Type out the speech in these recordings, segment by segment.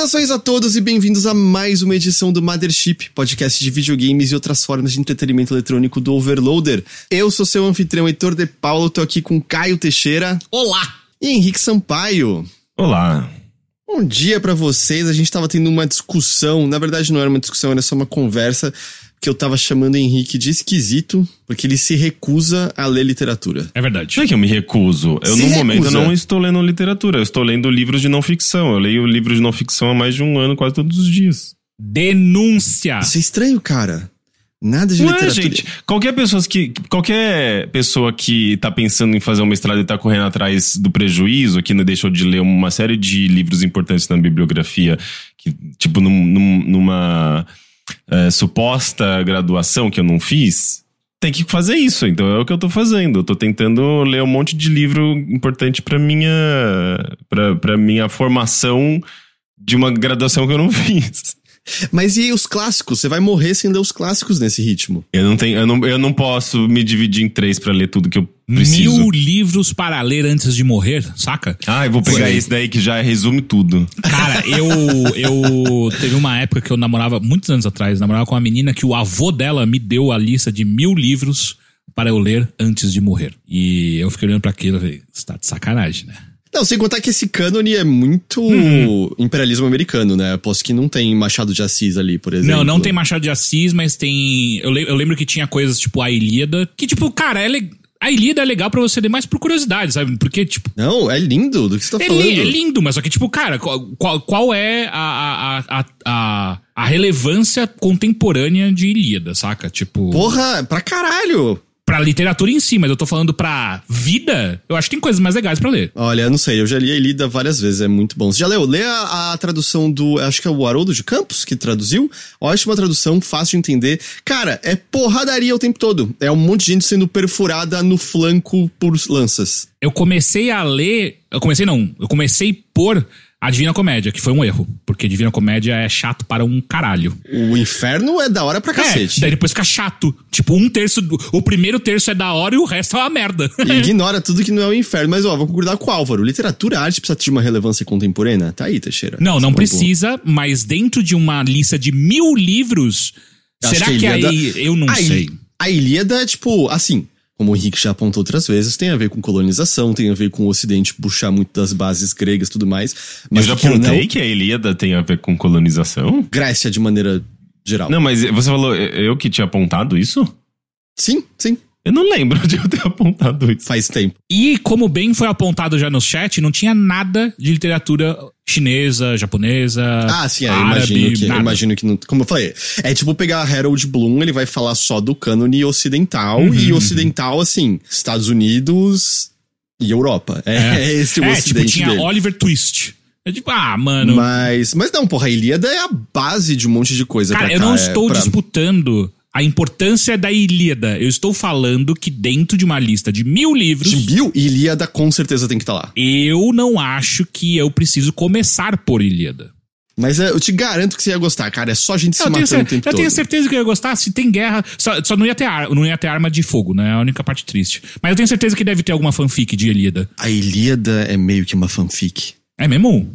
Saudações a todos e bem-vindos a mais uma edição do Mothership, podcast de videogames e outras formas de entretenimento eletrônico do Overloader. Eu sou seu anfitrião Heitor de Paulo, tô aqui com Caio Teixeira. Olá! E Henrique Sampaio. Olá. Bom dia para vocês. A gente tava tendo uma discussão, na verdade não era uma discussão, era só uma conversa que eu tava chamando o Henrique de esquisito, porque ele se recusa a ler literatura. É verdade. Não é que eu me recuso. Eu, Se no momento, recusa. não estou lendo literatura. Eu estou lendo livros de não ficção. Eu leio livros de não ficção há mais de um ano, quase todos os dias. Denúncia! Isso é estranho, cara. Nada de Não é, literatura. gente. Qualquer pessoa, que, qualquer pessoa que tá pensando em fazer um mestrado e tá correndo atrás do prejuízo, que não deixou de ler uma série de livros importantes na bibliografia, que, tipo, num- num- numa eh, suposta graduação que eu não fiz, tem que fazer isso. Então é o que eu tô fazendo. Eu tô tentando ler um monte de livro importante pra minha, pra, pra minha formação de uma graduação que eu não fiz. Mas e os clássicos? Você vai morrer sem ler os clássicos nesse ritmo. Eu não tenho, eu não, eu não posso me dividir em três pra ler tudo que eu preciso. Mil livros para ler antes de morrer, saca? Ah, eu vou pegar Foi. esse daí que já resume tudo. Cara, eu, eu. Teve uma época que eu namorava, muitos anos atrás, namorava com uma menina que o avô dela me deu a lista de mil livros para eu ler antes de morrer. E eu fiquei olhando pra aquilo e falei, você tá de sacanagem, né? Não, sem contar que esse cânone é muito Uhum. imperialismo americano, né? Aposto que não tem Machado de Assis ali, por exemplo. Não, não tem Machado de Assis, mas tem. Eu, le- eu lembro que tinha coisas tipo a Ilíada, que, tipo, cara, é le- a Ilíada é legal pra você ler mais por curiosidade, sabe? Porque, tipo, Não, é lindo do que você tá É, falando. li- é lindo, mas só que, tipo, cara, qual, qual, qual é a, a, a, a, a relevância contemporânea de Ilíada, saca? Tipo, Porra, pra caralho! Pra literatura em si, mas eu tô falando pra vida, eu acho que tem coisas mais legais pra ler. Olha, eu não sei, eu já li a Ilíada várias vezes, é muito bom. Você já leu? Lê a, a tradução do, acho que é o Haroldo de Campos que traduziu. Ótima tradução, fácil de entender. Cara, é porradaria o tempo todo. É um monte de gente sendo perfurada no flanco por lanças. Eu comecei a ler. Eu comecei não, eu comecei por a Divina Comédia, que foi um erro. Porque Divina Comédia é chato para um caralho. O inferno é da hora pra cacete. É, daí depois fica chato. Tipo, um terço. do- O primeiro terço é da hora e o resto é uma merda. Ignora tudo que não é o inferno. Mas, ó, vou concordar com o Álvaro. Literatura, arte precisa ter uma relevância contemporânea? Tá aí, Teixeira. Não, não precisa, mas dentro de uma lista de mil livros, Acho será que a que, Ilíada- aí. Eu não a, Il- sei. A Ilíada é tipo, assim, como o Henrique já apontou outras vezes, tem a ver com colonização, tem a ver com o Ocidente puxar muito das bases gregas e tudo mais. Mas eu já apontei não, que a Ilíada tem a ver com colonização. Grécia de maneira geral. Não, mas você falou, eu que tinha apontado isso? Sim, sim, Eu não lembro de eu ter apontado isso. faz tempo. E como bem foi apontado já no chat, não tinha nada de literatura chinesa, japonesa. Ah, sim, é, árabe, imagino que, imagino que não. Como eu falei, é tipo pegar Harold Bloom, ele vai falar só do cânone ocidental, Uhum, e ocidental, assim, Estados Unidos e Europa. É, é esse o É, tipo, ocidente tinha dele. Oliver Twist. É tipo, ah, mano. Mas, mas não, porra, a Ilíada é a base de um monte de coisa cara, pra eu cá, não é estou pra- disputando a importância da Ilíada. Eu estou falando que dentro de uma lista de mil livros. De Bill, Ilíada com certeza tem que estar lá. Eu não acho que eu preciso começar por Ilíada. Mas é, eu te garanto que você ia gostar, cara. É só gente se Eu, tenho, matando cer- o tempo eu todo. tenho certeza que eu ia gostar. Se tem guerra, só, só não, ia ter ar- não ia ter arma de fogo, né? É a única parte triste. Mas eu tenho certeza que deve ter alguma fanfic de Ilíada. A Ilíada é meio que uma fanfic. É mesmo?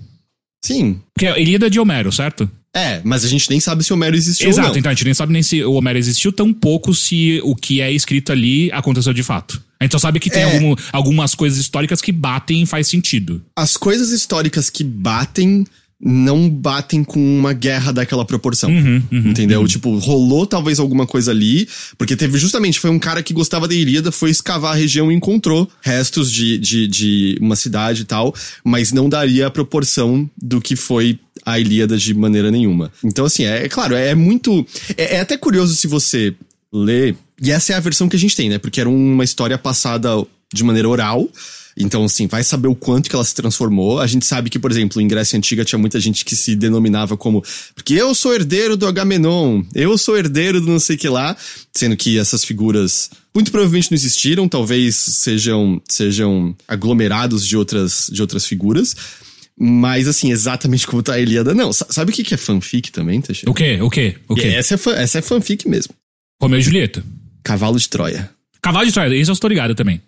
Sim. Porque a Ilíada é de Homero, certo? É, mas a gente nem sabe se Homero existiu Exato, ou não. então a gente nem sabe nem se o Homero existiu, tão pouco se o que é escrito ali aconteceu de fato. A gente só sabe que tem É. algum- algumas coisas históricas que batem e faz sentido. As coisas históricas que batem não batem com uma guerra daquela proporção. Uhum, entendeu? Tipo, rolou talvez alguma coisa ali, porque teve justamente, foi um cara que gostava da Ilíada, foi escavar a região e encontrou restos de, de, de uma cidade e tal, mas não daria a proporção do que foi a Ilíada de maneira nenhuma. Então, assim, é, é claro, é muito. É, é até curioso se você lê, e essa é a versão que a gente tem, né? Porque era uma história passada de maneira oral. Então, assim, vai saber o quanto que ela se transformou. A gente sabe que, por exemplo, em Grécia Antiga tinha muita gente que se denominava como porque eu sou herdeiro do Agamenon, eu sou herdeiro do não sei que lá, sendo que essas figuras muito provavelmente não existiram, talvez sejam sejam aglomerados de outras de outras figuras. Mas, assim, exatamente como tá a Eliada, não. Sa- Sabe o que que é fanfic também, Teixeira? O quê? O quê? O quê? Essa, é, fan- essa é fanfic mesmo. Romeu e Julieta. Cavalo de Troia. Cavalo de Troia, isso eu estou ligado também.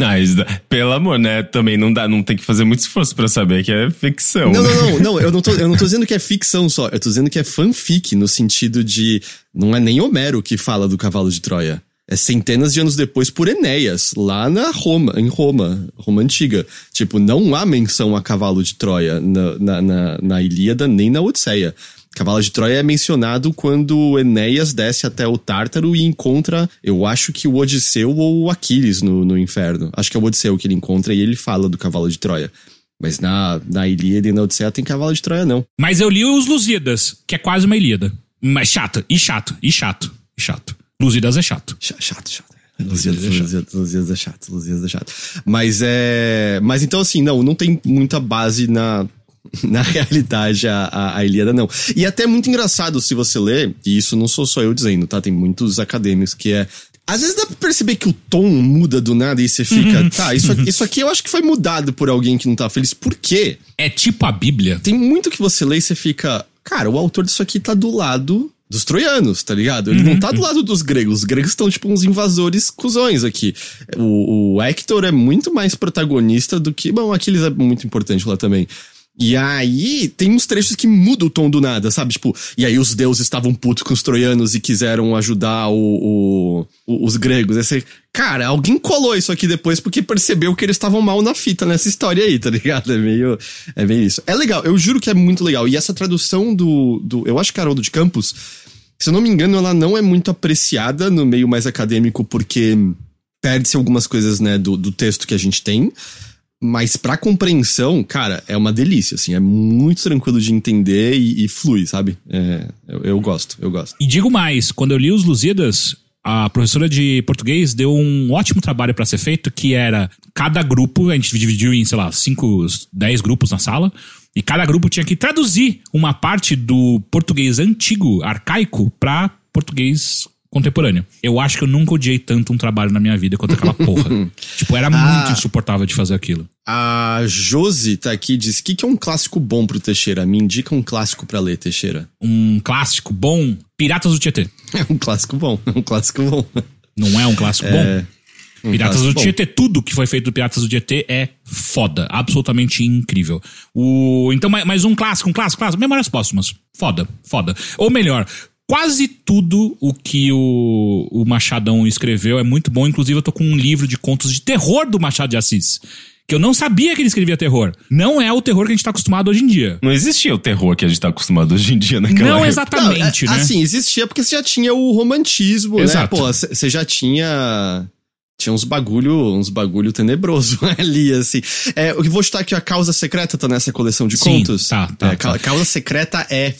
Ah, isso dá- pelo amor, né? Também não dá, não tem que fazer muito esforço pra saber que é ficção. Não, não, não, não, eu não, tô, eu não tô dizendo que é ficção só, eu tô dizendo que é fanfic, no sentido de. Não é nem Homero que fala do cavalo de Troia. É centenas de anos depois por Enéas, lá na Roma, em Roma, Roma Antiga. Tipo, não há menção a cavalo de Troia na, na, na, na Ilíada nem na Odisseia. Cavalo de Troia é mencionado quando Enéas desce até o Tártaro e encontra, eu acho que o Odisseu ou o Aquiles no, no inferno. Acho que é o Odisseu que ele encontra e ele fala do cavalo de Troia. Mas na, na Ilíada e na Odisseia tem cavalo de Troia, não. Mas eu li os Lusíadas, que é quase uma Ilíada. Mas chato, e chato, e chato, e chato. Lusíadas é chato. Chato, chato, chato. Lusíadas, Lusíadas, Lusíadas é chato, Lusíadas é chato. Mas é. Mas então, assim, não, não tem muita base na. Na realidade, a, a, a Ilíada não. E até é muito engraçado se você ler, e isso não sou só eu dizendo, tá? Tem muitos acadêmicos que é. Às vezes dá pra perceber que o tom muda do nada e você fica, tá, isso, isso aqui eu acho que foi mudado por alguém que não tá feliz. Por quê? É tipo a Bíblia. Tem muito que você lê e você fica, cara, o autor disso aqui tá do lado dos troianos, tá ligado? Ele não tá do lado dos gregos. Os gregos estão tipo uns invasores cuzões aqui. O, o Hector é muito mais protagonista do que. Bom, Aquiles é muito importante lá também. E aí, tem uns trechos que mudam o tom do nada, sabe? Tipo, e aí os deuses estavam putos com os troianos e quiseram ajudar o, o- os gregos. Você, cara, alguém colou isso aqui depois porque percebeu que eles estavam mal na fita nessa história aí, tá ligado? É meio, é meio isso. É legal, eu juro que é muito legal. E essa tradução do, do eu acho que Haroldo de Campos, se eu não me engano, ela não é muito apreciada no meio mais acadêmico porque perde-se algumas coisas, né, do, do texto que a gente tem. Mas pra compreensão, cara, é uma delícia, assim, é muito tranquilo de entender e, e flui, sabe? É, eu, eu gosto, eu gosto. E digo mais, quando eu li os Lusíadas, a professora de português deu um ótimo trabalho pra ser feito, que era cada grupo, a gente dividiu em, sei lá, 5, 10 grupos na sala, e cada grupo tinha que traduzir uma parte do português antigo, arcaico, pra português contemporâneo. Eu acho que eu nunca odiei tanto um trabalho na minha vida quanto aquela porra. tipo, era muito insuportável de fazer aquilo. A Josi tá aqui e diz: o que, que é um clássico bom pro Teixeira? Me indica um clássico pra ler, Teixeira. Um clássico bom, Piratas do Tietê. É um clássico bom, é um clássico bom. Não é um clássico bom? Um Piratas do bom. Tietê, tudo que foi feito do Piratas do Tietê é foda, absolutamente incrível. O, então, mais, um clássico, um clássico, clássico, Memórias Póstumas. Foda, foda. Ou melhor, quase tudo o que o, o Machadão escreveu é muito bom. Inclusive, eu tô com um livro de contos de terror do Machado de Assis. Que eu não sabia que ele escrevia terror. Não é o terror que a gente tá acostumado hoje em dia. Não existia o terror que a gente tá acostumado hoje em dia naquela Não época. exatamente, Não, é- né? Assim, existia porque você já tinha o romantismo, Exato. né? Pô, você já tinha. Tinha uns bagulho, uns bagulho tenebroso ali, assim. É, eu vou chutar que a Causa Secreta tá nessa coleção de Sim, contos. tá, tá, É, tá. Causa Secreta é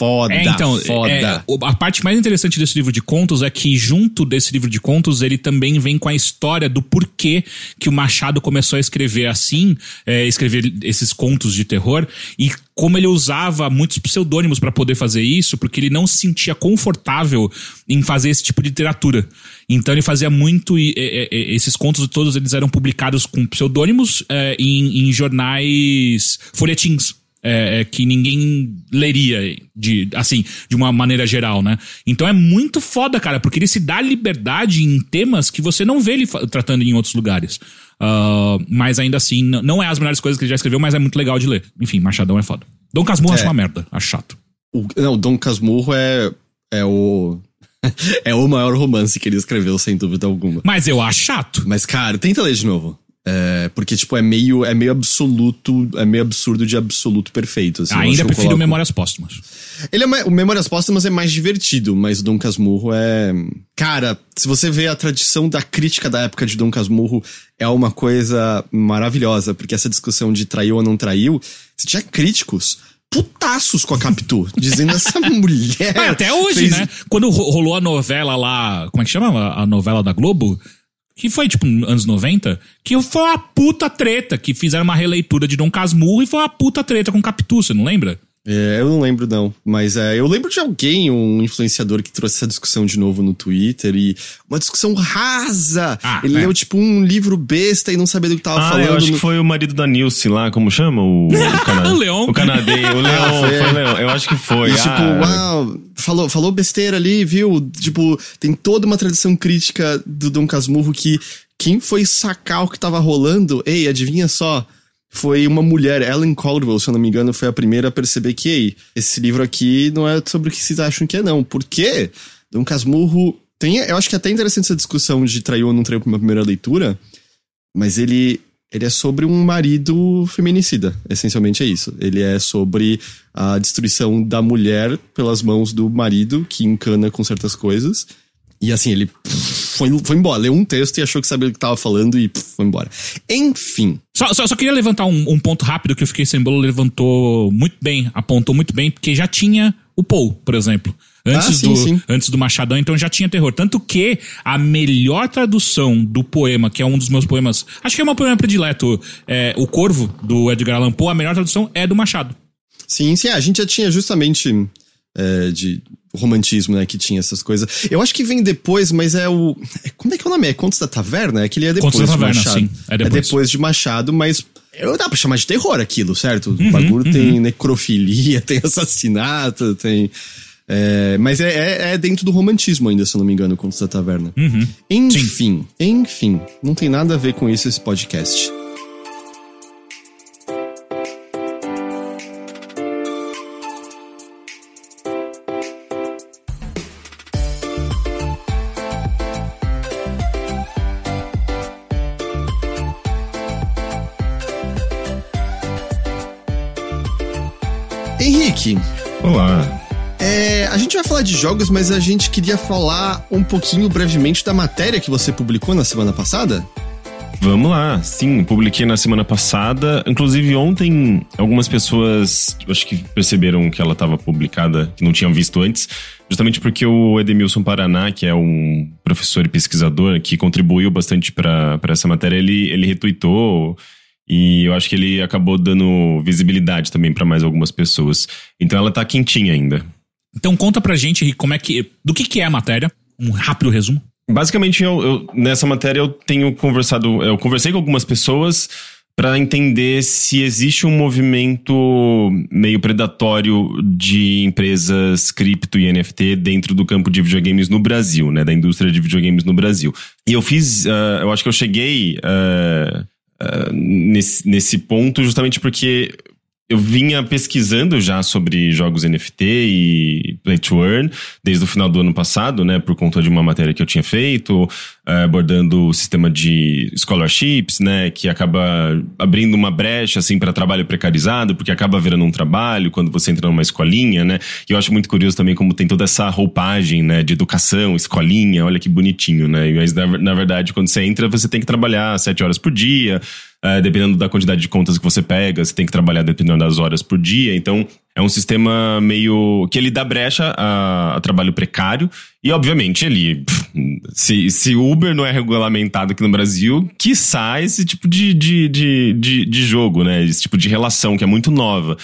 foda, É, então, foda. é, a parte mais interessante desse livro de contos é que, junto desse livro de contos, ele também vem com a história do porquê que o Machado começou a escrever assim, é, escrever esses contos de terror, e como ele usava muitos pseudônimos para poder fazer isso, porque ele não se sentia confortável em fazer esse tipo de literatura. Então ele fazia muito, e, e, e, esses contos todos eles eram publicados com pseudônimos é, em, em jornais, folhetins é, é, que ninguém leria de assim de uma maneira geral, né? Então é muito foda, cara, porque ele se dá liberdade em temas que você não vê ele tratando em outros lugares. Ah, mas ainda assim, não é as melhores coisas que ele já escreveu, mas é muito legal de ler. Enfim, Machadão é foda. Dom Casmurro acho É. uma merda, acho chato. O, não, Dom Casmurro é, é o. é o maior romance que ele escreveu, sem dúvida alguma. Mas eu acho chato. Mas, cara, tenta ler de novo. É, porque, tipo, é meio, é meio absoluto, é meio absurdo de absoluto perfeito. assim. Ainda prefiro coloco- Memórias Póstumas. Ele é mais, o Memórias Póstumas é mais divertido, mas o Dom Casmurro é. Cara, se você vê a tradição da crítica da época de Dom Casmurro, é uma coisa maravilhosa, porque essa discussão de traiu ou não traiu, você tinha críticos putaços com a Capitu, dizendo essa mulher. Até hoje, fez- né? Quando ro- rolou a novela lá, como é que chama a novela da Globo? Que foi tipo anos 90, que foi uma puta treta, que fizeram uma releitura de Dom Casmurro e foi uma puta treta com Capitu, você não lembra? É, eu não lembro não, mas é, eu lembro de alguém, um influenciador que trouxe essa discussão de novo no Twitter e uma discussão rasa. Ah, Ele é. leu tipo um livro besta e não sabia do que tava Ah, falando. eu acho no- que foi o marido da Nilce lá, como chama? O, o, cana- O Leon. O canadense. O Leon, Ah, foi. foi o Leon. Eu acho que foi. E, tipo, ah, uau, falou, falou besteira ali, viu? Tipo, tem toda uma tradição crítica do Dom Casmurro que quem foi sacar o que tava rolando, ei, adivinha só, foi uma mulher, Ellen Caldwell, se eu não me engano, foi a primeira a perceber que, ei, esse livro aqui não é sobre o que vocês acham que é, não. Por quê? Dom Casmurro tem, eu acho que é até interessante essa discussão de traiu ou não traiu pra uma primeira leitura, mas ele, ele é sobre um marido feminicida. Essencialmente é isso. Ele é sobre a destruição da mulher pelas mãos do marido, que encana com certas coisas. E assim, ele foi, foi embora. Leu um texto e achou que sabia o que tava falando e foi embora. Enfim. Só, só, só queria levantar um, um ponto rápido que eu fiquei sem bolo, levantou muito bem, apontou muito bem, porque já tinha o Paul, por exemplo. Antes, Ah, sim, do, sim. antes do Machadão, então já tinha terror. Tanto que a melhor tradução do poema, que é um dos meus poemas, acho que é o meu poema predileto, é O Corvo, do Edgar Allan Poe, a melhor tradução é do Machado. Sim, sim, a gente já tinha justamente é, de romantismo, né, que tinha essas coisas. Eu acho que vem depois, mas é o... é- Como é que é o nome? É Contos da Taverna? É que ele é depois Contos da de Taverna, Machado. sim, é depois. de Machado, mas... Eu dá pra chamar de terror aquilo, certo? Uhum, o bagulho tem necrofilia, tem assassinato, tem... é, mas é, é- é dentro do romantismo ainda, se eu não me engano, Contos da Taverna. Uhum. Enfim, enfim. Não tem nada a ver com isso esse podcast. Jogos, mas a gente queria falar um pouquinho brevemente da matéria que você publicou na semana passada. Vamos lá. Sim, publiquei na semana passada. Inclusive, ontem, algumas pessoas acho que perceberam que ela estava publicada, que não tinham visto antes. Justamente porque o Edemilson Paraná, que é um professor e pesquisador que contribuiu bastante para essa matéria, ele, ele retweetou. E eu acho que ele acabou dando visibilidade também para mais algumas pessoas. Então ela tá quentinha ainda. Então conta pra gente, como é que. Do que, que é a matéria? Um rápido resumo. Basicamente, eu, eu- nessa matéria eu tenho conversado, eu conversei com algumas pessoas para entender se existe um movimento meio predatório de empresas cripto e NFT dentro do campo de videogames no Brasil, né, da indústria de videogames no Brasil. E eu fiz, ah, eu acho que eu cheguei ah, ah, nesse, nesse ponto justamente porque eu vinha pesquisando já sobre jogos NFT e Play to Earn desde o final do ano passado, né, por conta de uma matéria que eu tinha feito, eh, abordando o sistema de scholarships, né, que acaba abrindo uma brecha assim para trabalho precarizado, porque acaba virando um trabalho quando você entra numa escolinha, né? E eu acho muito curioso também como tem toda essa roupagem, né, de educação, escolinha, olha que bonitinho, né? Mas na, na verdade, quando você entra, você tem que trabalhar sete horas por dia, eh, dependendo da quantidade de contas que você pega, você tem que trabalhar dependendo das horas por dia. Então, é um sistema meio. que ele dá brecha a, a trabalho precário. E, obviamente, ele. Se, se Uber não é regulamentado aqui no Brasil, quiçá esse tipo de, de, de, de, de jogo, né? Esse tipo de relação que é muito nova.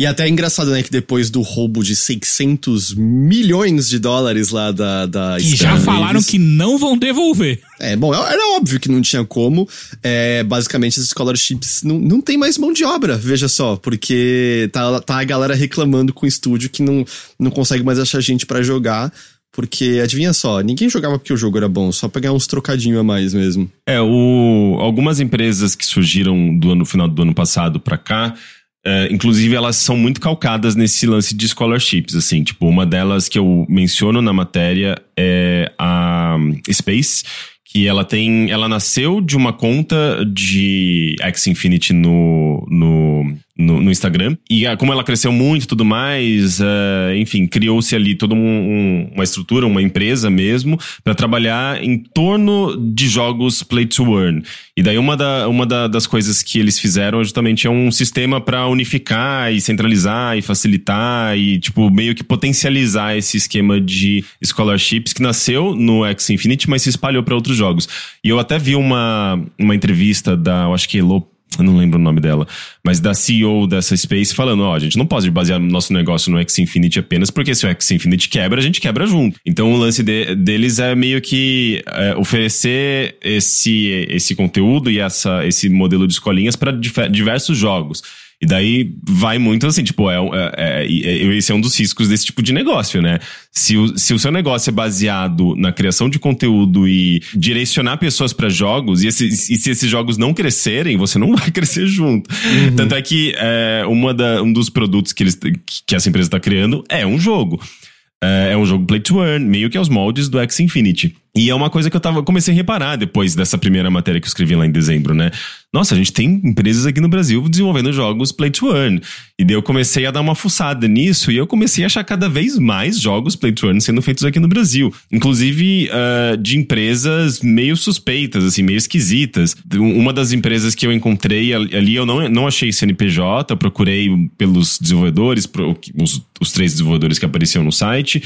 E até é engraçado, né, que depois do roubo de 600 milhões de dólares lá da... da Que já Square falaram Enix. que não vão devolver. É, bom, era óbvio que não tinha como. É, basicamente, as scholarships não, não tem mais mão de obra, veja só, porque tá, tá a galera reclamando com o estúdio que não, não consegue mais achar gente pra jogar. Porque, adivinha só, ninguém jogava porque o jogo era bom, só pegar uns trocadinhos a mais mesmo. É, o, algumas empresas que surgiram do ano, final do ano passado pra cá, é, inclusive elas são muito calcadas nesse lance de scholarships, assim, tipo, uma delas que eu menciono na matéria é a Space, que ela tem, ela nasceu de uma conta de X Infinity no, no, no, no Instagram, e como ela cresceu muito tudo mais, eh, enfim, criou-se ali toda um- um- uma estrutura, uma empresa mesmo, para trabalhar em torno de jogos play to earn. E daí uma, da, uma da- das coisas que eles fizeram justamente é um sistema para unificar e centralizar e facilitar e, tipo, meio que potencializar esse esquema de scholarships que nasceu no X Infinity, mas se espalhou para outros jogos. E eu até vi uma, uma entrevista da, eu acho que Elo eu não lembro o nome dela, mas da CEO dessa Space falando, ó, a gente não pode basear nosso negócio no X Infinity apenas porque se o X Infinity quebra, a gente quebra junto. Então o lance de, deles é meio que é, oferecer esse, esse conteúdo e essa, esse modelo de escolinhas para diversos jogos. E daí vai muito assim, tipo, é, é, é, é, esse é um dos riscos desse tipo de negócio, né? Se o, se o seu negócio é baseado na criação de conteúdo e direcionar pessoas para jogos, e, esse, e, se esses jogos não crescerem, você não vai crescer junto. Uhum. Tanto é que é, uma da, um dos produtos que, eles, que essa empresa está criando é um jogo. É, é um jogo play to earn, meio que aos moldes do X Infinity. E é uma coisa que eu tava, comecei a reparar depois dessa primeira matéria que eu escrevi lá em dezembro, né? Nossa, a gente tem empresas aqui no Brasil desenvolvendo jogos play to earn. E daí eu comecei a dar uma fuçada nisso e eu comecei a achar cada vez mais jogos play to earn sendo feitos aqui no Brasil. Inclusive uh, de empresas meio suspeitas, assim, meio esquisitas. Uma das empresas que eu encontrei ali, eu não, não achei CNPJ, procurei pelos desenvolvedores, os, os três desenvolvedores que apareciam no site.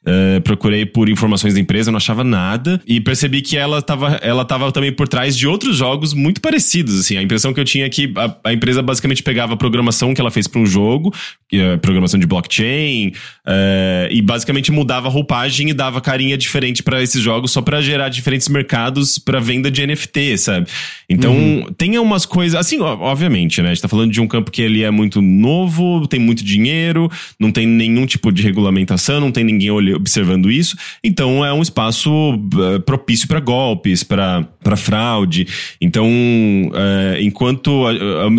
Uh, procurei por informações da empresa, não achava nada. E percebi que ela estava ela tava também por trás de outros jogos muito parecidos. Assim, a impressão que eu tinha é que a, a empresa basicamente pegava a programação que ela fez para um jogo, uh, programação de blockchain, uh, e basicamente mudava a roupagem e dava carinha diferente para esses jogos só para gerar diferentes mercados para venda de NFT, sabe? Então, uhum. tem umas coisas. Assim, obviamente, né? A gente tá falando de um campo que ele é muito novo, tem muito dinheiro, não tem nenhum tipo de regulamentação, não tem ninguém olhando observando isso. Então é um espaço uh, propício para golpes, para fraude. Então, uh, enquanto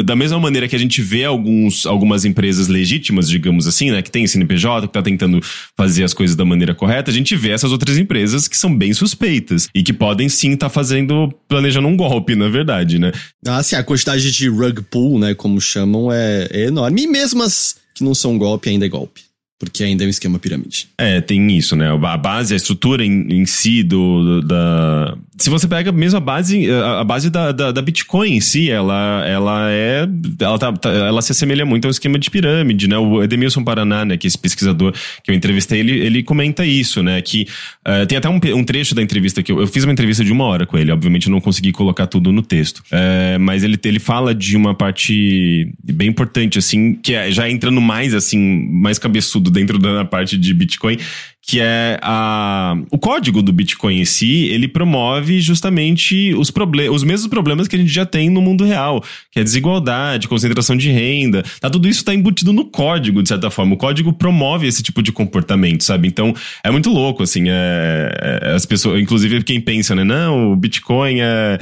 da mesma maneira que a gente vê alguns, algumas empresas legítimas, digamos assim, né, que tem CNPJ, que está tentando fazer as coisas da maneira correta, a gente vê essas outras empresas que são bem suspeitas e que podem sim estar tá fazendo, planejando um golpe, na verdade, né? Ah, sim, a quantidade de rug pull, né, como chamam, é, é enorme. E mesmo as que não são golpe, ainda é golpe porque ainda é um esquema pirâmide. É, tem isso, né? A base, a estrutura em, em si do, do, da. Se você pega mesmo a base, a base da, da, da, Bitcoin em si, ela, ela é. Ela, tá, tá, ela se assemelha muito ao esquema de pirâmide, né? O Edemilson Paraná, né? Que é esse pesquisador que eu entrevistei, ele, ele comenta isso, né? Que uh, tem até um, um, trecho da entrevista que eu, eu fiz uma entrevista de uma hora com ele, obviamente eu não consegui colocar tudo no texto. Uh, mas ele, ele fala de uma parte bem importante, assim, que é, já entrando mais, assim, mais cabeçudo dentro da parte de Bitcoin, que é a, o código do Bitcoin em si, ele promove justamente os, os mesmos problemas que a gente já tem no mundo real, que é desigualdade, concentração de renda, tá, tudo isso está embutido no código, de certa forma. O código promove esse tipo de comportamento, sabe? Então, é muito louco, assim, é, é as pessoas, inclusive quem pensa, né, não, o Bitcoin é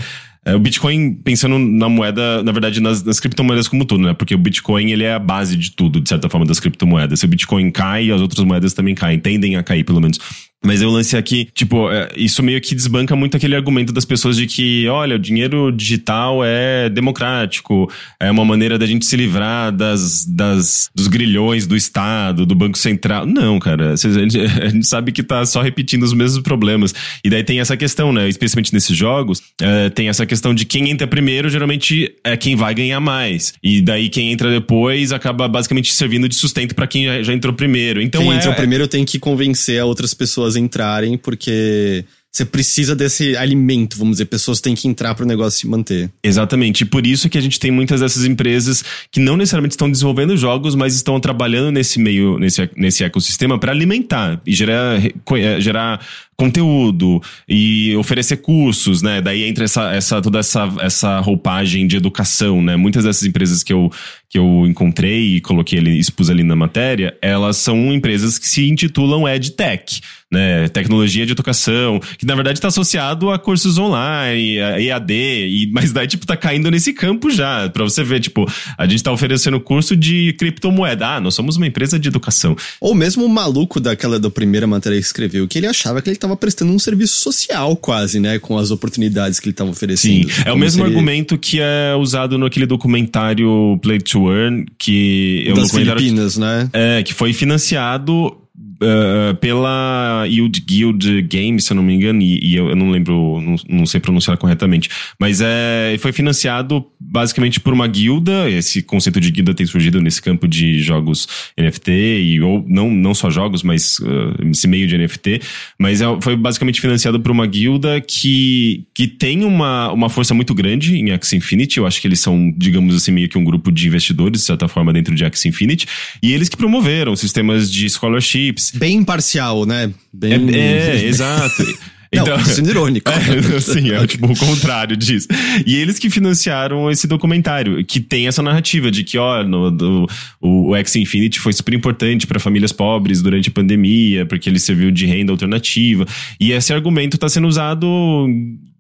é, o Bitcoin, pensando na moeda, na verdade, nas, nas, criptomoedas como tudo, né? Porque o Bitcoin, ele é a base de tudo, de certa forma, das criptomoedas. Se o Bitcoin cai, as outras moedas também caem, tendem a cair, pelo menos. Mas eu lance aqui, tipo, é, isso meio que desbanca muito aquele argumento das pessoas de que, olha, o dinheiro digital é democrático, é uma maneira da gente se livrar das, das, dos grilhões do Estado, do Banco Central. Não, cara, a gente, a gente sabe que tá só repetindo os mesmos problemas. E daí tem essa questão, né? Especialmente nesses jogos, é, tem essa questão de quem entra primeiro geralmente é quem vai ganhar mais. E daí quem entra depois acaba basicamente servindo de sustento para quem já, já, entrou primeiro. Então quem é, entrou primeiro tem que convencer a outras pessoas pessoas entrarem, porque você precisa desse alimento, vamos dizer, pessoas têm que entrar para o negócio se manter. Exatamente, e por isso que a gente tem muitas dessas empresas que não necessariamente estão desenvolvendo jogos, mas estão trabalhando nesse meio, nesse, nesse ecossistema para alimentar e gerar, eh, gerar conteúdo e oferecer cursos, né? Daí entra essa, essa toda essa, essa roupagem de educação, né? Muitas dessas empresas que eu, que eu encontrei e coloquei ali, expus ali na matéria, elas são empresas que se intitulam EdTech, né? Tecnologia de educação, que na verdade está associado a cursos online, a EAD, e, mas daí, tipo, tá caindo nesse campo já, para você ver, tipo, a gente tá oferecendo curso de criptomoeda. Ah, nós somos uma empresa de educação. Ou mesmo o maluco daquela da primeira matéria que escreveu, que ele achava que ele tava prestando um serviço social quase, né? Com as oportunidades que ele tava oferecendo. Sim, é o mesmo seria... argumento que é usado naquele documentário Play to Earn, que... É um das Filipinas, né? É, que foi financiado uh, pela Yield Guild Games, se eu não me engano, e, e eu, eu, não lembro, não, não, sei pronunciar corretamente, mas é, foi financiado basicamente por uma guilda. Esse conceito de guilda tem surgido nesse campo de jogos NFT, e, ou não, não só jogos, mas uh, esse meio de NFT. Mas é, foi basicamente financiado por uma guilda que, que tem uma, uma força muito grande em Axie Infinity. Eu acho que eles são, digamos assim, meio que um grupo de investidores, de certa forma, dentro de Axie Infinity. E eles que promoveram sistemas de scholarships. Bem imparcial, né? Bem... É, é exato. Não, então, sendo irônico. É, sim, é tipo o contrário disso. E eles que financiaram esse documentário, que tem essa narrativa de que, ó, no, do, o, o X Infinity foi super importante para famílias pobres durante a pandemia, porque ele serviu de renda alternativa. E esse argumento está sendo usado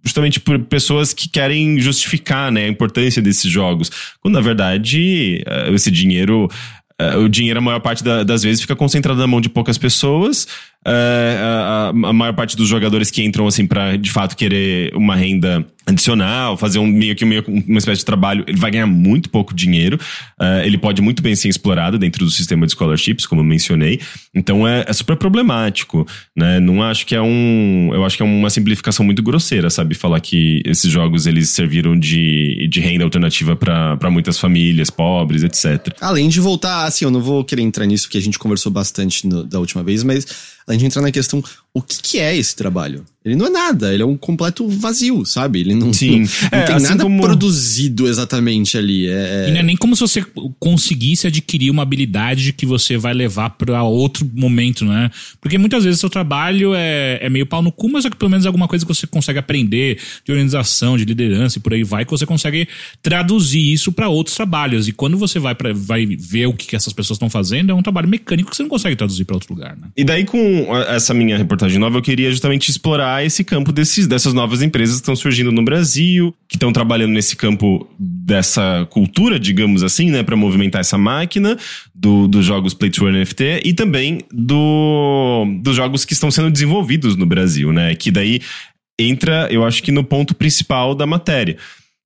justamente por pessoas que querem justificar né, a importância desses jogos. Quando, na verdade, eh, esse dinheiro o dinheiro, a maior parte da, das vezes, fica concentrado na mão de poucas pessoas. é, a, a, maior parte dos jogadores que entram assim para de fato querer uma renda adicional, fazer um meio que meio, uma espécie de trabalho, ele vai ganhar muito pouco dinheiro. Uh, ele pode muito bem ser explorado dentro do sistema de scholarships, como eu mencionei. Então é, é, super problemático, né? Não acho que é um, eu acho que é uma simplificação muito grosseira, sabe, falar que esses jogos eles serviram de, de renda alternativa para muitas famílias pobres, etc. Além de voltar, assim, eu não vou querer entrar nisso porque a gente conversou bastante no, da última vez, mas a gente entrar na questão, o que, que é esse trabalho? Ele não é nada, ele é um completo vazio, sabe? Ele não, Sim. não, não é, tem assim nada como... produzido exatamente ali. É... E não é nem como se você conseguisse adquirir uma habilidade que você vai levar para outro momento, né? Porque muitas vezes seu trabalho é, é meio pau no cu, mas é que pelo menos alguma coisa que você consegue aprender de organização, de liderança e por aí vai, que você consegue traduzir isso para outros trabalhos. E quando você vai, pra, vai ver o que, que essas pessoas estão fazendo, é um trabalho mecânico que você não consegue traduzir para outro lugar, né? E daí, com essa minha reportagem nova, eu queria justamente explorar esse campo desses, dessas novas empresas que estão surgindo no Brasil, que estão trabalhando nesse campo dessa cultura, digamos assim, né, para movimentar essa máquina do, dos jogos Play to Earn NFT e também do, dos jogos que estão sendo desenvolvidos no Brasil, né, que daí entra, eu acho que no ponto principal da matéria.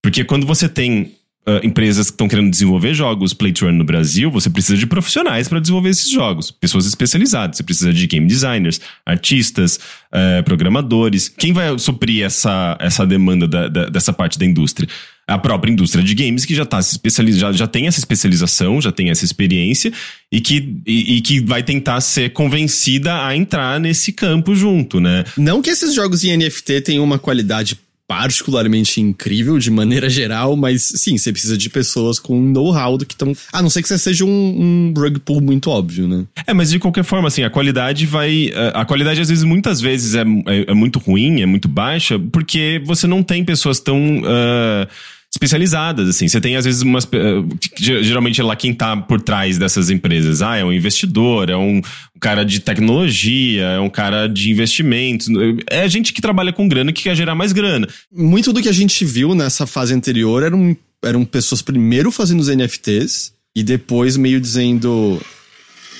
Porque quando você tem Uh, empresas que estão querendo desenvolver jogos Play to Earn no Brasil, você precisa de profissionais para desenvolver esses jogos. Pessoas especializadas. Você precisa de game designers, artistas, uh, programadores. Quem vai suprir essa, essa demanda da, da, dessa parte da indústria? A própria indústria de games que já tá se já, já tem essa especialização, já tem essa experiência e que, e, e, que vai tentar ser convencida a entrar nesse campo junto, né? Não que esses jogos em NFT tenham uma qualidade particularmente incrível de maneira geral, mas sim, você precisa de pessoas com know-how do que estão. A não ser que você seja um, um rug pull muito óbvio, né? É, mas de qualquer forma, assim, a qualidade vai. Eh, a qualidade, às vezes, muitas vezes é, é, é muito ruim, é muito baixa, porque você não tem pessoas tão. Uh especializadas, assim. Você tem, às vezes, umas. Eh, geralmente é lá quem tá por trás dessas empresas. Ah, é um investidor, é um, cara de tecnologia, é um cara de investimentos. É gente que trabalha com grana que quer gerar mais grana. Muito do que a gente viu nessa fase anterior eram, eram pessoas primeiro fazendo os NFTs e depois meio dizendo.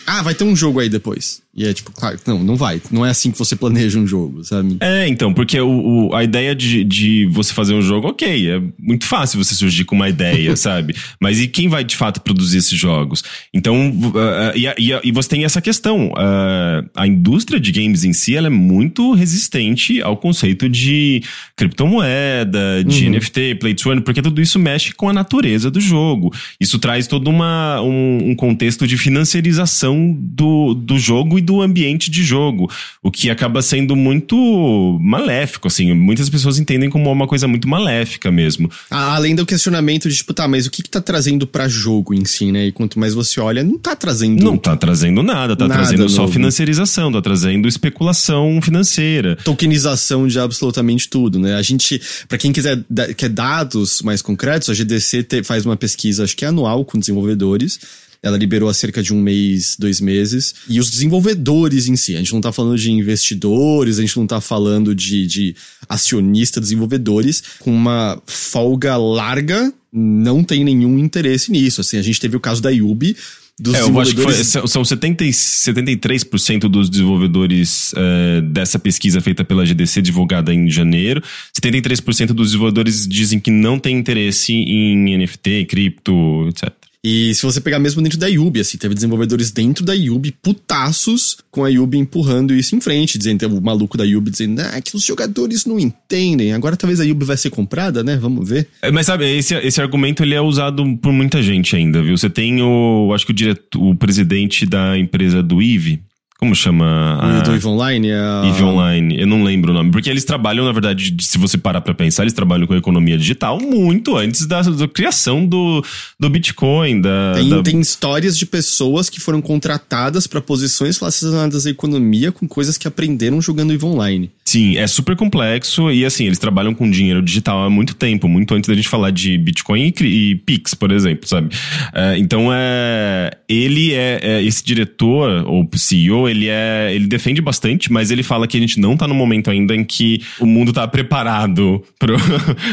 Ah, vai ter um jogo aí depois. E é tipo, claro, não, não vai. Não é assim que você planeja um jogo, sabe? É, então, porque o, o, a ideia de, de você fazer um jogo, ok, é muito fácil você surgir com uma ideia, sabe? Mas e quem vai de fato produzir esses jogos? Então, uh, e, e, e, você tem essa questão. Uh, a indústria de games em si, ela é muito resistente ao conceito de criptomoeda, de uhum. NFT, play to earn, porque tudo isso mexe com a natureza do jogo. Isso traz todo uma, um, um contexto de financiarização do, do jogo do ambiente de jogo, o que acaba sendo muito maléfico, assim. Muitas pessoas entendem como uma coisa muito maléfica mesmo. Além do questionamento de, tipo, tá, mas o que, que tá trazendo para jogo em si, né? E quanto mais você olha, não tá trazendo. Não tá trazendo nada, tá nada trazendo novo. só financiarização, tá trazendo especulação financeira. Tokenização de absolutamente tudo, né? A gente, para quem quiser quer dados mais concretos, a GDC faz uma pesquisa, acho que é anual, com desenvolvedores ela liberou há cerca de um mês, dois meses. E os desenvolvedores em si, a gente não tá falando de investidores, a gente não tá falando de, de acionista, desenvolvedores, com uma folga larga, não tem nenhum interesse nisso. Assim, a gente teve o caso da Yubi, dos é, eu acho que foi, são 70, 73% dos desenvolvedores uh, dessa pesquisa feita pela GDC, divulgada em janeiro. 73% dos desenvolvedores dizem que não tem interesse em NFT, cripto, etc. E se você pegar mesmo dentro da Yubi, assim, teve desenvolvedores dentro da Yubi putaços com a Yubi empurrando isso em frente, dizendo, o maluco da Yubi dizendo, ah, que os jogadores não entendem. Agora talvez a Yubi vai ser comprada, né? Vamos ver. É, Mas sabe, esse, esse argumento ele é usado por muita gente ainda, viu? Você tem o, acho que o diretor, o presidente da empresa do Eve, como chama? A- do EVE Online, a... EVE Online, eu não lembro o nome. Porque eles trabalham, na verdade, de- se você parar pra pensar, eles trabalham com economia digital muito antes da, da criação do, do Bitcoin, da, Tem, da- tem histórias de pessoas que foram contratadas para posições relacionadas à economia com coisas que aprenderam jogando EVE Online. Sim, é super complexo e assim, eles trabalham com dinheiro digital há muito tempo, muito antes da gente falar de Bitcoin e, e Pix, por exemplo, sabe? É, então é. Ele é, é- Esse diretor, ou CEO, ele é. Ele defende bastante, mas ele fala que a gente não tá no momento ainda em que o mundo tá preparado pro,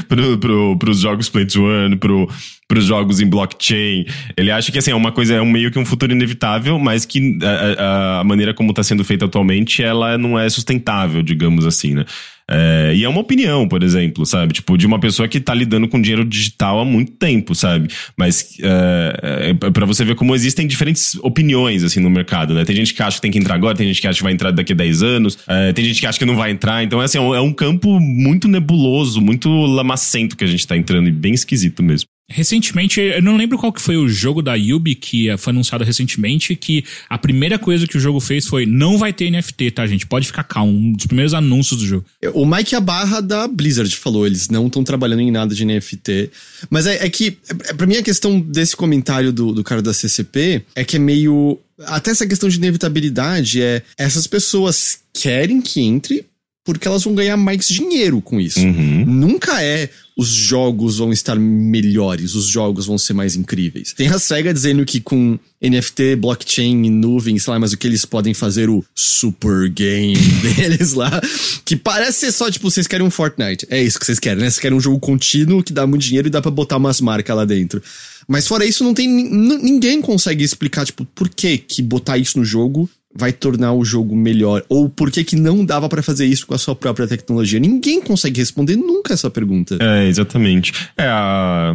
pro, pro, pros jogos Play to Earn, pro, pros jogos em blockchain. Ele acha que assim, é uma coisa, é um meio que um futuro inevitável, mas que a, a- a maneira como está sendo feita atualmente, ela não é sustentável, digamos assim, né? É, e é uma opinião, por exemplo, sabe? Tipo, de uma pessoa que tá lidando com dinheiro digital há muito tempo, sabe? Mas é, é, para você ver como existem diferentes opiniões, assim, no mercado, né? Tem gente que acha que tem que entrar agora, tem gente que acha que vai entrar daqui a 10 anos, é, tem gente que acha que não vai entrar. Então, assim, é um, é um campo muito nebuloso, muito lamacento que a gente tá entrando e bem esquisito mesmo. Recentemente, eu não lembro qual que foi o jogo da Yubi que eh, foi anunciado recentemente, que a primeira coisa que o jogo fez foi não vai ter NFT, tá, gente? Pode ficar calmo. Um dos primeiros anúncios do jogo. O Mike Abarra da Blizzard falou, eles não estão trabalhando em nada de NFT. Mas é, é que, é, pra mim, a questão desse comentário do, do cara da CCP é que é meio. Até essa questão de inevitabilidade é. Essas pessoas querem que entre porque elas vão ganhar mais dinheiro com isso. Uhum. Nunca é os jogos vão estar melhores, os jogos vão ser mais incríveis. Tem a SEGA dizendo que com NFT, blockchain e nuvem, sei lá, mas o que eles podem fazer o super game deles lá, que parece ser só, tipo, vocês querem um Fortnite. É isso que vocês querem, né? Vocês querem um jogo contínuo que dá muito dinheiro e dá pra botar umas marcas lá dentro. Mas fora isso, não tem. nin- Ninguém consegue explicar, tipo, por que que botar isso no jogo vai tornar o jogo melhor? Ou por que que não dava pra fazer isso com a sua própria tecnologia? Ninguém consegue responder nunca essa pergunta. É, exatamente. É a.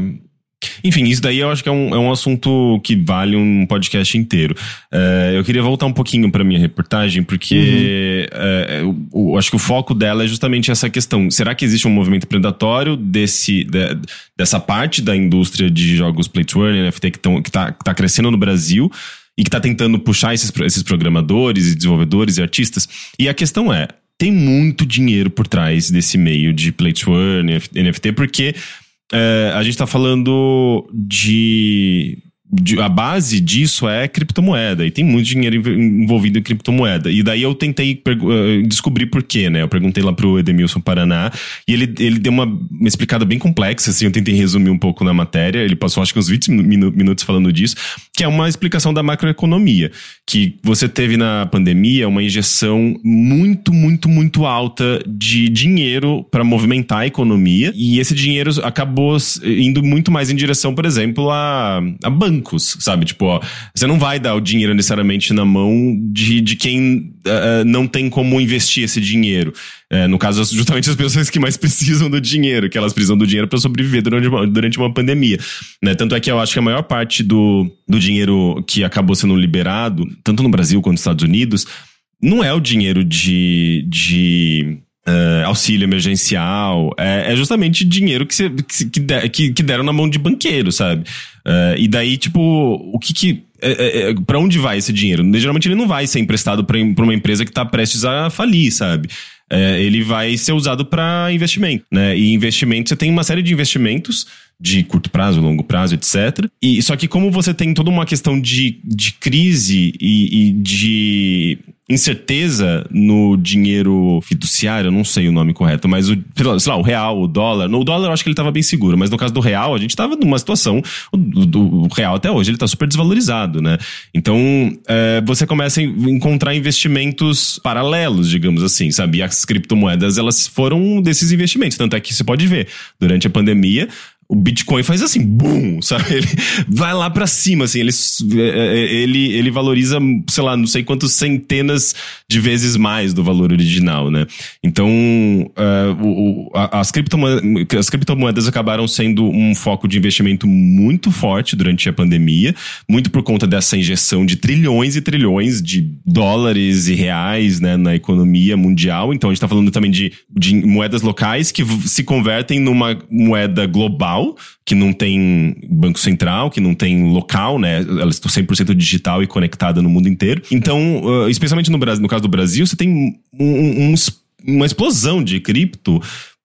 Enfim, isso daí eu acho que é um, é um assunto que vale um podcast inteiro. É, eu queria voltar um pouquinho para minha reportagem, porque é, eu, eu acho que o foco dela é justamente essa questão. Será que existe um movimento predatório desse, de- dessa parte da indústria de jogos Play to Earn, NFT, que, tão, que, tá, que tá crescendo no Brasil? E que tá tentando puxar esses, esses programadores e desenvolvedores e artistas. E a questão é, tem muito dinheiro por trás desse meio de Play to Earn, NFT, porque é, a gente tá falando de- A base disso é criptomoeda, e tem muito dinheiro env- envolvido em criptomoeda. E daí eu tentei eh, descobrir por quê, né? Eu perguntei lá pro Edemilson Paraná, e ele, ele deu uma, uma explicada bem complexa, assim, eu tentei resumir um pouco na matéria. Ele passou acho que uns 20 minu- minutos falando disso, que é uma explicação da macroeconomia. Que você teve na pandemia uma injeção muito, muito, muito alta de dinheiro para movimentar a economia, e esse dinheiro acabou indo muito mais em direção, por exemplo, a, a sabe? Tipo, ó, você não vai dar o dinheiro necessariamente na mão de, de quem eh, não tem como investir esse dinheiro. Eh, no caso, justamente as pessoas que mais precisam do dinheiro, que elas precisam do dinheiro para sobreviver durante uma, durante uma pandemia. Né? Tanto é que eu acho que a maior parte do, do dinheiro que acabou sendo liberado, tanto no Brasil quanto nos Estados Unidos, não é o dinheiro de. de eh, auxílio emergencial, é, é justamente dinheiro que, se- que, de- que- que deram na mão de banqueiro, sabe? Eh, e daí, tipo, o que que. É, é, para onde vai esse dinheiro? Geralmente ele não vai ser emprestado para uma empresa que tá prestes a falir, sabe? É, ele vai ser usado para investimento, né? E investimento, você tem uma série de investimentos de curto prazo, longo prazo, etc. E só que como você tem toda uma questão de, de crise e, e de incerteza no dinheiro fiduciário, eu não sei o nome correto, mas o, sei lá, o real, o dólar. No dólar eu acho que ele estava bem seguro, mas no caso do real, a gente estava numa situação, o, real até hoje ele está super desvalorizado, né? Então é, você começa a en- encontrar investimentos paralelos, digamos assim, sabe? E as criptomoedas elas foram desses investimentos, tanto é que você pode ver durante a pandemia O Bitcoin faz assim, boom, sabe? Ele vai lá pra cima, assim, ele, ele, ele valoriza, sei lá, não sei quantas centenas de vezes mais do valor original, né? Então, uh, o, as, criptomoedas, as criptomoedas acabaram sendo um foco de investimento muito forte durante a pandemia, muito por conta dessa injeção de trilhões e trilhões de dólares e reais, né, na economia mundial. Então, a gente tá falando também de, de moedas locais que se convertem numa moeda global que não tem banco central, que não tem local, né? Elas estão 100% digital e conectada no mundo inteiro. Então, uh, especialmente no Brasil, no caso do Brasil, você tem um, um, uma explosão de cripto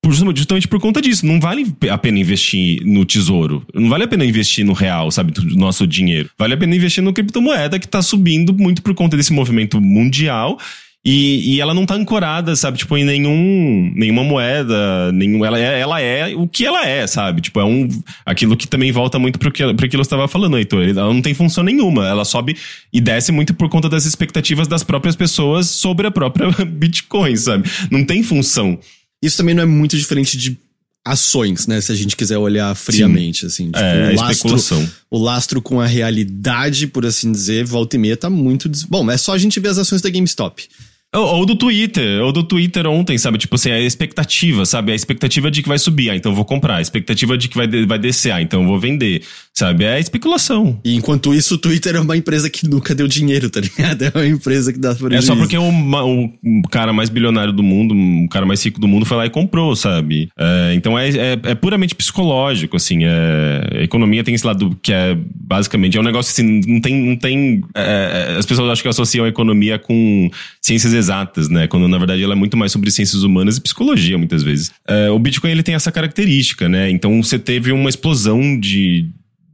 justamente por conta disso. Não vale a pena investir no tesouro. Não vale a pena investir no real, sabe? Do nosso dinheiro. Vale a pena investir no criptomoeda que está subindo muito por conta desse movimento mundial e, e ela não tá ancorada, sabe? Tipo, em nenhum, nenhuma moeda, nenhum, ela, é, ela é o que ela é, sabe? Tipo, é um, aquilo que também volta muito pro que, pro que eu estava falando, Heitor. Ela não tem função nenhuma. Ela sobe e desce muito por conta das expectativas das próprias pessoas sobre a própria Bitcoin, sabe? Não tem função. Isso também não é muito diferente de ações, né? Se a gente quiser olhar friamente, Sim. assim. Tipo, é, o lastro, o lastro com a realidade, por assim dizer, volta e meia tá muito... Des... Bom, é só a gente ver as ações da GameStop. Ou, ou, do Twitter, ou do Twitter ontem, sabe? Tipo assim, a expectativa, sabe? A expectativa de que vai subir, ah, então vou comprar. A expectativa de que vai, vai descer, ah, então vou vender, sabe? É especulação. E enquanto isso, o Twitter é uma empresa que nunca deu dinheiro, tá ligado? É uma empresa que dá prejuízo. É só porque o, o, cara mais bilionário do mundo, o cara mais rico do mundo foi lá e comprou, sabe? É, então é, é, é, puramente psicológico, assim. É, a economia tem esse lado que é basicamente, é um negócio assim, não tem. Não tem é, é, as pessoas acham que associam a economia com ciências exatas, né? Quando na verdade ela é muito mais sobre ciências humanas e psicologia, muitas vezes. É, o Bitcoin ele tem essa característica, né? Então você teve uma explosão de,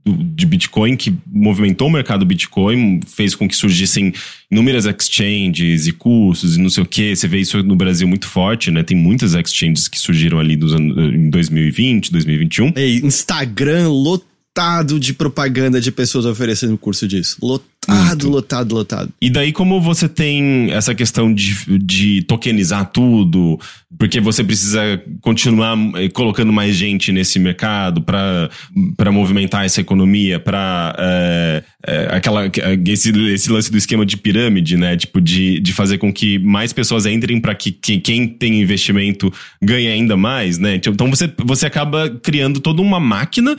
de Bitcoin que movimentou o mercado Bitcoin, fez com que surgissem inúmeras exchanges e cursos e não sei o que. Você vê isso no Brasil muito forte, né? Tem muitas exchanges que surgiram ali dos anos, em 2020, 2021. Ei, Instagram lotado de propaganda de pessoas oferecendo curso disso. Lotado Lotado, lotado, lotado. E daí, como você tem essa questão de, de tokenizar tudo, porque você precisa continuar eh, colocando mais gente nesse mercado para movimentar essa economia, para é, é, aquela esse, esse lance do esquema de pirâmide, né? Tipo, de, de fazer com que mais pessoas entrem para que, que quem tem investimento ganhe ainda mais, né? Então você, você acaba criando toda uma máquina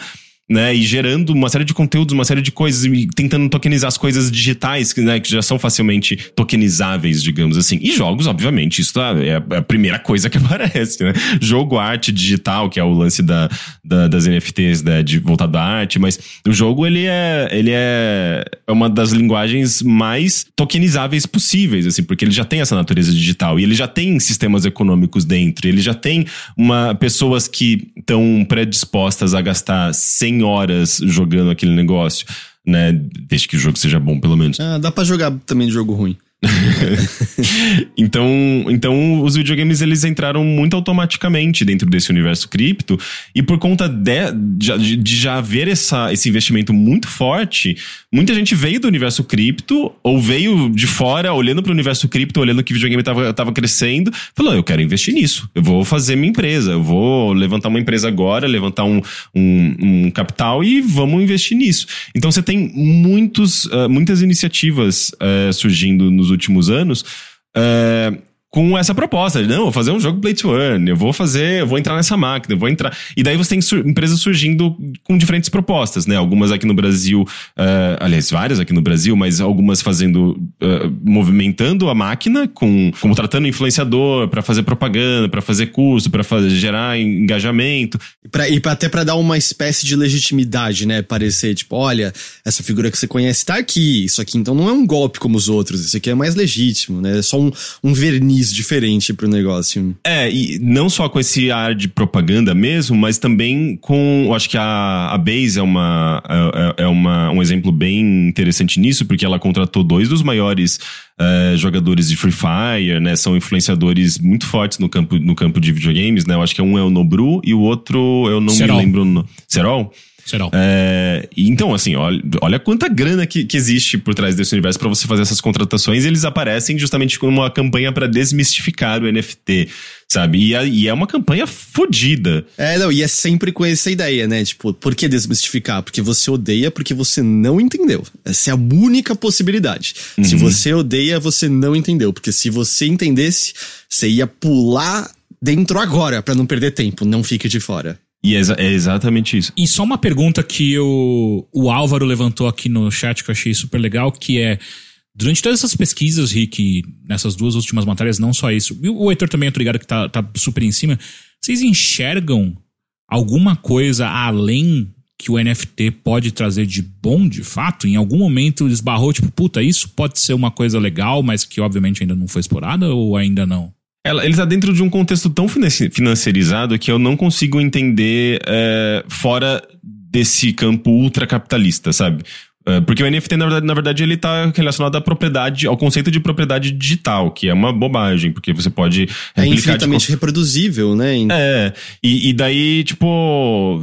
né? E gerando uma série de conteúdos, uma série de coisas, e tentando tokenizar as coisas digitais, né? Que já são facilmente tokenizáveis, digamos assim. E jogos, obviamente, isso tá, é a primeira coisa que aparece, né? Jogo, arte digital, que é o lance da, da das NFTs, né? De voltado à arte, mas o jogo, ele é, ele é uma das linguagens mais tokenizáveis possíveis, assim, porque ele já tem essa natureza digital e ele já tem sistemas econômicos dentro, ele já tem uma, pessoas que estão predispostas a gastar 100 horas jogando aquele negócio, né? Desde que o jogo seja bom, pelo menos. Ah, dá para jogar também de jogo ruim. então, então os videogames eles entraram muito automaticamente dentro desse universo cripto. E por conta de, de, de, já haver essa, esse investimento muito forte, muita gente veio do universo cripto ou veio de fora olhando para o universo cripto, olhando que o videogame estava crescendo, falou: eu quero investir nisso, eu vou fazer minha empresa, eu vou levantar uma empresa agora, levantar um, um, um capital e vamos investir nisso. Então você tem muitos, uh, muitas iniciativas uh, surgindo nos últimos anos. Uh, com essa proposta. Não, vou fazer um jogo play to earn, eu vou fazer, eu vou entrar nessa máquina, eu vou entrar. E daí você tem empresas surgindo com diferentes propostas, né? Algumas aqui no Brasil, uh, aliás, várias aqui no Brasil, mas algumas fazendo, uh, movimentando a máquina, com, tratando influenciador para fazer propaganda, para fazer curso, para gerar engajamento. Pra, e pra, até para dar uma espécie de legitimidade, né? Parecer, tipo, olha, essa figura que você conhece tá aqui, isso aqui então não é um golpe como os outros, isso aqui é mais legítimo, né? É só um, um verniz verniz diferente pro negócio. É, e não só com esse ar de propaganda mesmo, mas também com. Eu acho que a, a Base é, uma, é, é uma, um exemplo bem interessante nisso, porque ela contratou dois dos maiores Uh, jogadores de Free Fire, né? São influenciadores muito fortes no campo, no campo de videogames, né? Eu acho que um é o Nobru e o outro eu não Serol. me lembro. No... Serol? Será? É, então, assim, olha, olha quanta grana que, que existe por trás desse universo para você fazer essas contratações. E eles aparecem justamente como uma campanha para desmistificar o NFT, sabe? E, a- e é uma campanha fodida. É, não, e é sempre com essa ideia, né? Tipo, por que desmistificar? Porque você odeia porque você não entendeu. Essa é a única possibilidade. Se você odeia, você não entendeu. Porque se você entendesse, você ia pular dentro agora pra não perder tempo. Não fique de fora. E é, é exatamente isso. E só uma pergunta que o, o Álvaro levantou aqui no chat que eu achei super legal, que é. Durante todas essas pesquisas, Rick, nessas duas últimas matérias, não só isso, e o Heitor também, eu tô ligado que tá, tá super em cima, vocês enxergam alguma coisa além que o NFT pode trazer de bom, de fato? Em algum momento esbarrou, tipo, puta, isso pode ser uma coisa legal, mas que obviamente ainda não foi explorada ou ainda não? Ela, ele tá dentro de um contexto tão financi- financiarizado que eu não consigo entender é, fora desse campo ultracapitalista, sabe? É, Porque o NFT, na verdade, na verdade, ele tá relacionado à propriedade, ao conceito de propriedade digital, que é uma bobagem, porque você pode É replicar de infinitamente reproduzível, né? é, e, e daí, tipo.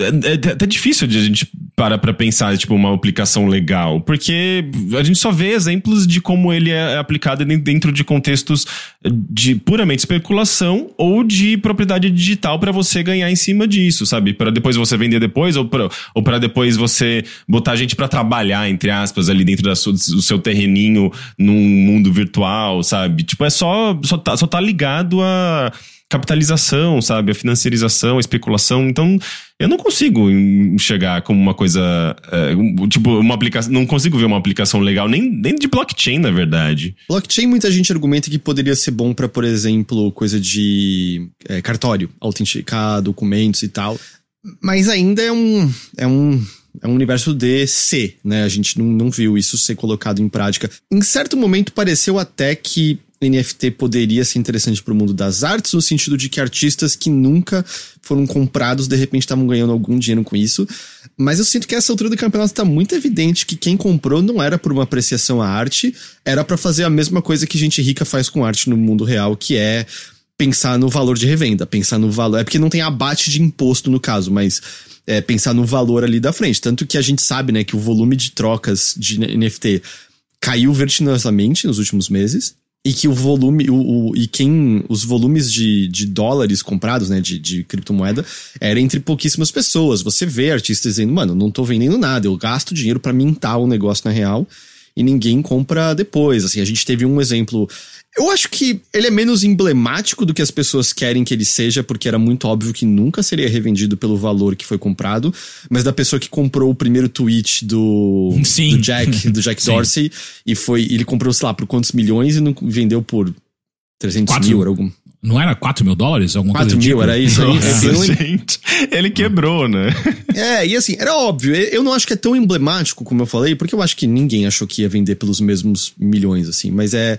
É, é até difícil de a gente parar pra pensar, tipo, uma aplicação legal. Porque a gente só vê exemplos de como ele é aplicado den- dentro de contextos de puramente especulação ou de propriedade digital pra você ganhar em cima disso, sabe? Pra depois você vender depois ou pra, ou pra depois você botar gente pra trabalhar, entre aspas, ali dentro da sua, do seu terreninho num mundo virtual, sabe? Tipo, é só, só, tá, só tá ligado a capitalização, sabe? A financiarização, a especulação. Então, eu não consigo enxergar como uma coisa. é, tipo, uma aplicação. Não consigo ver uma aplicação legal, nem, nem de blockchain, na verdade. Blockchain, muita gente argumenta que poderia ser bom pra, por exemplo, coisa de é, cartório, autenticar documentos e tal. Mas ainda é um. É um. É um universo de C, né? A gente não, não viu isso ser colocado em prática. Em certo momento pareceu até que NFT poderia ser interessante pro mundo das artes, no sentido de que artistas que nunca foram comprados, de repente estavam ganhando algum dinheiro com isso. Mas eu sinto que essa altura do campeonato tá muito evidente que quem comprou não era por uma apreciação à arte, era pra fazer a mesma coisa que gente rica faz com arte no mundo real, que é pensar no valor de revenda, pensar no valor. É porque não tem abate de imposto no caso, mas é pensar no valor ali da frente. Tanto que a gente sabe, né, que o volume de trocas de NFT caiu vertiginosamente nos últimos meses. E que o volume, o, o- e quem, os volumes de, de dólares comprados, né, de, de criptomoeda, era entre pouquíssimas pessoas. Você vê artistas dizendo, mano, não tô vendendo nada, eu gasto dinheiro pra mintar o negócio na real e ninguém compra depois. Assim, a gente teve um exemplo. Eu acho que ele é menos emblemático do que as pessoas querem que ele seja, porque era muito óbvio que nunca seria revendido pelo valor que foi comprado. Mas da pessoa que comprou o primeiro tweet do, do Jack, do Jack. Dorsey, e foi. Ele comprou, sei lá, por quantos milhões e não vendeu por 300 Quatro- mil, era algum. Não era 4 mil dólares? Alguma 4 coisa do mil, tipo? era isso aí? Nossa, lembro. gente. Ele quebrou, né? É, e assim, era óbvio. Eu não acho que é tão emblemático como eu falei, porque eu acho que ninguém achou que ia vender pelos mesmos milhões, assim. Mas é.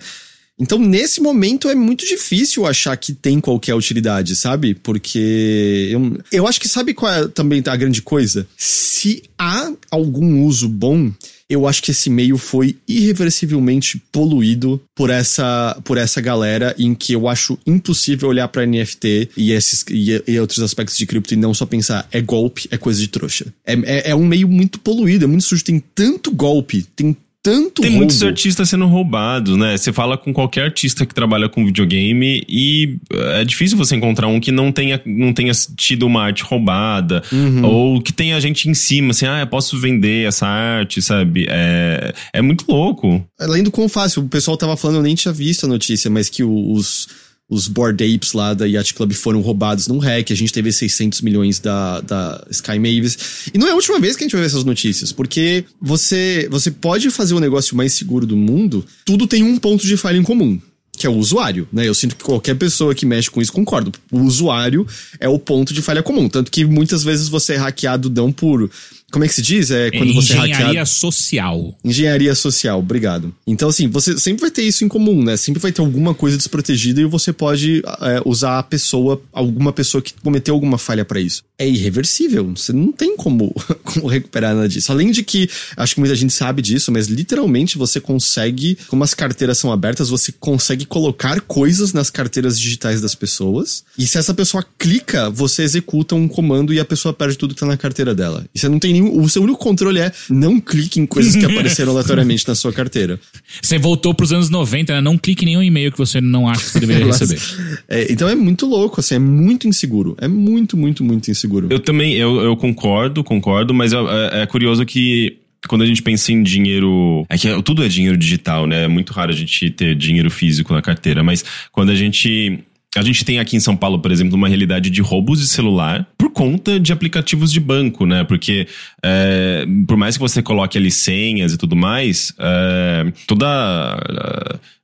Então, nesse momento, é muito difícil achar que tem qualquer utilidade, sabe? Porque. Eu, eu acho que sabe qual é também a grande coisa? Se há algum uso bom. Eu acho que esse meio foi irreversivelmente poluído por essa, por essa galera em que eu acho impossível olhar pra NFT e esses e, e outros aspectos de cripto e não só pensar é golpe, é coisa de trouxa. É, é, é um meio muito poluído, é muito sujo, tem tanto golpe, tem tanto Tem roubo. muitos artistas sendo roubados, né? Você fala com qualquer artista que trabalha com videogame e é difícil você encontrar um que não tenha, não tenha tido uma arte roubada ou que tenha gente em cima, assim, ah, eu posso vender essa arte, sabe? É, é muito louco. Além do quão fácil, o pessoal tava falando, eu nem tinha visto a notícia, mas que os, os Bored Apes lá da Yacht Club foram roubados num hack, a gente teve 600 milhões da, da Sky Mavis. E não é a última vez que a gente vai ver essas notícias, porque você, você pode fazer o negócio mais seguro do mundo, tudo tem um ponto de falha em comum. Que é o usuário, né? Eu sinto que qualquer pessoa que mexe com isso concorda. O usuário é o ponto de falha comum. Tanto que muitas vezes você é hackeado não por Como é que se diz? É quando É você engenharia social. Engenharia social, obrigado. Então, assim, você sempre vai ter isso em comum, né? Sempre vai ter alguma coisa desprotegida e você pode é, usar a pessoa, alguma pessoa que cometeu alguma falha pra isso. É irreversível. Você não tem como, como recuperar nada disso. Além de que, acho que muita gente sabe disso, mas literalmente você consegue, como as carteiras são abertas, você consegue colocar coisas nas carteiras digitais das pessoas. E se essa pessoa clica, você executa um comando e a pessoa perde tudo que tá na carteira dela. E você não tem nenhum. O seu único controle é não clique em coisas que apareceram aleatoriamente na sua carteira. Você voltou pros anos 90, né? Não clique em nenhum e-mail que você não acha que você deveria receber. É, então é muito louco, assim, é muito inseguro. É muito, muito, muito inseguro. Eu também, eu, eu concordo, concordo, mas é, é curioso que quando a gente pensa em dinheiro. É que tudo é dinheiro digital, né? É muito raro a gente ter dinheiro físico na carteira, mas quando a gente. A gente tem aqui em São Paulo, por exemplo, uma realidade de roubos de celular por conta de aplicativos de banco, né? Porque é, por mais que você coloque ali senhas e tudo mais, é, toda.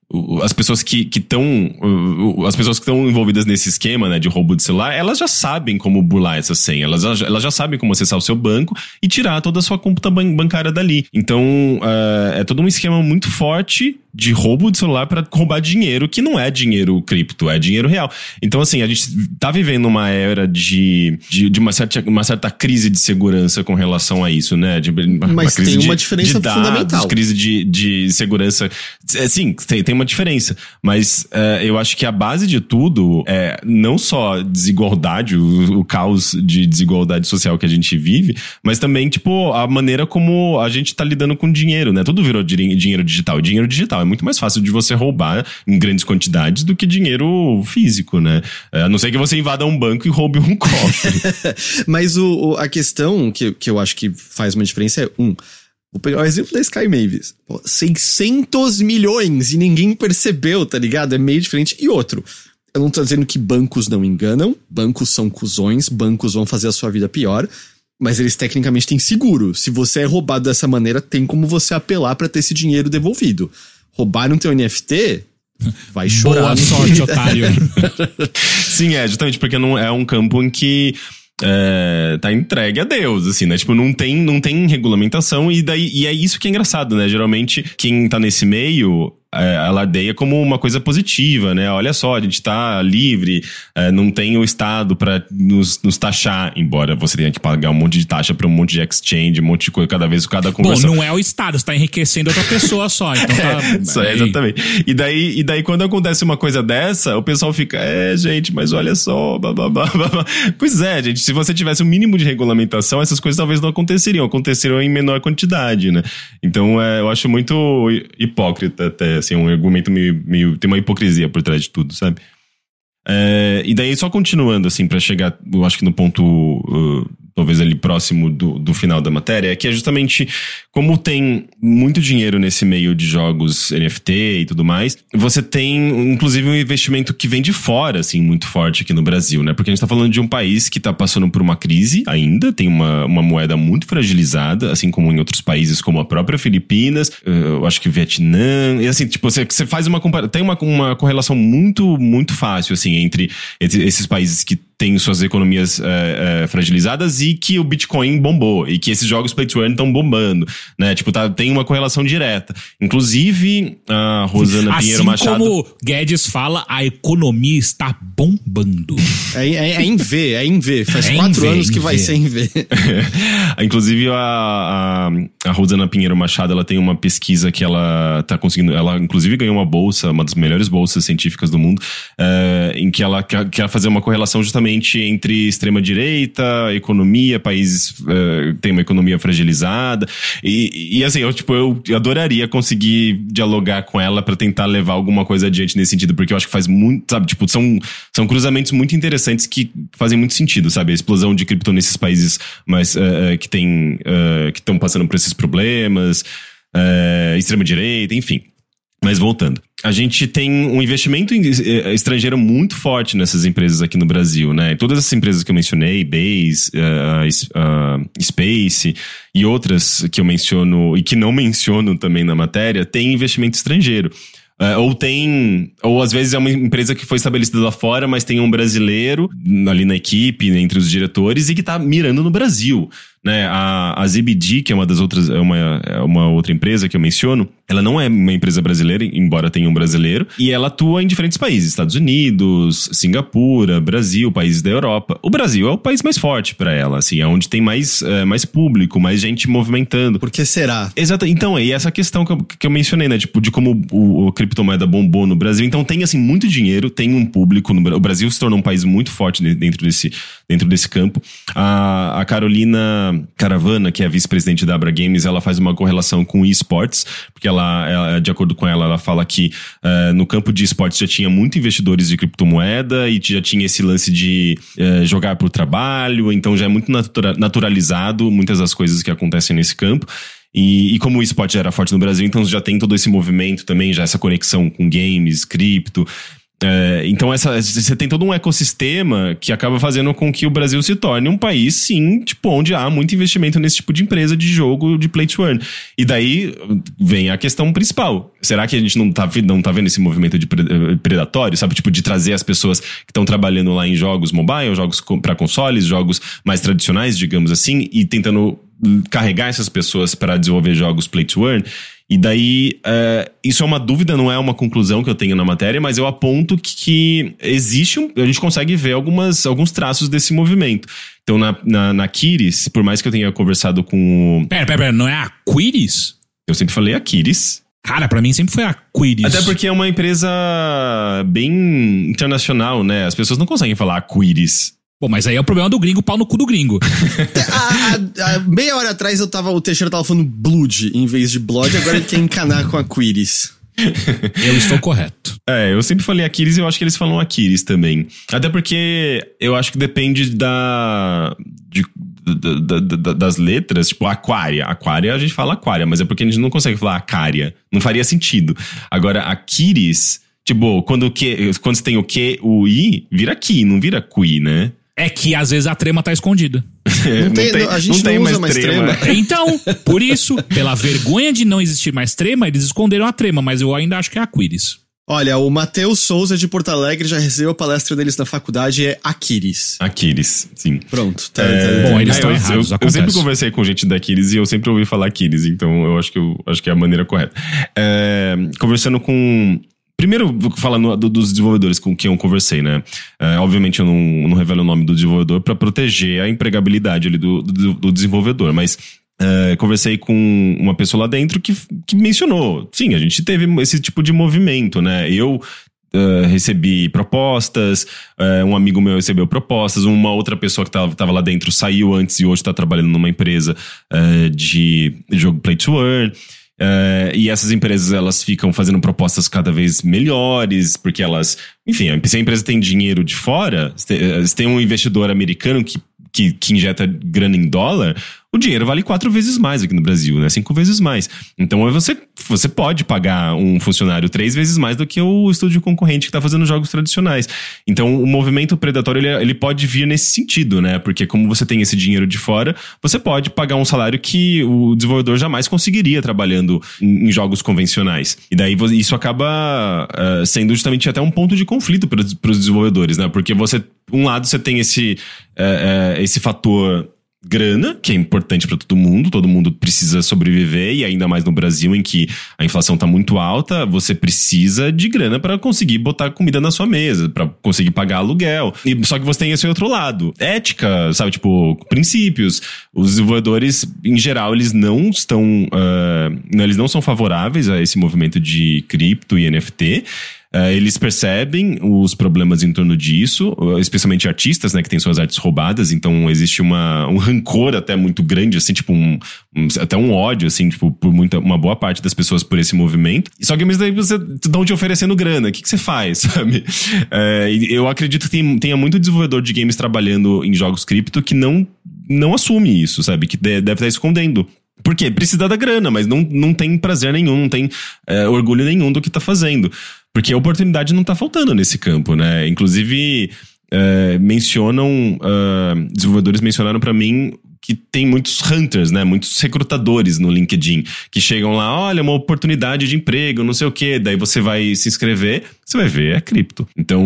o- as pessoas que estão as pessoas que estão envolvidas nesse esquema né, de roubo de celular elas já sabem como burlar essa senha elas, já- elas já sabem como acessar o seu banco e tirar toda a sua conta ban- bancária dali então é, é todo um esquema muito forte de roubo de celular para roubar dinheiro que não é dinheiro cripto é dinheiro real então assim a gente tá vivendo uma era de, de, de uma, certa, uma certa crise de segurança com relação a isso né de, uma Mas crise tem de- uma diferença de dados, fundamental. crise de, de segurança. É, sim, tem, tem uma diferença. Mas é, eu acho que a base de tudo é não só desigualdade, o, o caos de desigualdade social que a gente vive, mas também, tipo, a maneira como a gente tá lidando com dinheiro, né? Tudo virou din- dinheiro digital. Dinheiro digital é muito mais fácil de você roubar em grandes quantidades do que dinheiro físico, né? É, A não ser que você invada um banco e roube um cofre. Mas o, o- a questão que, que eu acho que faz uma diferença é, um, vou pegar o exemplo da Sky Mavis. Pô, 600 milhões e ninguém percebeu, tá ligado? É meio diferente. E outro, eu não tô dizendo que bancos não enganam, bancos são cuzões, bancos vão fazer a sua vida pior, mas eles tecnicamente têm seguro. Se você é roubado dessa maneira, tem como você apelar pra ter esse dinheiro devolvido. Roubaram teu NFT, vai chorar. Boa no sorte, otário. Sim, é, justamente porque não é um campo em que é, tá entregue a Deus, assim, né? Tipo, não tem, não tem regulamentação e daí e é isso que é engraçado, né? Geralmente, quem tá nesse meio é, alardeia como uma coisa positiva, né? Olha só, a gente tá livre, é, não tem o Estado pra nos, nos taxar, embora você tenha que pagar um monte de taxa pra um monte de exchange, um monte de coisa, cada vez cada Bom, conversa não é o Estado, você tá enriquecendo outra pessoa só. Então tá. É, exatamente. E daí, e daí, quando acontece uma coisa dessa, o pessoal fica, é, gente, mas olha só, blá, blá, blá, blá, blá." Pois é, gente, se você tivesse o mínimo de regulamentação, essas coisas talvez não aconteceriam, aconteceriam em menor quantidade, né? Então, é, eu acho muito hipócrita até, assim, um argumento meio, meio tem uma hipocrisia por trás de tudo, sabe? É, e daí, só continuando, assim, pra chegar, eu acho que no ponto, uh, talvez ali próximo do, do final da matéria, que é justamente como tem muito dinheiro nesse meio de jogos NFT e tudo mais, você tem, inclusive, um investimento que vem de fora, assim, muito forte aqui no Brasil, né? Porque a gente tá falando de um país que tá passando por uma crise ainda, tem uma, uma moeda muito fragilizada, assim como em outros países, como a própria Filipinas, uh, eu acho que Vietnã, e assim, tipo, você, você faz uma compara- tem uma, uma correlação muito, muito fácil, assim, entre esse- esses países que têm suas economias eh, eh, fragilizadas e que o Bitcoin bombou, e que esses jogos play to earn estão bombando, né? Tipo, tá, tem uma correlação direta. Inclusive, a Rosana Pinheiro Assim Machado... como Guedes fala, a economia está bombando. É, é- é em V, é em V. Faz É quatro V, anos que vai V. ser em V. Inclusive, a, a, a Rosana Pinheiro Machado, ela tem uma pesquisa que ela tá conseguindo. Ela, inclusive, ganhou uma bolsa, uma das melhores bolsas científicas do mundo, eh, em que ela quer, quer fazer uma correlação justamente entre extrema-direita, economia, países que têm uma economia fragilizada. E, e assim, eu, tipo, eu adoraria conseguir dialogar com ela para tentar levar alguma coisa adiante nesse sentido, porque eu acho que faz muito, sabe, tipo, são, são cruzamentos muito interessantes que fazem muito sentido, sabe? A explosão de cripto nesses países mais eh, eh, que tem, eh, que estão passando por esses problemas, extrema-direita, enfim. Mas voltando. A gente tem um investimento eh, estrangeiro muito forte nessas empresas aqui no Brasil, né? Todas essas empresas que eu mencionei, Base, S- ah, Space e outras que eu menciono e que não menciono também na matéria, têm investimento estrangeiro. Eh, ou tem, ou às vezes é uma empresa que foi estabelecida lá fora, mas tem um brasileiro ali na equipe, entre os diretores, e que tá mirando no Brasil. Né? A, a ZBD, que é uma das outras, é uma, é uma outra empresa que eu menciono, ela não é uma empresa brasileira, embora tenha um brasileiro, e ela atua em diferentes países, Estados Unidos, Singapura, Brasil, países da Europa. O Brasil é o país mais forte para ela, assim, é onde tem mais, é, mais público, mais gente movimentando. Por que será? Exato. Então, e essa questão que eu, que eu mencionei, né? Tipo, de como o, o criptomoeda bombou no Brasil. Então, tem, assim, muito dinheiro, tem um público. No, o Brasil se tornou um país muito forte dentro desse, dentro desse campo. A, a Carolina Caravana, que é a vice-presidente da Abra Games, ela faz uma correlação com esportes, porque ela, ela de acordo com ela, ela fala que uh, no campo de esportes já tinha muito investidores de criptomoeda e já tinha esse lance de uh, jogar por trabalho, então já é muito natura, naturalizado muitas das coisas que acontecem nesse campo. E, e, como o esporte era forte no Brasil, então já tem todo esse movimento também, já essa conexão com games, cripto. É, então essa, você tem todo um ecossistema que acaba fazendo com que o Brasil se torne um país, sim, tipo, onde há muito investimento nesse tipo de empresa de jogo de play to earn. E daí vem a questão principal. Será que a gente não tá, não tá vendo esse movimento de predatório, sabe? Tipo, de trazer as pessoas que estão trabalhando lá em jogos mobile, jogos para consoles, jogos mais tradicionais, digamos assim, e tentando carregar essas pessoas para desenvolver jogos play to earn. E daí, uh, isso é uma dúvida, não é uma conclusão que eu tenho na matéria, mas eu aponto que, que existe um. A gente consegue ver algumas, alguns traços desse movimento. Então, na, na, na Kiris, por mais que eu tenha conversado com o. Pera, pera, pera, não é a Quiris? Eu sempre falei a Kiris. Cara, pra mim sempre foi a Quiris. Até porque é uma empresa bem internacional, né? As pessoas não conseguem falar a Quiris. Bom, mas aí é o problema do gringo, pau no cu do gringo. a, a, a, meia hora atrás eu tava, o Teixeira tava falando Blood em vez de Blood, agora ele quer encanar com a Quiris. eu estou correto. É, eu sempre falei Aquiles e eu acho que eles falam Aquiles também. Até porque eu acho que depende da. De, da, da, da, das letras, tipo aquária. Aquária a gente fala aquária, mas é porque a gente não consegue falar acária. Não faria sentido. Agora, Aquiles, tipo, quando, o que, quando você tem o que, o i, vira ki, não vira qui, né? É que às vezes a trema tá escondida. Não tem, não tem, a gente não, não usa mais trema. trema. Então, por isso, pela vergonha de não existir mais trema, eles esconderam a trema, mas eu ainda acho que é Aquiles. Olha, o Matheus Souza de Porto Alegre já recebeu a palestra deles na faculdade, é Aquiles. Aquiles, sim. Pronto. Tá, é... tá, Bom, eles estão errados, eu, eu, sempre conversei com gente da Aquiles e eu sempre ouvi falar Aquiles, então eu acho que, eu, acho que é a maneira correta. É, conversando com Primeiro, falando dos desenvolvedores com quem eu conversei, né? É, obviamente eu não, não revelo o nome do desenvolvedor para proteger a empregabilidade ali do, do, do desenvolvedor, mas é, conversei com uma pessoa lá dentro que, que mencionou. Sim, a gente teve esse tipo de movimento, né? Eu Uh, recebi propostas, uh, um amigo meu recebeu propostas, uma outra pessoa que estava lá dentro saiu antes e hoje está trabalhando numa empresa uh, de jogo Play to Earn. Uh, e essas empresas elas ficam fazendo propostas cada vez melhores, porque elas, enfim, se a empresa tem dinheiro de fora, se tem um investidor americano que que, que injeta grana em dólar, o dinheiro vale quatro vezes mais aqui no Brasil, né? Cinco vezes mais. Então você, você pode pagar um funcionário três vezes mais do que o estúdio concorrente que está fazendo jogos tradicionais. Então o movimento predatório ele, ele pode vir nesse sentido, né? Porque como você tem esse dinheiro de fora, você pode pagar um salário que o desenvolvedor jamais conseguiria trabalhando em, em jogos convencionais. E daí isso acaba uh, sendo justamente até um ponto de conflito para os desenvolvedores, né? Porque você, um lado, você tem esse, uh, uh, esse fator grana, que é importante para todo mundo, todo mundo precisa sobreviver e ainda mais no Brasil em que a inflação está muito alta, você precisa de grana para conseguir botar comida na sua mesa, para conseguir pagar aluguel. E só que você tem esse outro lado, ética, sabe, tipo, princípios. Os desenvolvedores em geral, eles não estão uh, eles não são favoráveis a esse movimento de cripto e NFT. Uh, eles percebem os problemas em torno disso, especialmente artistas, né, que têm suas artes roubadas, então existe uma, um rancor até muito grande, assim, tipo, um, um, até um ódio, assim, tipo, por muita, uma boa parte das pessoas por esse movimento. Só que mesmo daí você estão te oferecendo grana, o que, que você faz, sabe? Uh, eu acredito que tem, tenha muito desenvolvedor de games trabalhando em jogos cripto que não, não assume isso, sabe? Que deve estar escondendo. Por quê? Precisa da grana, mas não, não tem prazer nenhum, não tem é, orgulho nenhum do que tá fazendo. Porque a oportunidade não tá faltando nesse campo, né? Inclusive, é, mencionam, uh, desenvolvedores mencionaram para mim que tem muitos hunters, né? Muitos recrutadores no LinkedIn que chegam lá, olha, uma oportunidade de emprego, não sei o quê. Daí você vai se inscrever, você vai ver, é cripto. Então,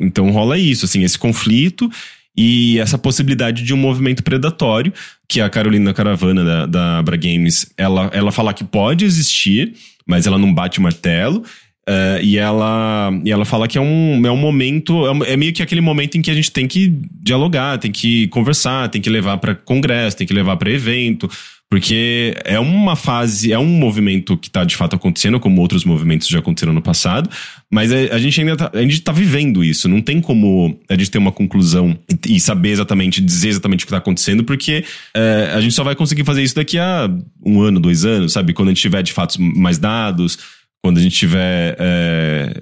então rola isso, assim, esse conflito e essa possibilidade de um movimento predatório que a Carolina Caravana da, da Abra Games, ela, ela fala que pode existir, mas ela não bate o martelo. Uh, e, ela, e ela fala que é um, é um momento, é, é, meio que aquele momento em que a gente tem que dialogar, tem que conversar, tem que levar para congresso, tem que levar para evento, porque é uma fase, é um movimento que está de fato acontecendo, como outros movimentos já aconteceram no passado, mas a, a gente ainda tá, a gente tá vivendo isso. Não tem como a gente ter uma conclusão e, e saber exatamente, dizer exatamente o que está acontecendo, porque é, a gente só vai conseguir fazer isso daqui a um ano, dois anos, sabe? Quando a gente tiver de fato mais dados quando a gente tiver, é,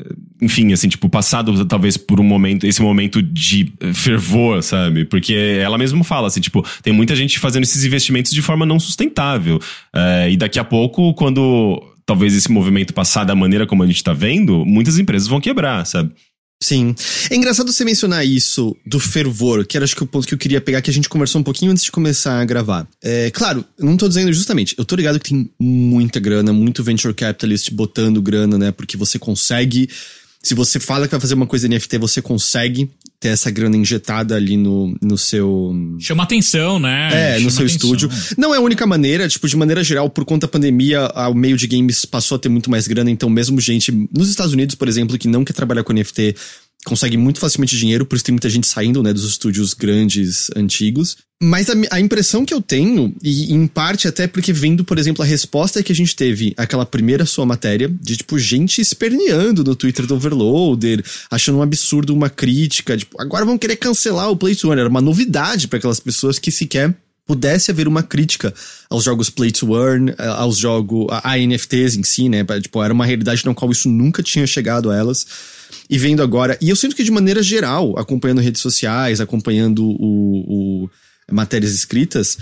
enfim, assim, tipo, passado talvez por um momento, esse momento de fervor, sabe? Porque ela mesma fala, assim, tipo, tem muita gente fazendo esses investimentos de forma não sustentável. É, e daqui a pouco, quando talvez esse movimento passar da maneira como a gente tá vendo, muitas empresas vão quebrar, sabe? Sim. É engraçado você mencionar isso do fervor, que era acho que o ponto que eu queria pegar, que a gente conversou um pouquinho antes de começar a gravar. É, claro, não tô dizendo justamente, eu tô ligado que tem muita grana, muito venture capitalist botando grana, né? Porque você consegue. Se você fala que vai fazer uma coisa NFT, você consegue ter essa grana injetada ali no, no seu. Chama atenção, né? É, Chama no seu atenção. estúdio. Não é a única maneira, tipo, de maneira geral, por conta da pandemia, o meio de games passou a ter muito mais grana, então mesmo gente nos Estados Unidos, por exemplo, que não quer trabalhar com NFT, consegue muito facilmente dinheiro, por isso tem muita gente saindo, né, dos estúdios grandes, antigos. Mas a, a, impressão que eu tenho, e em parte até porque vendo, por exemplo, a resposta que a gente teve àquela primeira sua matéria, de tipo, gente esperneando no Twitter do Overloader, achando um absurdo uma crítica, tipo, agora vão querer cancelar o Play to Earn. Era uma novidade para aquelas pessoas que sequer pudesse haver uma crítica aos jogos Play to Earn, aos jogos, a, a NFTs em si, né? Tipo, era uma realidade na qual isso nunca tinha chegado a elas e vendo agora. E eu sinto que de maneira geral, acompanhando redes sociais, acompanhando o, o matérias escritas,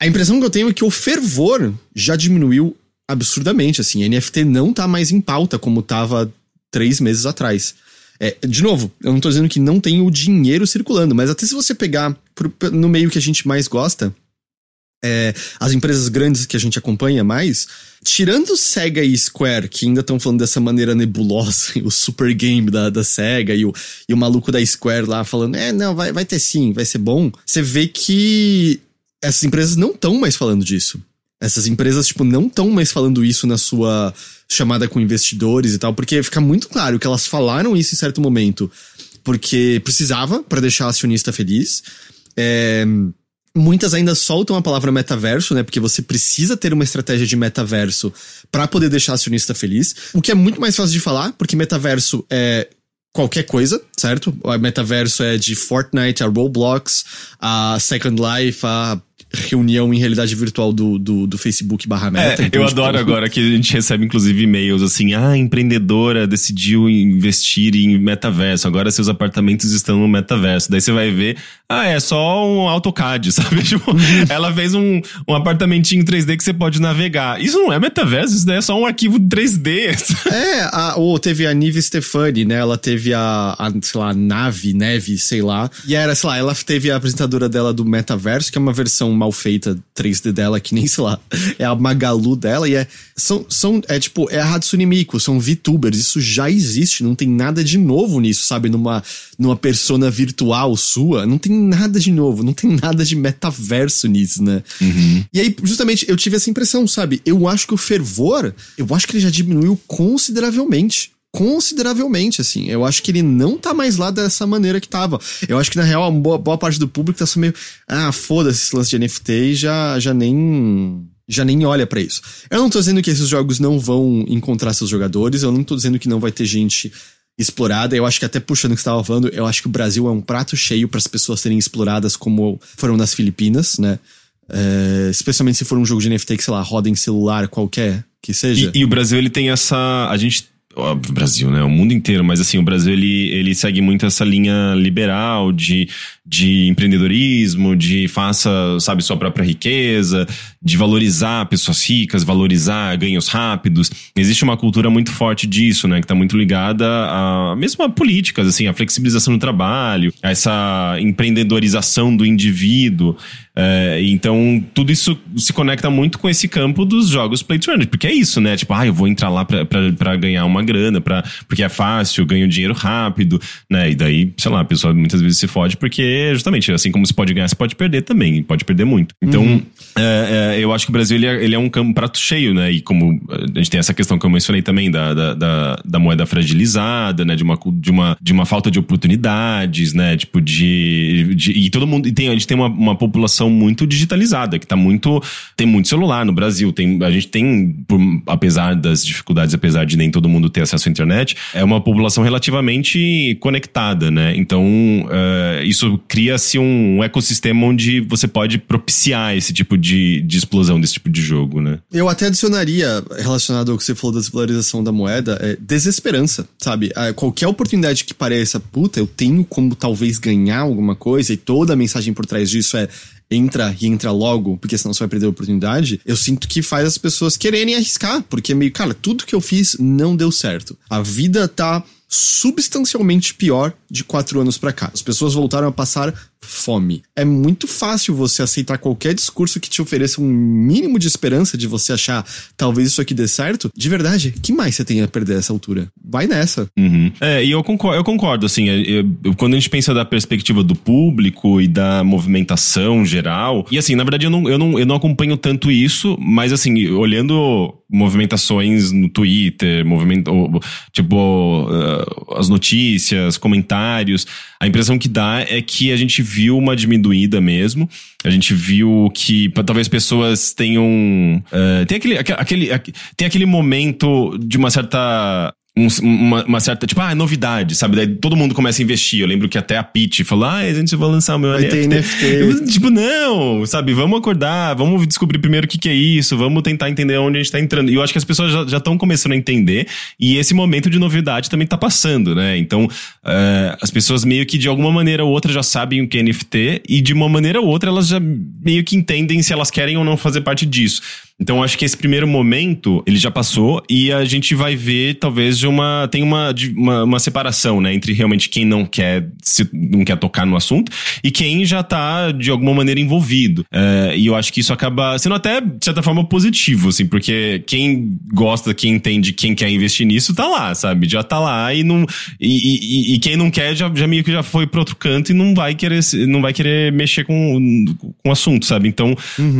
a impressão que eu tenho é que o fervor já diminuiu absurdamente. Assim, a NFT não tá mais em pauta como tava três meses atrás. É, de novo, eu não tô dizendo que não tem o dinheiro circulando, mas até se você pegar pro, no meio que a gente mais gosta, é, as empresas grandes que a gente acompanha mais, tirando Sega e Square, que ainda estão falando dessa maneira nebulosa, o super game da, da Sega e o, e o maluco da Square lá falando, é, não, vai, vai ter sim, vai ser bom, você vê que essas empresas não estão mais falando disso. Essas empresas, tipo, não estão mais falando isso na sua chamada com investidores e tal, porque fica muito claro que elas falaram isso em certo momento porque precisava para deixar a acionista feliz. É, Muitas ainda soltam a palavra metaverso, né? Porque você precisa ter uma estratégia de metaverso para poder deixar acionista feliz. O que é muito mais fácil de falar, porque metaverso é qualquer coisa, certo? O metaverso é de Fortnite a Roblox, a Second Life, a reunião em realidade virtual do, do, do Facebook barra meta. É, então, eu tipo, adoro agora que a gente recebe, inclusive, e-mails assim, ah, empreendedora decidiu investir em metaverso, agora seus apartamentos estão no metaverso. Daí você vai ver, ah, é só um AutoCAD, sabe? Tipo, ela fez um, um apartamentinho 3D que você pode navegar. Isso não é metaverso, isso daí é só um arquivo 3D. É, a, ou teve a Nive Stefani, né? Ela teve a, a, sei lá, Nave, Neve, sei lá. E era, sei lá, ela teve a apresentadora dela do metaverso, que é uma versão mal feita 3D dela, que nem, sei lá, é a Magalu dela, e é. São, são é tipo, é a Hatsune Miku, são VTubers, isso já existe, não tem nada de novo nisso, sabe? Numa, numa persona virtual sua, não tem nada de novo, não tem nada de metaverso nisso, né? Uhum. E aí, justamente, eu tive essa impressão, sabe? Eu acho que o fervor, eu acho que ele já diminuiu consideravelmente consideravelmente, assim. Eu acho que ele não tá mais lá dessa maneira que tava. Eu acho que, na real, a boa, boa parte do público tá só meio. Ah, foda-se esse lance de NFT e já, já nem. Já nem olha para isso. Eu não tô dizendo que esses jogos não vão encontrar seus jogadores, eu não tô dizendo que não vai ter gente explorada. Eu acho que até puxando o que você estava falando, eu acho que o Brasil é um prato cheio para as pessoas serem exploradas como foram nas Filipinas, né? É, especialmente se for um jogo de NFT que, sei lá, roda em celular qualquer que seja. E, e o Brasil, ele tem essa. A gente óbvio, Brasil, né? O mundo inteiro, mas assim, o Brasil ele, ele segue muito essa linha liberal de, de empreendedorismo, de faça, sabe, sua própria riqueza, de valorizar pessoas ricas, valorizar ganhos rápidos. Existe uma cultura muito forte disso, né? Que tá muito ligada a mesmo a políticas, assim, a flexibilização do trabalho, a essa empreendedorização do indivíduo. É, então, tudo isso se conecta muito com esse campo dos jogos play to earn, porque é isso, né? Tipo, ah, eu vou entrar lá pra ganhar uma grana, pra, porque é fácil, ganho dinheiro rápido, né? E daí, sei lá, a pessoa muitas vezes se fode porque justamente, assim como você pode ganhar, você pode perder também, pode perder muito. Então, Uhum. é, é, eu acho que o Brasil ele é, ele é um campo prato cheio, né? E como a gente tem essa questão que eu mencionei também da, da, da, da moeda fragilizada, né? De uma, de, uma, de uma falta de oportunidades, né? Tipo, de. de- e todo mundo. E tem, a gente tem uma, uma população muito digitalizada, que tá muito. Tem muito celular no Brasil. Tem, a gente tem, por- apesar das dificuldades, apesar de nem todo mundo ter acesso à internet, é uma população relativamente conectada, né? Então, eh, isso cria-se um ecossistema onde você pode propiciar esse tipo de, de explosão desse tipo de jogo, né? Eu até adicionaria, relacionado ao que você falou da desvalorização da moeda, é desesperança, sabe? Ah, Qualquer oportunidade que pareça, puta, eu tenho como talvez ganhar alguma coisa, e toda a mensagem por trás disso é entra e entra logo, porque senão você vai perder a oportunidade, eu sinto que faz as pessoas quererem arriscar, porque é meio, cara, tudo que eu fiz não deu certo. A vida tá substancialmente pior de quatro anos pra cá. As pessoas voltaram a passar fome. É muito fácil você aceitar qualquer discurso que te ofereça um mínimo de esperança de você achar talvez isso aqui dê certo. De verdade, que mais você tem a perder essa altura? Vai nessa. Uhum. É, e eu concordo, eu concordo assim, é, eu- eu- quando a gente pensa da perspectiva do público e da movimentação geral, e assim, na verdade eu não, eu não, eu não acompanho tanto isso, mas assim, olhando movimentações no Twitter, movimento, tipo, uh, as notícias, comentários, a impressão que dá é que a gente viu uma diminuída mesmo, a gente viu que talvez pessoas tenham, uh, tem aquele, aque- aquele, aque- tem aquele momento de uma certa um- uma, uma certa, tipo, ah, é novidade, sabe? Daí todo mundo começa a investir. Eu lembro que até a Pitch falou, ah, a gente vai lançar o meu Vai ter NFT. Eu, tipo, não, sabe? Vamos acordar, vamos descobrir primeiro o que, que é isso, vamos tentar entender onde a gente tá entrando. E eu acho que as pessoas já estão começando a entender, e esse momento de novidade também tá passando, né? Então, eh, as pessoas meio que de alguma maneira ou outra já sabem o que é NFT, e de uma maneira ou outra elas já meio que entendem se elas querem ou não fazer parte disso. Então acho que esse primeiro momento, ele já passou e a gente vai ver, talvez, de uma. Tem uma, de- uma, uma separação, né? Entre realmente quem não quer se, não quer tocar no assunto e quem já tá, de alguma maneira, envolvido. É, e eu acho que isso acaba sendo até, de certa forma, positivo, assim, porque quem gosta, quem entende, quem quer investir nisso, tá lá, sabe? Já tá lá e não. E, e- e quem não quer já, já meio que já foi pro outro canto e não vai querer, não vai querer mexer com, com o assunto, sabe? Então,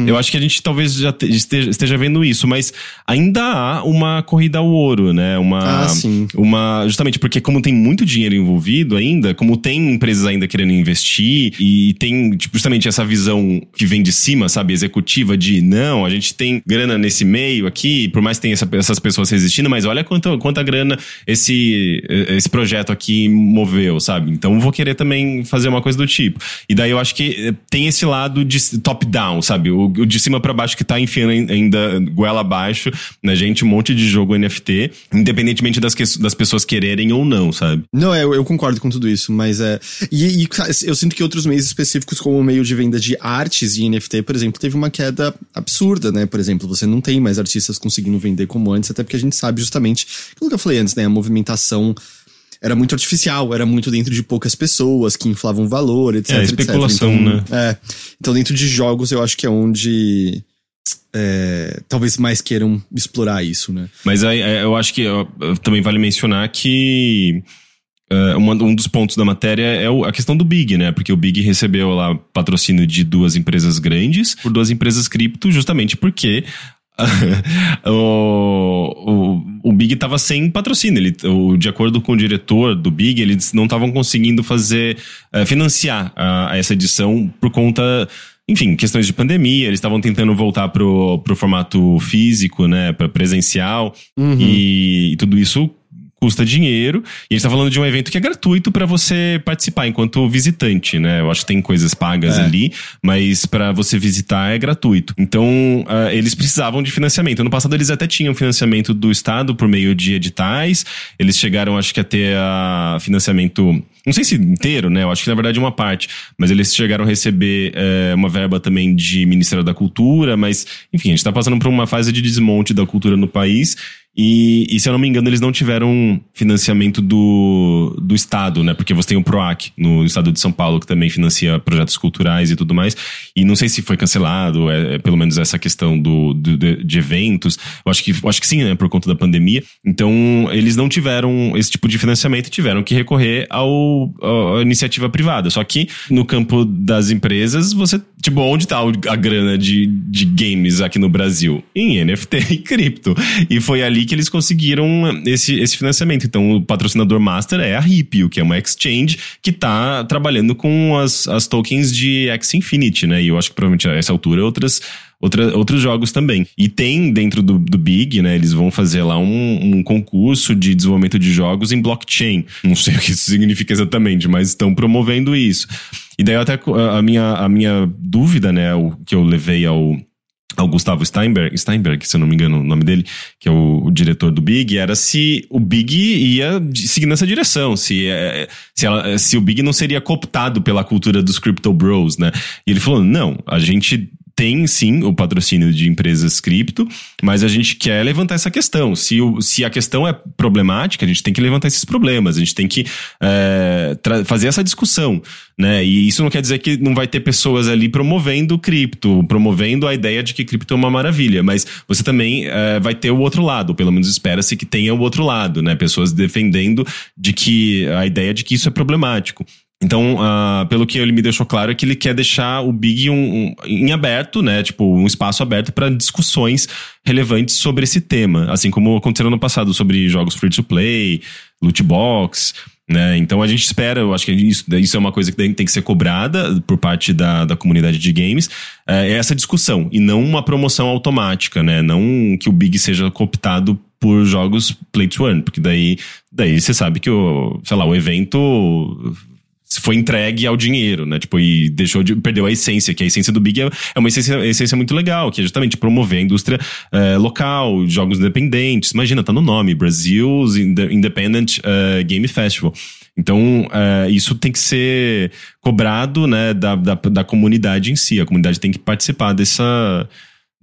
eu acho que a gente talvez já te- esteja, esteja vendo isso, mas ainda há uma corrida ao ouro, né? Uma, Ah, sim. uma justamente porque como tem muito dinheiro envolvido ainda, como tem empresas ainda querendo investir e tem tipo, justamente essa visão que vem de cima, sabe, executiva de não, a gente tem grana nesse meio aqui, por mais que tenha essa- essas pessoas resistindo, mas olha quanto, quanta grana esse esse projeto aqui moveu, sabe? Então vou querer também fazer uma coisa do tipo. E daí eu acho que eh, tem esse lado de top down, sabe? O, o de cima pra baixo que tá enfiando ain- ainda goela abaixo na gente um monte de jogo NFT, independentemente das, que- das pessoas quererem ou não, sabe? Não, é, eu, eu concordo com tudo isso, mas é. E, e, cara, eu sinto que outros meios específicos, como o meio de venda de artes e NFT, por exemplo, teve uma queda absurda, né? Por exemplo, você não tem mais artistas conseguindo vender como antes, até porque a gente sabe justamente aquilo que eu falei antes, né? A movimentação era muito artificial, era muito dentro de poucas pessoas que inflavam valor, etc. É, etc. especulação, Então, né? É. Então, dentro de jogos, eu acho que é onde. É, talvez mais queiram explorar isso, né? Mas aí, é, eu acho que também vale mencionar que é, uma- um dos pontos da matéria é a questão do Big, né? Porque o Big recebeu lá patrocínio de duas empresas grandes por duas empresas cripto, justamente porque o, o, o Big estava sem patrocínio. Ele, o, de acordo com o diretor do Big, eles não estavam conseguindo fazer eh, financiar a essa edição por conta enfim, questões de pandemia, eles estavam tentando voltar pro, pro formato físico, né, para presencial, e, e tudo isso custa dinheiro. E a gente tá falando de um evento que é gratuito para você participar enquanto visitante, né? Eu acho que tem coisas pagas É. ali, mas para você visitar é gratuito. Então, ah, eles precisavam de financiamento. Ano passado eles até tinham financiamento do Estado por meio de editais. Eles chegaram, acho que, a ter ah, financiamento não sei se inteiro, né? Eu acho que na verdade uma parte. Mas eles chegaram a receber eh, uma verba também de Ministério da Cultura, mas, enfim, a gente tá passando por uma fase de desmonte da cultura no país. E, e, se eu não me engano, eles não tiveram financiamento do, do Estado, né? Porque você tem o PROAC no estado de São Paulo, que também financia projetos culturais e tudo mais. E não sei se foi cancelado, é, é pelo menos essa questão do, do de, de, eventos. Eu acho que, eu acho que sim, né? Por conta da pandemia. Então, eles não tiveram esse tipo de financiamento e tiveram que recorrer ao, iniciativa privada. Só que no campo das empresas, você. Tipo, onde tá a grana de, de games aqui no Brasil? Em NFT e cripto. E foi ali que eles conseguiram esse, esse financiamento. Então, o patrocinador master é a Ripio, que é uma exchange que está trabalhando com as, as tokens de X Infinity, né? E eu acho que provavelmente a essa altura outras outra, outros jogos também. E tem dentro do, do Big, né? Eles vão fazer lá um, um, concurso de desenvolvimento de jogos em blockchain. Não sei o que isso significa exatamente, mas estão promovendo isso. E daí até a minha, a minha dúvida, né? O que eu levei ao ao Gustavo Steinberg, Steinberg, se eu não me engano o nome dele, que é o, o, diretor do Big, era se o Big ia seguir nessa direção, se, é, se, ela, se o Big não seria cooptado pela cultura dos Crypto Bros, né? E ele falou, não, a gente tem sim o patrocínio de empresas cripto, mas a gente quer levantar essa questão. Se, o, se a questão é problemática, a gente tem que levantar esses problemas, a gente tem que é, fazer essa discussão. Né? E isso não quer dizer que não vai ter pessoas ali promovendo cripto, promovendo a ideia de que cripto é uma maravilha, mas você também é, vai ter o outro lado, pelo menos espera-se que tenha o outro lado, né? Pessoas defendendo de que a ideia de que isso é problemático. Então, uh, pelo que ele me deixou claro, é que ele quer deixar o Big um, um, em aberto, né? Tipo, um espaço aberto para discussões relevantes sobre esse tema. Assim como aconteceu no passado sobre jogos free to play, loot box. Né? Então a gente espera, eu acho que isso, isso é uma coisa que tem que ser cobrada por parte da, da comunidade de games, é essa discussão, e não uma promoção automática, né? Não que o Big seja cooptado por jogos play to earn, porque daí, daí você sabe que o, sei lá, o evento foi entregue ao dinheiro, né? Tipo, e deixou de, perdeu a essência, que a essência do Big é, é uma essência, essência muito legal, que é justamente promover a indústria é, local, jogos independentes. Imagina, tá no nome, Brasil's Independent uh, Game Festival. Então, uh, isso tem que ser cobrado, né, da, da, da comunidade em si. A comunidade tem que participar dessa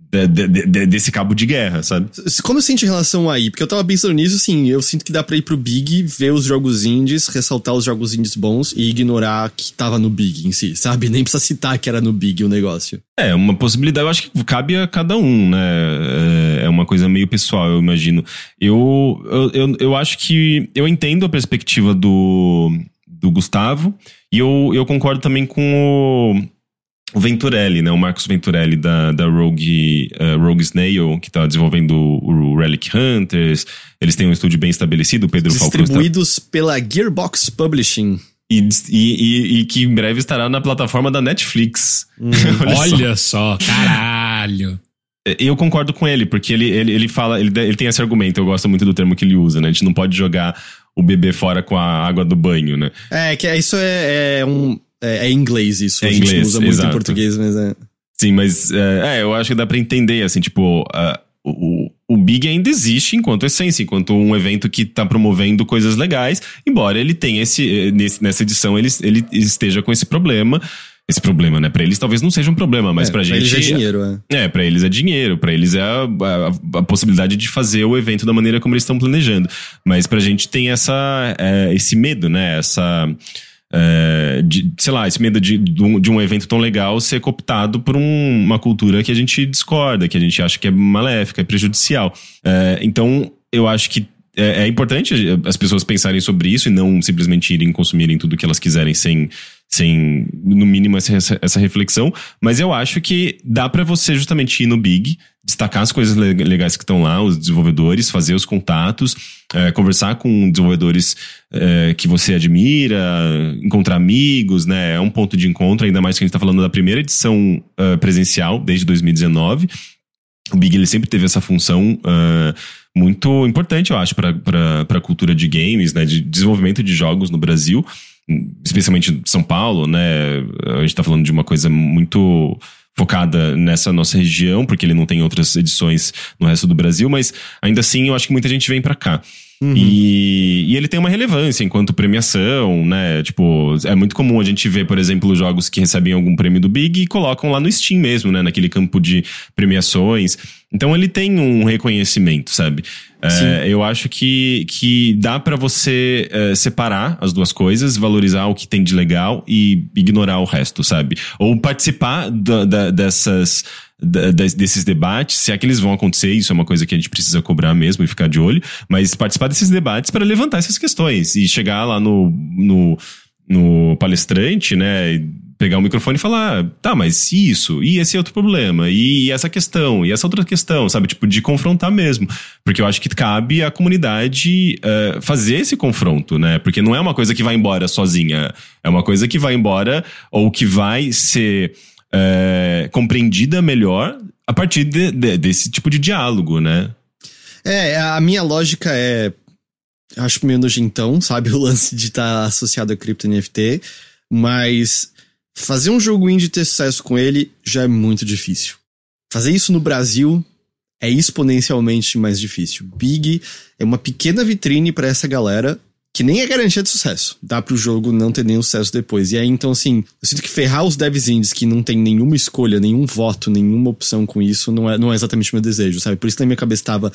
de, de, de, desse cabo de guerra, sabe? Como eu sinto em relação aí? Porque eu tava pensando nisso, assim, eu sinto que dá pra ir pro Big, ver os jogos indies, ressaltar os jogos indies bons e ignorar que tava no Big em si, sabe? Nem precisa citar que era no Big o negócio. É, uma possibilidade, eu acho que cabe a cada um, né? É, é uma coisa meio pessoal, eu imagino. Eu, eu, eu, eu acho que eu entendo a perspectiva do, do Gustavo e eu, eu concordo também com o o Venturelli, né? O Marcos Venturelli da, da Rogue, uh, Rogue Snail, que está desenvolvendo o, o Relic Hunters. Eles têm um estúdio bem estabelecido, o Pedro Falcão. Distribuídos está... pela Gearbox Publishing. E, e, e, que em breve estará na plataforma da Netflix. Hum, olha, olha só. só, caralho. É, eu concordo com ele, porque ele, ele, ele fala, ele, ele tem esse argumento, eu gosto muito do termo que ele usa, né? A gente não pode jogar o bebê fora com a água do banho, né? É, que isso é, é um é, é inglês isso. É a gente inglês, usa muito exato. em português, mas é. Sim, mas é, é, eu acho que dá pra entender, assim, tipo, uh, o, o Big ainda existe enquanto essência, enquanto um evento que tá promovendo coisas legais, embora ele tenha esse, nesse, nessa edição ele, ele esteja com esse problema. Esse problema, né? Pra eles talvez não seja um problema, mas é, pra, pra gente. Pra eles é dinheiro, é. É, pra eles é dinheiro, pra eles é a, a, a possibilidade de fazer o evento da maneira como eles estão planejando. Mas pra gente tem essa, é, esse medo, né? Essa é, de, sei lá, esse medo de, de um evento tão legal ser cooptado por um, uma cultura que a gente discorda, que a gente acha que é maléfica, é prejudicial. É, então, eu acho que é, é, importante as pessoas pensarem sobre isso e não simplesmente irem consumirem tudo que elas quiserem sem, sem no mínimo, essa, essa reflexão. Mas eu acho que dá para você justamente ir no Big, destacar as coisas legais que estão lá, os desenvolvedores, fazer os contatos, é, conversar com desenvolvedores é, que você admira, encontrar amigos, né? É um ponto de encontro, ainda mais que a gente está falando da primeira edição uh, presencial, desde 2019. O Big ele sempre teve essa função uh, muito importante, eu acho, para a cultura de games, né, de desenvolvimento de jogos no Brasil, especialmente São Paulo, né? A gente está falando de uma coisa muito focada nessa nossa região, porque ele não tem outras edições no resto do Brasil, mas ainda assim eu acho que muita gente vem para cá. E, e ele tem uma relevância enquanto premiação, né? Tipo, é muito comum a gente ver, por exemplo, jogos que recebem algum prêmio do Big e colocam lá no Steam mesmo, né? Naquele campo de premiações. Então ele tem um reconhecimento, sabe? É, eu acho que, que dá para você é, separar as duas coisas, valorizar o que tem de legal e ignorar o resto, sabe? Ou participar da, da, dessas desses debates, se é que eles vão acontecer, isso é uma coisa que a gente precisa cobrar mesmo e ficar de olho, mas participar desses debates para levantar essas questões e chegar lá no, no, no palestrante, né? Pegar o microfone e falar, tá, mas e isso? E esse outro problema? E essa questão? E essa outra questão? Sabe? Tipo, de confrontar mesmo. Porque eu acho que cabe à comunidade eh, fazer esse confronto, né? Porque não é uma coisa que vai embora sozinha. É uma coisa que vai embora ou que vai ser é, compreendida melhor a partir de- de- desse tipo de diálogo, né? É, a minha lógica é. Acho meio nojentão, sabe? O lance de estar associado a cripto NFT. Mas fazer um jogo indie ter sucesso com ele já é muito difícil. Fazer isso no Brasil é exponencialmente mais difícil. Big é uma pequena vitrine pra essa galera que nem é garantia de sucesso. Dá pro jogo não ter nenhum sucesso depois. E aí, então, assim, eu sinto que ferrar os devs indies que não tem nenhuma escolha, nenhum voto, nenhuma opção com isso, não é, não é exatamente o meu desejo, sabe? Por isso que na minha cabeça tava.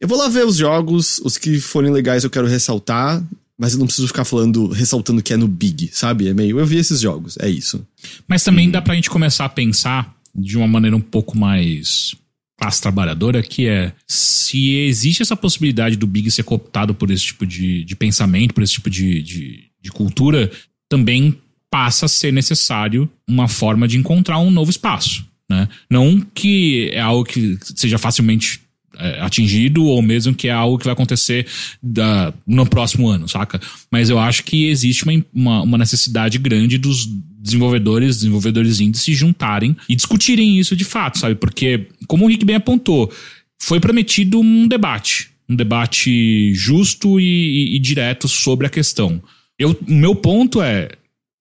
Eu vou lá ver os jogos, os que forem legais eu quero ressaltar, mas eu não preciso ficar falando, ressaltando que é no Big, sabe? É meio. Eu vi esses jogos, é isso. Mas também dá pra gente começar a pensar de uma maneira um pouco mais classe trabalhadora, que é se existe essa possibilidade do Big ser cooptado por esse tipo de, de pensamento, por esse tipo de, de, de cultura, também passa a ser necessário uma forma de encontrar um novo espaço. Né? Não que é algo que seja facilmente é, atingido ou mesmo que é algo que vai acontecer da- no próximo ano, saca? Mas eu acho que existe uma, uma, uma necessidade grande dos desenvolvedores, desenvolvedores indies se juntarem e discutirem isso de fato, sabe? Porque, como o Rick bem apontou, foi prometido um debate. Um debate justo e, e- e direto sobre a questão. Eu, o meu ponto é.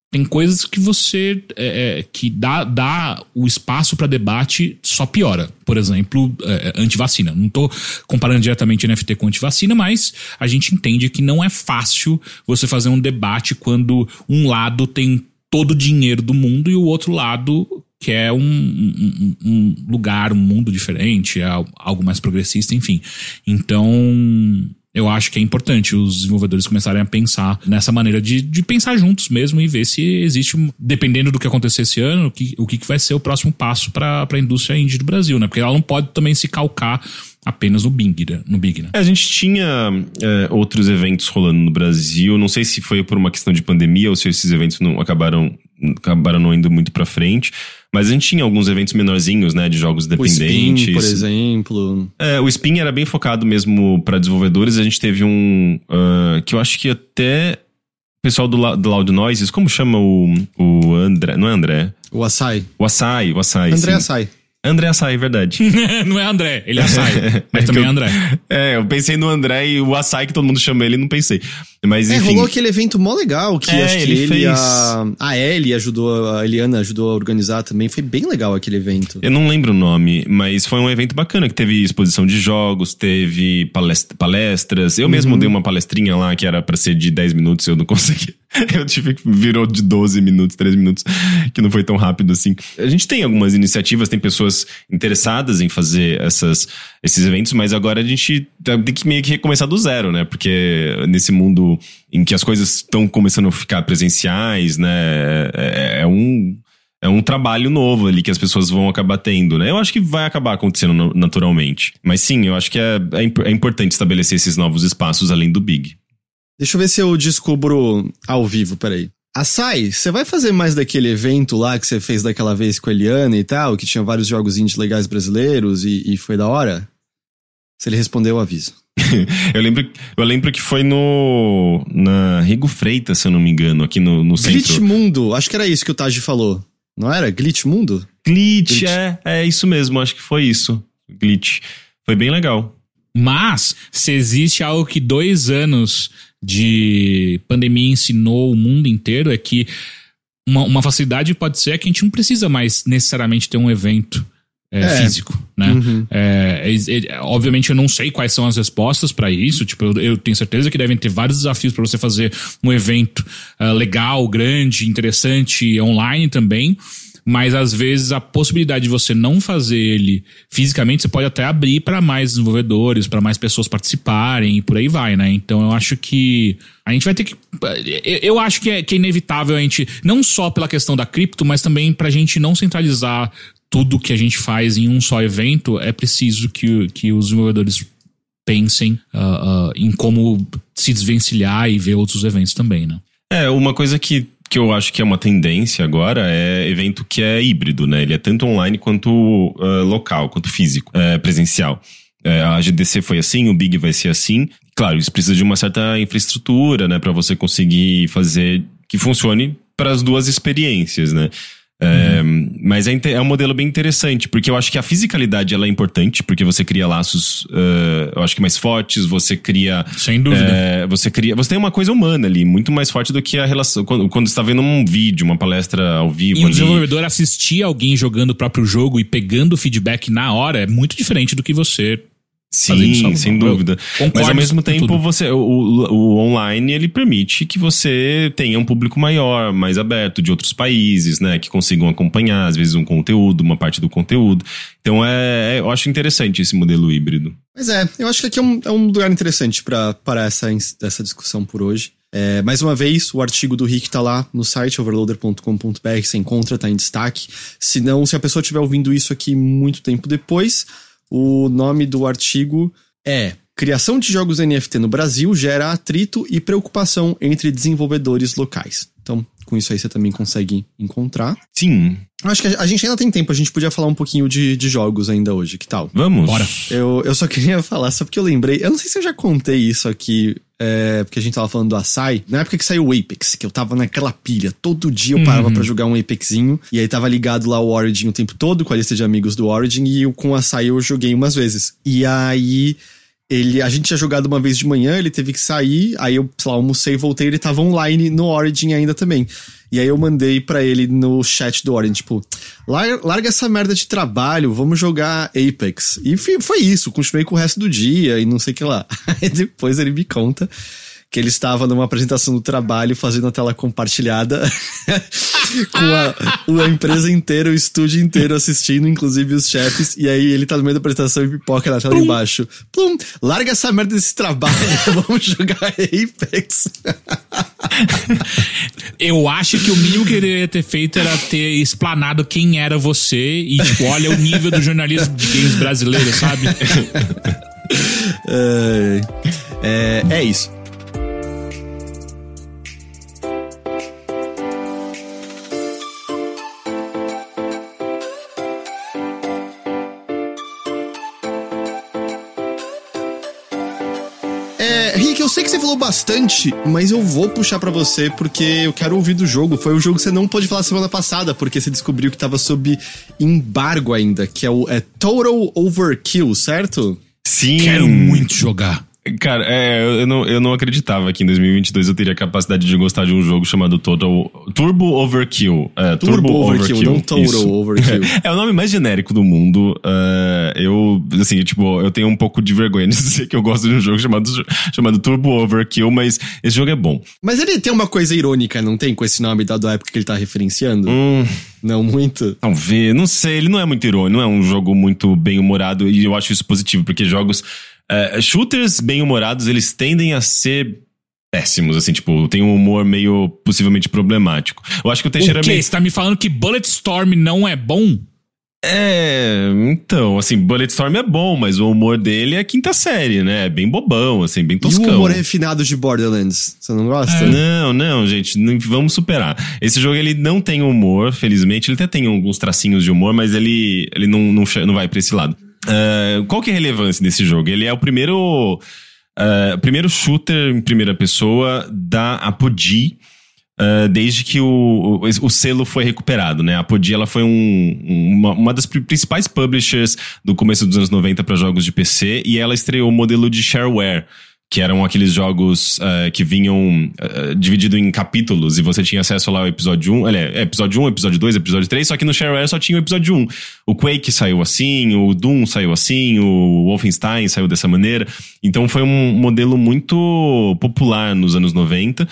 Tem coisas que você. é, é, que dá, dá o espaço para debate só piora. Por exemplo, é, é, antivacina. Não tô comparando diretamente NFT com antivacina, mas a gente entende que não é fácil você fazer um debate quando um lado tem todo o dinheiro do mundo e o outro lado quer um, um, um- um lugar, um mundo diferente, é algo mais progressista, enfim. Então, eu acho que é importante os desenvolvedores começarem a pensar nessa maneira de, de pensar juntos mesmo e ver se existe, dependendo do que acontecer esse ano, o que, o que vai ser o próximo passo para a indústria indie do Brasil, né? Porque ela não pode também se calcar apenas no Big, né? No Big, né? É, A gente tinha é, outros eventos rolando no Brasil. Não sei se foi por uma questão de pandemia ou se esses eventos não acabaram, acabaram não indo muito pra frente. Mas a gente tinha alguns eventos menorzinhos, né? De jogos O dependentes. Spin, por exemplo. É, o Spin era bem focado mesmo pra desenvolvedores. A gente teve um ah, que eu acho que até o pessoal do, La- do Loud Noises, como chama o, o André? Não é André? O Açaí. O Açaí, o Açaí. André sim. André Açaí, verdade. não é André, ele é Açaí, mas também é André. É, eu pensei no André e o Açaí que todo mundo chama ele, não pensei. Mas É, enfim. rolou aquele evento mó legal que É, acho que ele ele, fez. a, a Ellie ajudou, a Eliana ajudou a organizar também. Foi bem legal aquele evento. Eu não lembro o nome, mas foi um evento bacana que teve exposição de jogos, teve palest- palestras. Eu mesmo dei uma palestrinha lá que era pra ser de 10 minutos, eu não consegui. Eu tive que virou de 12 minutos, 13 minutos, que não foi tão rápido assim. A gente tem algumas iniciativas, tem pessoas interessadas em fazer essas, esses eventos, mas agora a gente tem que meio que recomeçar do zero, né? Porque nesse mundo em que as coisas estão começando a ficar presenciais, né? É, é um é um trabalho novo ali que as pessoas vão acabar tendo, né? Eu acho que vai acabar acontecendo naturalmente. Mas sim, eu acho que é, é, é importante estabelecer esses novos espaços além do Big. Deixa eu ver se eu descubro ao vivo, peraí. Açaí, você vai fazer mais daquele evento lá que você fez daquela vez com a Eliana e tal, que tinha vários jogos indie legais brasileiros e, e foi da hora? Se ele respondeu, eu aviso. eu, lembro, eu lembro que foi no. na Rigo Freitas, se eu não me engano, aqui no, no Glitch centro. Mundo, acho que era isso que o Taj falou. Não era? Glitch Mundo? Glitch, Glitch. é, é isso mesmo, acho que foi isso. Glitch. Foi bem legal. Mas, se existe algo que dois anos de pandemia ensinou o mundo inteiro, é que uma, uma facilidade pode ser que a gente não precisa mais necessariamente ter um evento é, É. físico, né? É, é, é, obviamente eu não sei quais são as respostas pra isso. Tipo, eu, eu tenho certeza que devem ter vários desafios pra você fazer um evento ah, legal, grande, interessante, online também. Mas às vezes a possibilidade de você não fazer ele fisicamente, você pode até abrir pra mais desenvolvedores, pra mais pessoas participarem e por aí vai, né? Então eu acho que a gente vai ter que. eu- Eu acho que é, que é inevitável a gente, não só pela questão da cripto, mas também pra gente não centralizar tudo que a gente faz em um só evento, é preciso que, que os desenvolvedores pensem ah, ah, em como se desvencilhar e ver outros eventos também, né? É, uma coisa que, que eu acho que é uma tendência agora é evento que é híbrido, né? Ele é tanto online quanto ah, local, quanto físico, é, presencial. É, a GDC foi assim, o Big vai ser assim. Claro, isso precisa de uma certa infraestrutura, né? Pra você conseguir fazer que funcione para as duas experiências, né? É, Mas é, é um modelo bem interessante, porque eu acho que a fisicalidade ela é importante, porque você cria laços, ah, eu acho que mais fortes, você cria Sem dúvida. é, você cria. Você tem uma coisa humana ali, muito mais forte do que a relação. Quando, quando você tá vendo um vídeo, uma palestra ao vivo E um ali. desenvolvedor assistir alguém jogando o próprio jogo e pegando feedback na hora é muito diferente do que você. Sim, sem dúvida. Mas ao mesmo tempo, tudo. você, o, o- online ele permite que você tenha um público maior, mais aberto, de outros países, né? Que consigam acompanhar, às vezes, um conteúdo, uma parte do conteúdo. Então é, é- eu acho interessante esse modelo híbrido. Mas é, eu acho que aqui é um, é um lugar interessante para essa, essa discussão por hoje. É, mais uma vez, o artigo do Rick tá lá no site overloader.com.br, você encontra, tá em destaque. Se não, se a pessoa estiver ouvindo isso aqui muito tempo depois, o nome do artigo é Criação de jogos NFT no Brasil gera atrito e preocupação entre desenvolvedores locais. Então, com isso aí você também consegue encontrar. Sim, Acho que a, gente ainda tem tempo, a gente podia falar um pouquinho de, de jogos ainda hoje, que tal? vamos. Bora. Eu, eu só queria falar, só porque eu lembrei. Eu não sei se eu já contei isso aqui, é, porque a gente tava falando do Açai. Na época que saiu o Apex, que eu tava naquela pilha. Todo dia eu parava pra jogar um Apexinho. E aí tava ligado lá o Origin o tempo todo, com a lista de amigos do Origin. E eu, com o Açai eu joguei umas vezes. E aí. Ele, a gente tinha jogado uma vez de manhã, ele teve que sair, aí eu, sei lá, almocei e voltei, ele tava online no Origin ainda também. E aí eu mandei pra ele no chat do Origin, tipo, larga, essa merda de trabalho, vamos jogar Apex. E foi isso, continuei com o resto do dia e não sei o que lá. Aí depois ele me conta que ele estava numa apresentação do trabalho fazendo a tela compartilhada com a, a empresa inteira, o estúdio inteiro assistindo, inclusive os chefes. E aí ele tá no meio da apresentação e pipoca na tela embaixo. Plum, larga essa merda desse trabalho, vamos jogar Apex. Eu acho que o mínimo que ele deveria ter feito era ter explanado quem era você e, tipo, olha o nível do jornalismo de games brasileiro, sabe? É, é, é isso. Sei que você falou bastante, mas eu vou puxar pra você porque eu quero ouvir do jogo. Foi o jogo que você não pôde falar semana passada, porque você descobriu que tava sob embargo ainda, que é o é Total Overkill, certo? Sim. Quero muito jogar. Cara, é, eu não, eu não acreditava que em 2022 eu teria a capacidade de gostar de um jogo chamado Total Turbo Overkill. É, Turbo Overkill, não Total isso. Overkill. É o nome mais genérico do mundo. É, eu, assim, tipo, eu tenho um pouco de vergonha de dizer que eu gosto de um jogo chamado, chamado Turbo Overkill, mas esse jogo é bom. Mas ele tem uma coisa irônica, não tem? Com esse nome dado à época que ele tá referenciando? Hum, Não muito? Talvez, não sei, ele não é muito irônico, não é um jogo muito bem-humorado, e eu acho isso positivo, porque jogos. É, shooters bem-humorados, eles tendem a ser péssimos, assim, tipo, tem um humor meio possivelmente problemático. Eu acho que o Teixeira O quê? meio. Você tá me falando que Bulletstorm não é bom? É, então, assim, Bulletstorm é bom, mas o humor dele é quinta série, né? É bem bobão, assim, bem E o toscão. humor refinado de Borderlands? Você não gosta? Não, não, gente, não- vamos superar. Esse jogo ele não tem humor, felizmente. Ele até tem alguns tracinhos de humor, mas ele, ele não, não, não vai pra esse lado. Ah, qual que é a relevância desse jogo? Ele é o primeiro, ah, primeiro shooter em primeira pessoa da Apogee. ah, desde que o, o, o selo foi recuperado, né? A Apogee ela foi um- uma, uma das pri- principais publishers do começo dos anos 90 para jogos de PC e ela estreou o modelo de shareware, que eram aqueles jogos uh, que vinham uh, dividido em capítulos e você tinha acesso lá ao episódio 1, aliás, é, episódio 1, episódio 2, episódio 3, só que no Shareware só tinha o episódio 1. O Quake saiu assim, o Doom saiu assim, o Wolfenstein saiu dessa maneira. Então foi um modelo muito popular nos anos 90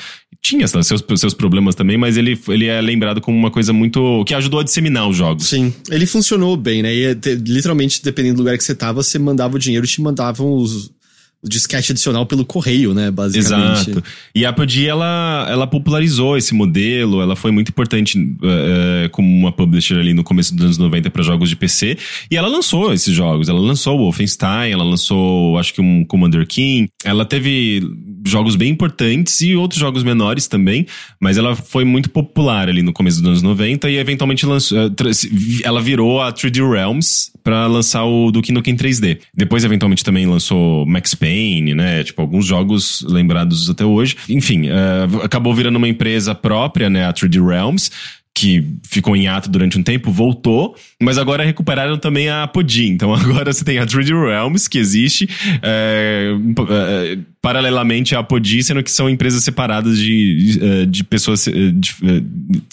tinha seus, seus problemas também, mas ele, ele é lembrado como uma coisa muito. que ajudou a disseminar os jogos. Sim, ele funcionou bem, né? E, literalmente, dependendo do lugar que você tava, você mandava o dinheiro e te mandavam os, disquete adicional pelo correio, né, basicamente. Exato. E a Apogee, ela, ela popularizou esse modelo, ela foi muito importante uh, como uma publisher ali no começo dos anos 90 para jogos de PC, e ela lançou esses jogos, ela lançou o Wolfenstein, ela lançou, acho que um Commander King, ela teve jogos bem importantes e outros jogos menores também, mas ela foi muito popular ali no começo dos anos 90 e eventualmente lançou, eh, ela virou a 3D Realms para lançar o Duke Nukem 3D. Depois eventualmente também lançou Max Payne, né, tipo alguns jogos lembrados até hoje. Enfim, uh, acabou virando uma empresa própria, né, a 3D Realms, que ficou em ato durante um tempo, voltou, mas agora recuperaram também a Apogee. Então agora você tem a 3D Realms, que existe, é, é, paralelamente à Apogee, sendo que são empresas separadas de, de, de pessoas, de,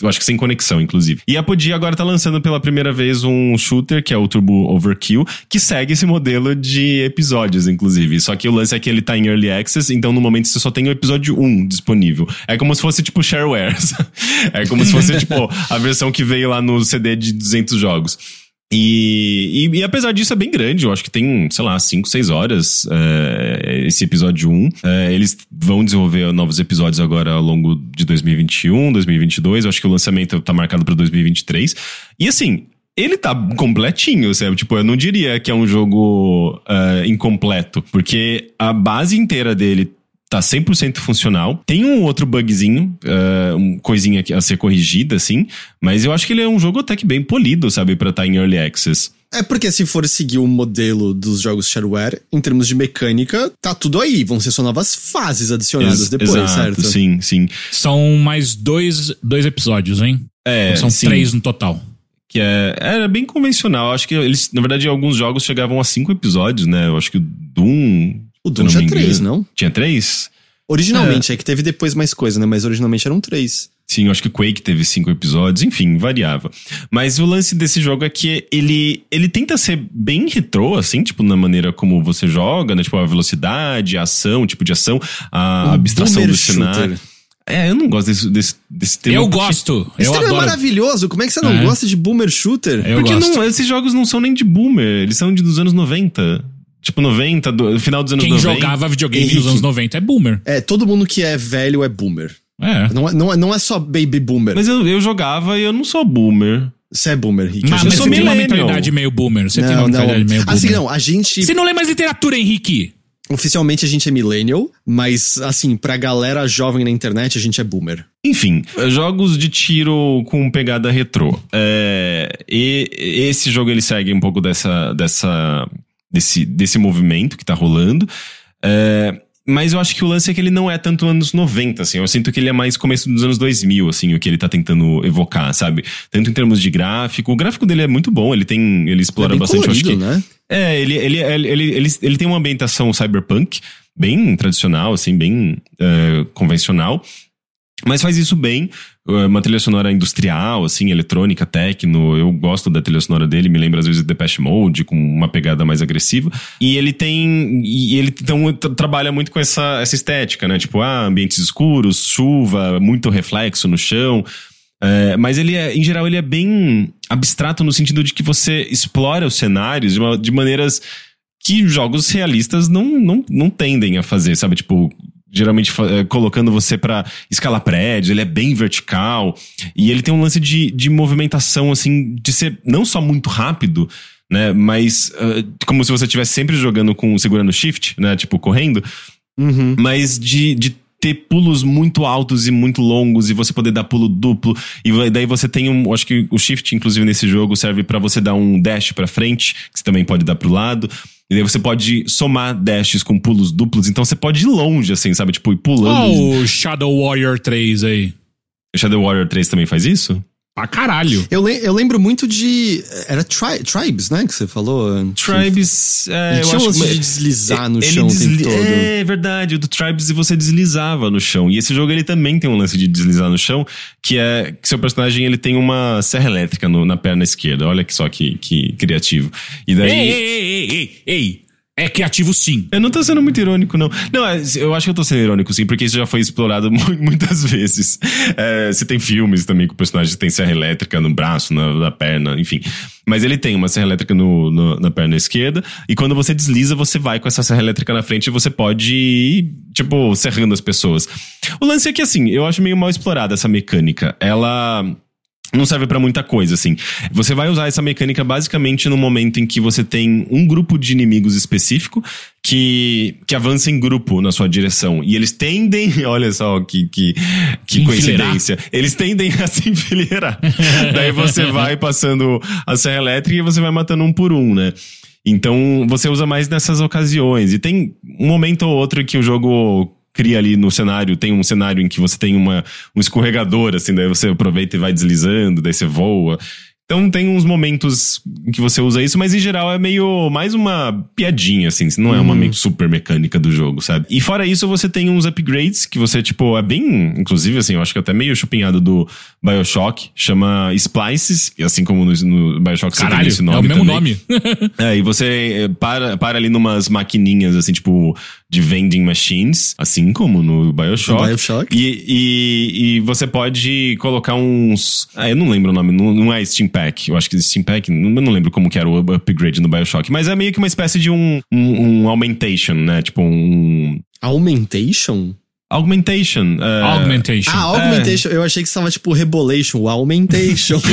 eu acho que sem conexão, inclusive. E a Apogee agora tá lançando pela primeira vez um shooter, que é o Turbo Overkill, que segue esse modelo de episódios, inclusive. Só que o lance é que ele tá em Early Access, então no momento você só tem o episódio 1 disponível. É como se fosse tipo shareware. é como se fosse tipo a versão que veio lá no CD de 200 jogos. E, e, e, apesar disso é bem grande, eu acho que tem, sei lá, 5, 6 horas é, esse episódio 1. É, eles vão desenvolver novos episódios agora ao longo de 2021, 2022. Eu acho que o lançamento tá marcado para 2023. E assim, ele tá completinho, sabe? Tipo, eu não diria que é um jogo uh, incompleto, porque a base inteira dele tá 100% funcional. Tem um outro bugzinho, uh, um coisinha a ser corrigida, assim, mas eu acho que ele é um jogo até que bem polido, sabe, pra estar tá em Early Access. É porque se for seguir o modelo dos jogos shareware, em termos de mecânica, tá tudo aí. Vão ser só novas fases adicionadas Ex depois, exato, certo? Sim, sim. São mais dois, dois episódios, hein? É, São sim. três no total. Que é, era bem convencional. Acho que eles, na verdade, alguns jogos chegavam a cinco episódios, né? Eu acho que o Doom o Doom tinha três, não? Tinha três? Originalmente, é. é. que teve depois mais coisa, né? Mas originalmente eram três. Sim, eu acho que Quake teve cinco episódios, enfim, variava. Mas o lance desse jogo é que ele, ele tenta ser bem retrô, assim, tipo, na maneira como você joga, né? Tipo, a velocidade, a ação, o tipo de ação, a um abstração do cenário. É, eu não gosto desse, desse, desse tema. Eu gosto. Esse eu é adoro. é maravilhoso. Como é que você não é. gosta de boomer shooter? Eu Porque gosto. Não, esses jogos não são nem de boomer, eles são de, dos anos 90 tipo 90, do, final dos anos Quem 90. Quem jogava videogame Henrique. nos anos 90 é boomer. É, todo mundo que é velho é boomer. É. Não, é, não, é, não é só baby boomer. Mas eu, eu jogava e eu não sou boomer. Você é boomer, Henrique. Mas, mas você tem uma mentalidade meio boomer. Você não, tem uma mentalidade não. meio boomer. Assim, não, a gente. Você não lê mais literatura, Henrique. Oficialmente a gente é millennial, mas assim, pra galera jovem na internet a gente é boomer. Enfim, jogos de tiro com pegada retrô. É, e esse jogo ele segue um pouco dessa, dessa desse, desse movimento que tá rolando. É, mas eu acho que o lance é que ele não é tanto anos 90, assim. Eu sinto que ele é mais começo dos anos 2000, assim, o que ele tá tentando evocar, sabe? Tanto em termos de gráfico. O gráfico dele é muito bom, ele tem. Ele explora é bastante. Colorido, que, né? É, ele, ele, ele, ele, ele, ele tem uma ambientação cyberpunk, bem tradicional, assim, bem uh, convencional. Mas faz isso bem, uma trilha sonora industrial, assim, eletrônica, techno. Eu gosto da trilha sonora dele, me lembra às vezes de Depeche Mode, com uma pegada mais agressiva. E ele tem. E ele então, trabalha muito com essa, essa estética, né? Tipo, ah, ambientes escuros, chuva, muito reflexo no chão. É, mas ele é, em geral, ele é bem abstrato no sentido de que você explora os cenários de, uma, de maneiras que jogos realistas não, não, não tendem a fazer, sabe? Tipo, geralmente é, colocando você para escalar prédios, ele é bem vertical e ele tem um lance de, de movimentação assim de ser não só muito rápido, né, mas uh, como se você estivesse sempre jogando com segurando shift, né, tipo correndo, uhum. mas de, de ter pulos muito altos e muito longos e você poder dar pulo duplo e daí você tem um, acho que o shift inclusive nesse jogo serve para você dar um dash para frente, que você também pode dar pro lado. E daí você pode somar dashes com pulos duplos, então você pode ir longe, assim, sabe? Tipo, ir pulando. Oh, o Shadow Warrior 3 aí. O Shadow Warrior 3 também faz isso? Pra caralho. Eu, le- eu lembro muito de. Era tri- Tribes, né? Que você falou. Tribes. É, Ele eu tinha um acho lance que- de deslizar no ele chão o tempo desli- todo. É verdade, o do Tribes você deslizava no chão. E esse jogo ele também tem um lance de deslizar no chão, que é que seu personagem ele tem uma serra elétrica no- na perna esquerda. Olha que só que, que criativo. E daí. Ei, ei, ei, ei, ei, ei. É criativo sim. Eu não tô sendo muito irônico, não. Não, é, eu acho que eu tô sendo irônico, sim, porque isso já foi explorado mu- muitas vezes. É, você tem filmes também que o personagem tem serra elétrica no braço, na, na perna, enfim. Mas ele tem uma serra elétrica no, no- na perna esquerda, e quando você desliza, você vai com essa serra elétrica na frente e você pode ir, tipo, serrando as pessoas. O lance é que, assim, eu acho meio mal explorada essa mecânica. Ela não serve pra muita coisa, assim. Você vai usar essa mecânica basicamente no momento em que você tem um grupo de inimigos específico que, que avança em grupo na sua direção. E eles tendem, olha só que, que, que coincidência, eles tendem a se enfileirar. Daí você vai passando a serra elétrica e você vai matando um por um, né? Então você usa mais nessas ocasiões. E tem um momento ou outro que o jogo cria ali no cenário, tem um cenário em que você tem uma, um escorregador, assim, daí você aproveita e vai deslizando, daí você voa. Então tem uns momentos em que você usa isso, mas em geral é meio mais uma piadinha, assim, não é uma me- super mecânica do jogo, sabe? E fora isso, você tem uns upgrades que você, tipo, é bem, inclusive, assim, eu acho que até meio chupinhado do Bioshock, chama Splices, assim como no, no Bioshock você tem Caralho, esse nome é o mesmo também. nome. É, e você eh, para, para ali numas maquininhas, assim, tipo, de vending machines, assim como no Bioshock. No Bioshock. E, e, e você pode colocar uns. Ah, eu não lembro o nome, não, não é Steam Pack. Eu acho que Steam Pack, não, eu não lembro como que era o upgrade no Bioshock, mas é meio que uma espécie de um, um, um augmentation, né? Tipo um. Augmentation? Augmentation. é, Augmentation. Ah, augmentation. Eu achei que estava tipo rebolation, augmentation.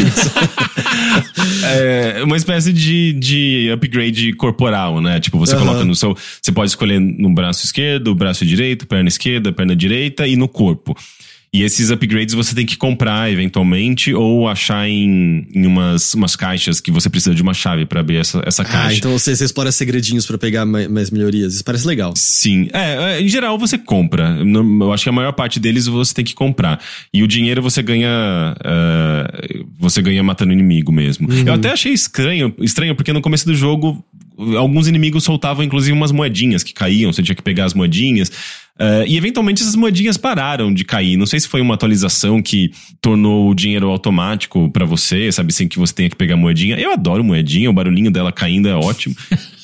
É uma espécie de, de upgrade corporal, né? Tipo, você coloca no seu. Você pode escolher no braço esquerdo, braço direito, perna esquerda, perna direita e no corpo. E esses upgrades você tem que comprar eventualmente ou achar em, em umas, umas caixas que você precisa de uma chave pra abrir essa, essa ah, caixa. então você, você explora segredinhos pra pegar ma- mais melhorias. Isso parece legal. Sim. É, é, em geral você compra. Eu acho que a maior parte deles você tem que comprar. E o dinheiro você ganha. é, você ganha matando inimigo mesmo. Eu até achei estranho, estranho, porque no começo do jogo. Alguns inimigos soltavam, inclusive, umas moedinhas que caíam, você tinha que pegar as moedinhas. É, e eventualmente essas moedinhas pararam de cair. Não sei se foi uma atualização que tornou o dinheiro automático pra você, sabe, sem que você tenha que pegar moedinha. Eu adoro moedinha, o barulhinho dela caindo é ótimo.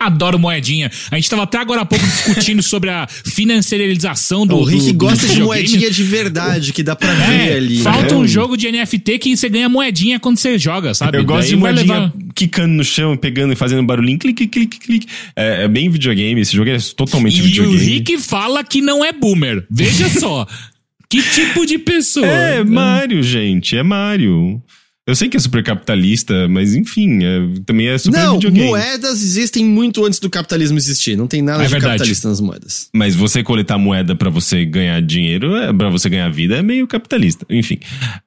Adoro moedinha. A gente tava até agora há pouco discutindo sobre a financiarização do. o Rick do- do gosta de videogame. moedinha de verdade, que dá pra ver É, ali. falta né? um jogo de NFT que você ganha moedinha quando você joga, sabe? Eu gosto Daí de moedinha levar- quicando no chão, pegando e fazendo barulhinho, clique, clique, clique. É, é bem videogame, esse jogo é totalmente E videogame. o Rick fala que não é boomer. Veja só. que tipo de pessoa? É Mario, gente, é Mario. Eu sei que é super capitalista, mas enfim, é- também é super Não, videogame. moedas existem muito antes do capitalismo existir. Não tem nada É de verdade. capitalista nas moedas. Mas você coletar moeda pra você ganhar dinheiro, é, pra você ganhar vida, é meio capitalista. Enfim.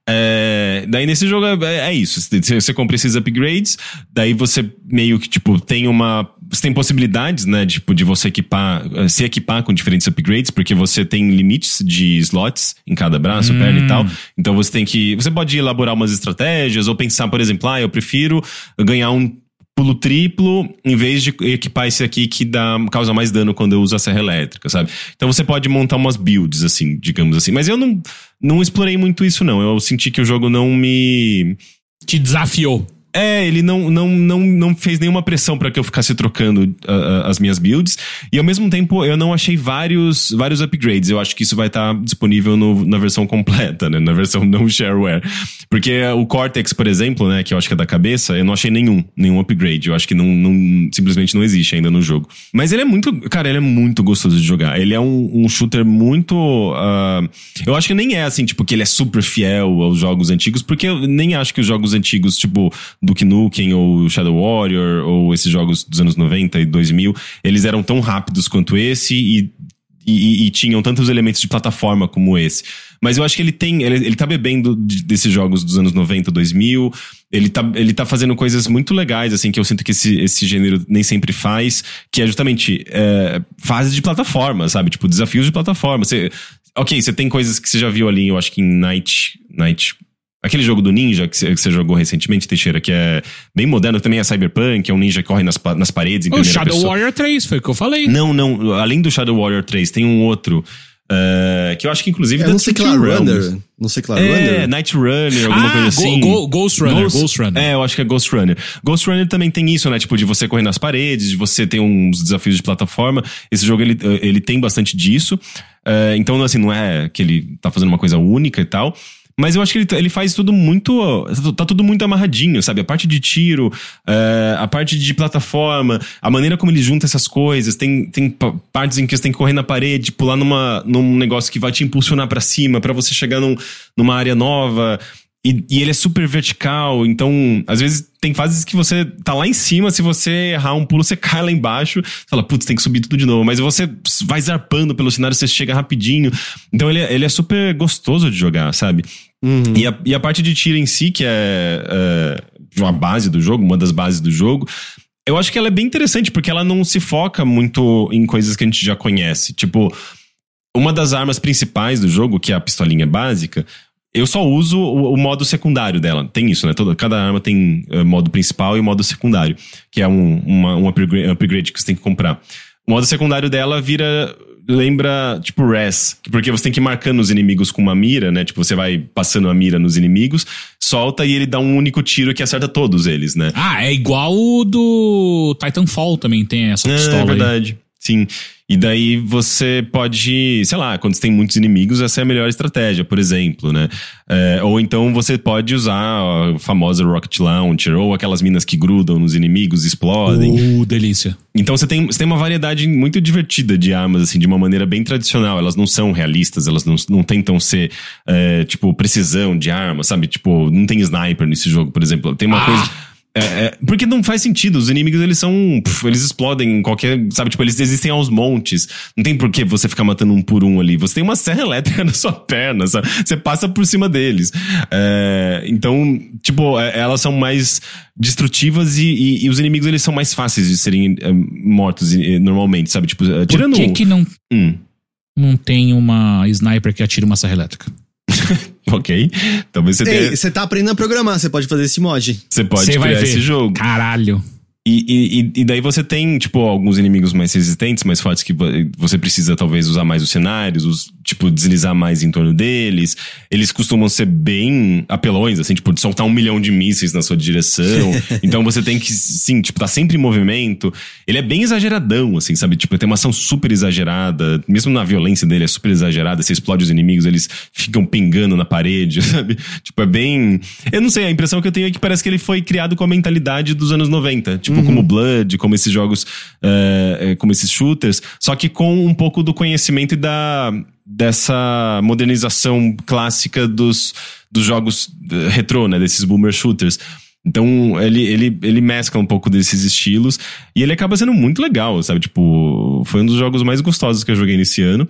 É, daí nesse jogo é, é isso. Você compra esses upgrades, daí você meio que, tipo, tem uma. Você tem possibilidades, né, tipo, de você equipar, eh, se equipar com diferentes upgrades, porque você tem limites de slots em cada braço, perna e tal. Então você tem que. Você pode elaborar umas estratégias, ou pensar, por exemplo, ah, eu prefiro ganhar um pulo triplo em vez de equipar esse aqui que dá, causa mais dano quando eu uso a serra elétrica, sabe? Então você pode montar umas builds, assim, digamos assim. Mas eu não, não explorei muito isso, não. Eu senti que o jogo não me. Te desafiou. É, ele não, não, não, não fez nenhuma pressão pra que eu ficasse trocando ah, as minhas builds. E ao mesmo tempo, eu não achei vários, vários upgrades. Eu acho que isso vai estar disponível no- na versão completa, né? Na versão não shareware. Porque o Cortex, por exemplo, né? Que eu acho que é da cabeça, eu não achei nenhum, nenhum upgrade. Eu acho que não, não simplesmente não existe ainda no jogo. Mas ele é muito, cara, ele é muito gostoso de jogar. Ele é um, um shooter muito. ah, eu acho que nem é assim, tipo, que ele é super fiel aos jogos antigos, porque eu nem acho que os jogos antigos, tipo, Duke Nukem ou Shadow Warrior ou esses jogos dos anos 90 e 2000, eles eram tão rápidos quanto esse e, e, e tinham tantos elementos de plataforma como esse. Mas eu acho que ele tem, ele, ele tá bebendo de- desses jogos dos anos 90, 2000, ele tá, ele tá fazendo coisas muito legais, assim, que eu sinto que esse, esse gênero nem sempre faz, que é justamente é, fases de plataforma, sabe? Tipo, desafios de plataforma. Você, ok, você tem coisas que você já viu ali, eu acho que em Night, Night Aquele jogo do ninja que você jogou recentemente, Teixeira, que é bem moderno, também é cyberpunk, é um ninja que corre nas, nas paredes em O Shadow pessoa. Warrior 3, foi o que eu falei. Não, não, além do Shadow Warrior 3, tem um outro, eh, que eu acho que inclusive É, não sei que lá, Two Realms. Runner. Não sei que lá, É, Runner. Night Runner, alguma Ah, coisa assim. Go- Go- Ghost Runner, Ghost Runner. É, eu acho que é Ghost Runner. Ghost Runner também tem isso, né? Tipo, de você correr nas paredes, de você ter uns desafios de plataforma. Esse jogo, ele, ele tem bastante disso. É, então, assim, não é que ele tá fazendo uma coisa única e tal. Mas eu acho que ele, ele faz tudo muito. Tá tudo muito amarradinho, sabe? A parte de tiro, é, a parte de plataforma, a maneira como ele junta essas coisas. Tem, tem pa- partes em que você tem que correr na parede, pular numa, num negócio que vai te impulsionar pra cima, pra você chegar num, numa área nova. E, e ele é super vertical, então, às vezes tem fases que você tá lá em cima, se você errar um pulo, você cai lá embaixo, você fala, putz, tem que subir tudo de novo. Mas você vai zarpando pelo cenário, você chega rapidinho. Então ele é, ele é super gostoso de jogar, sabe? E, a, e a parte de tiro em si, que é, é uma base do jogo, uma das bases do jogo, eu acho que ela é bem interessante, porque ela não se foca muito em coisas que a gente já conhece. Tipo, uma das armas principais do jogo, que é a pistolinha básica, eu só uso o, o modo secundário dela. Tem isso, né? Toda, cada arma tem eh, modo principal e modo secundário, que é um, uma- um upgrade, upgrade que você tem que comprar. O modo secundário dela vira. Lembra, tipo, res. Porque você tem que ir marcando os inimigos com uma mira, né? Tipo, você vai passando a mira nos inimigos, solta e ele dá um único tiro que acerta todos eles, né? Ah, é igual o do Titanfall também, tem essa pistola É, aí. verdade. Sim. E daí você pode, sei lá, quando você tem muitos inimigos, essa é a melhor estratégia, por exemplo, né? É, ou então você pode usar a famosa Rocket Launcher, ou aquelas minas que grudam nos inimigos, explodem. Uh, delícia. Então você tem, você tem uma variedade muito divertida de armas, assim, de uma maneira bem tradicional. Elas não são realistas, elas não, não tentam ser, é, tipo, precisão de arma, sabe? Tipo, não tem sniper nesse jogo, por exemplo. Tem uma Ah. coisa. É, é, porque não faz sentido. Os inimigos, eles são. puf, eles explodem em qualquer. Sabe, tipo, eles existem aos montes. Não tem por que você ficar matando um por um ali. Você tem uma serra elétrica na sua perna, sabe? Você passa por cima deles. É, então, tipo, é, elas são mais destrutivas e, e- e os inimigos, eles são mais fáceis de serem é, mortos normalmente, sabe? Tipo, é, Por tirando. que, que não, Hum, não tem uma sniper que atira uma serra elétrica? ok. Talvez você tenha. Ei, você tá aprendendo a programar, você pode fazer esse mod. Você pode Você vai criar ver. esse jogo. Caralho. E, e, e- daí você tem, tipo, alguns inimigos mais resistentes, mais fortes, que vo- você precisa talvez usar mais os cenários, os, tipo, deslizar mais em torno deles. Eles costumam ser bem apelões, assim, tipo, de soltar um milhão de mísseis na sua direção. então você tem que, sim, tipo, tá sempre em movimento. Ele é bem exageradão, assim, sabe? Tipo, tem uma ação super exagerada. Mesmo na violência dele é super exagerada. Você explode os inimigos, eles ficam pingando na parede, sabe? Tipo, é bem. Eu não sei, a impressão que eu tenho é que parece que ele foi criado com a mentalidade dos anos 90. Tipo, como Blood, como esses jogos, é, é, como esses shooters. Só que com um pouco do conhecimento e da. dessa modernização clássica dos, dos jogos eh, retrô, né? Desses boomer shooters. Então, ele, ele, ele mescla um pouco desses estilos e ele acaba sendo muito legal, sabe? Tipo, foi um dos jogos mais gostosos que eu joguei nesse ano.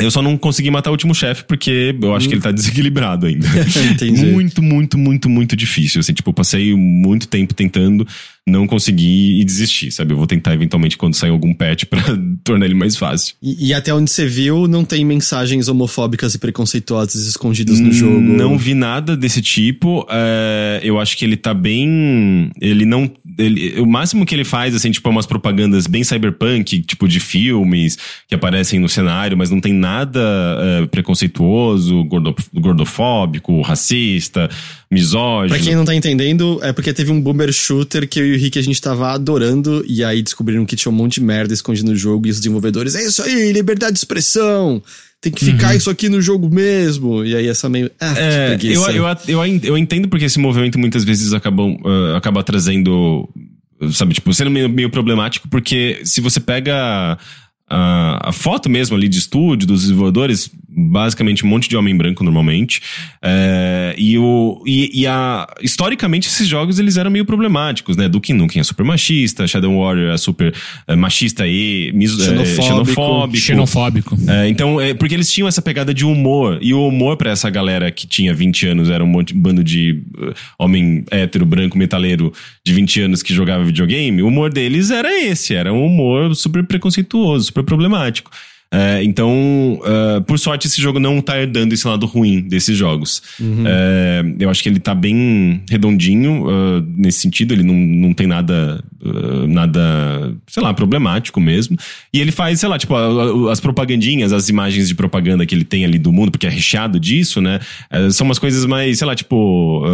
Eu só não consegui matar o último chefe porque eu acho que ele tá desequilibrado ainda. Muito, muito, muito, muito difícil. Assim, tipo, eu passei muito tempo tentando, não consegui e desisti, sabe? Eu vou tentar eventualmente quando sair algum patch pra tornar ele mais fácil. E, e até onde você viu, não tem mensagens homofóbicas e preconceituosas escondidas no jogo. Não vi nada desse tipo. é, eu acho que ele tá bem. Ele não. ele- o máximo que ele faz, assim, tipo, é umas propagandas bem cyberpunk, tipo, de filmes que aparecem no cenário, mas não tem nada é, preconceituoso, gordo- gordofóbico, racista, misógino. Pra quem não tá entendendo, é porque teve um boomer shooter que eu e o Rick a gente tava adorando, e aí descobriram que tinha um monte de merda escondido no jogo, e os desenvolvedores, é isso aí, liberdade de expressão, tem que ficar isso aqui no jogo mesmo. E aí essa meio. Ah, É, que eu, eu, eu, eu entendo porque esse movimento muitas vezes acabam, ah, acaba trazendo, sabe, tipo, sendo meio, meio problemático, porque se você pega a, a foto mesmo ali de estúdio dos desenvolvedores, basicamente um monte de homem branco normalmente, é, e, o, e, e a, historicamente esses jogos eles eram meio problemáticos, né? Duke Nukem é super machista, Shadow Warrior é super eh, machista e miso, Xenofóbico. xenofóbico. Xenofóbico. É, então, é, porque eles tinham essa pegada de humor. E o humor pra essa galera que tinha 20 anos era um monte, bando de uh, homem hétero, branco, metaleiro de 20 anos que jogava videogame. O humor deles era esse. Era um humor super preconceituoso, super problemático. É, então, uh, por sorte, esse jogo não tá herdando esse lado ruim desses jogos. Uhum. É, eu acho que ele tá bem redondinho uh, nesse sentido, ele não, não tem nada, uh, nada, sei lá, problemático mesmo. E ele faz, sei lá, tipo, as propagandinhas, as imagens de propaganda que ele tem ali do mundo, porque é recheado disso, né? São umas coisas mais, sei lá, tipo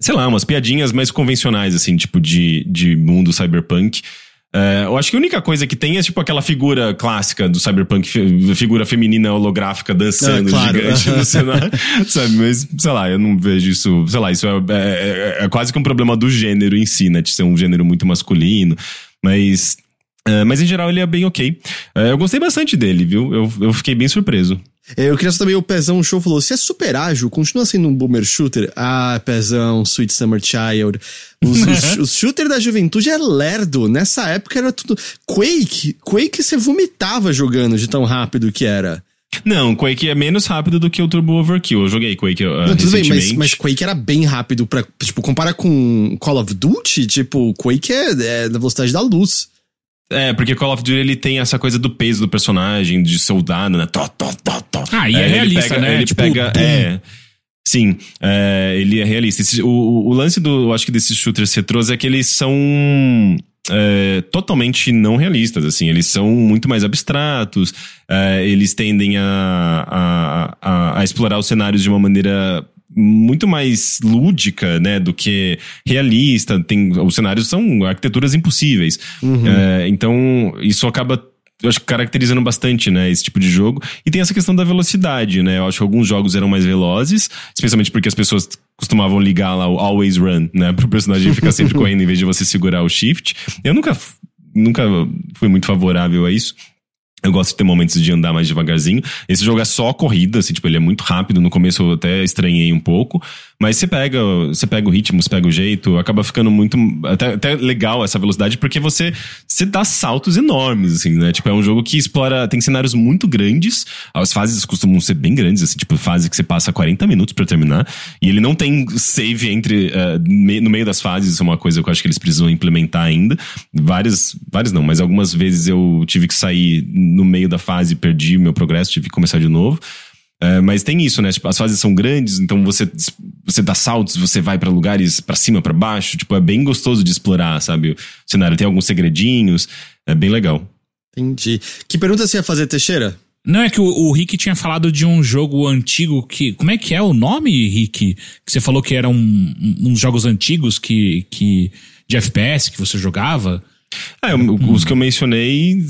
sei lá, umas piadinhas mais convencionais, assim, tipo de, de mundo cyberpunk. É, eu acho que a única coisa que tem é tipo aquela figura clássica do cyberpunk, figura feminina holográfica dançando ah, claro. gigante no cenário, sabe? Mas, sei lá, eu não vejo isso, sei lá, isso é, é, é, é, quase que um problema do gênero em si, né? De ser um gênero muito masculino, mas... É, mas em geral ele é bem ok. É, eu gostei bastante dele, viu? Eu, eu fiquei bem surpreso. É, eu queria também o Pezão Show falou: se é super ágil, continua sendo um boomer shooter. Ah, Pezão, Sweet Summer Child. Os, os, os shooters da juventude é lerdo. Nessa época era tudo. Quake, Quake você vomitava jogando de tão rápido que era. Não, Quake é menos rápido do que o Turbo Overkill. Eu joguei Quake uh, Não, tudo bem, mas, mas, Quake era bem rápido pra. Tipo, compara com Call of Duty, tipo, Quake é, é da velocidade da luz. É, porque Call of Duty ele tem essa coisa do peso do personagem, de soldado, né? Tó, tó, tó, tó. Ah, e é, é realista, pega, né? Ele tipo, pega. Pum. É. Sim, é, ele é realista. Esse, o, o lance do, eu acho que desses shooters retrôs é que eles são é, totalmente não realistas, assim. Eles são muito mais abstratos, é, eles tendem a, a, a, a, explorar os cenários de uma maneira muito mais lúdica, né, do que realista. Tem, os cenários são arquiteturas impossíveis. Uhum. É, então, isso acaba eu acho que caracterizando bastante, né, esse tipo de jogo. E tem essa questão da velocidade, né? Eu acho que alguns jogos eram mais velozes, especialmente porque as pessoas costumavam ligar lá o Always Run, né, pro personagem ficar sempre correndo em vez de você segurar o Shift. Eu nunca, nunca fui muito favorável a isso. Eu gosto de ter momentos de andar mais devagarzinho. Esse jogo é só corrida, assim, tipo, ele é muito rápido. No começo eu até estranhei um pouco. Mas você pega, você pega o ritmo, você pega o jeito, acaba ficando muito. Até, até legal essa velocidade, porque você, você dá saltos enormes, assim, né? Tipo, é um jogo que explora. Tem cenários muito grandes. As fases costumam ser bem grandes, assim, tipo, fase que você passa 40 minutos para terminar. E ele não tem save entre. Uh, no meio das fases, isso é uma coisa que eu acho que eles precisam implementar ainda. Várias. Várias não, mas algumas vezes eu tive que sair no meio da fase, perdi meu progresso, tive que começar de novo. É, mas tem isso, né? Tipo, as fases são grandes, então você, você dá saltos, você vai para lugares para cima, para baixo. Tipo, é bem gostoso de explorar, sabe? O cenário tem alguns segredinhos, é bem legal. Entendi. Que pergunta você ia fazer, Teixeira? Não, é que o, o, Rick tinha falado de um jogo antigo que. Como é que é o nome, Rick? Que você falou que eram um, uns jogos antigos que, que. de FPS que você jogava. É, hum. os que eu mencionei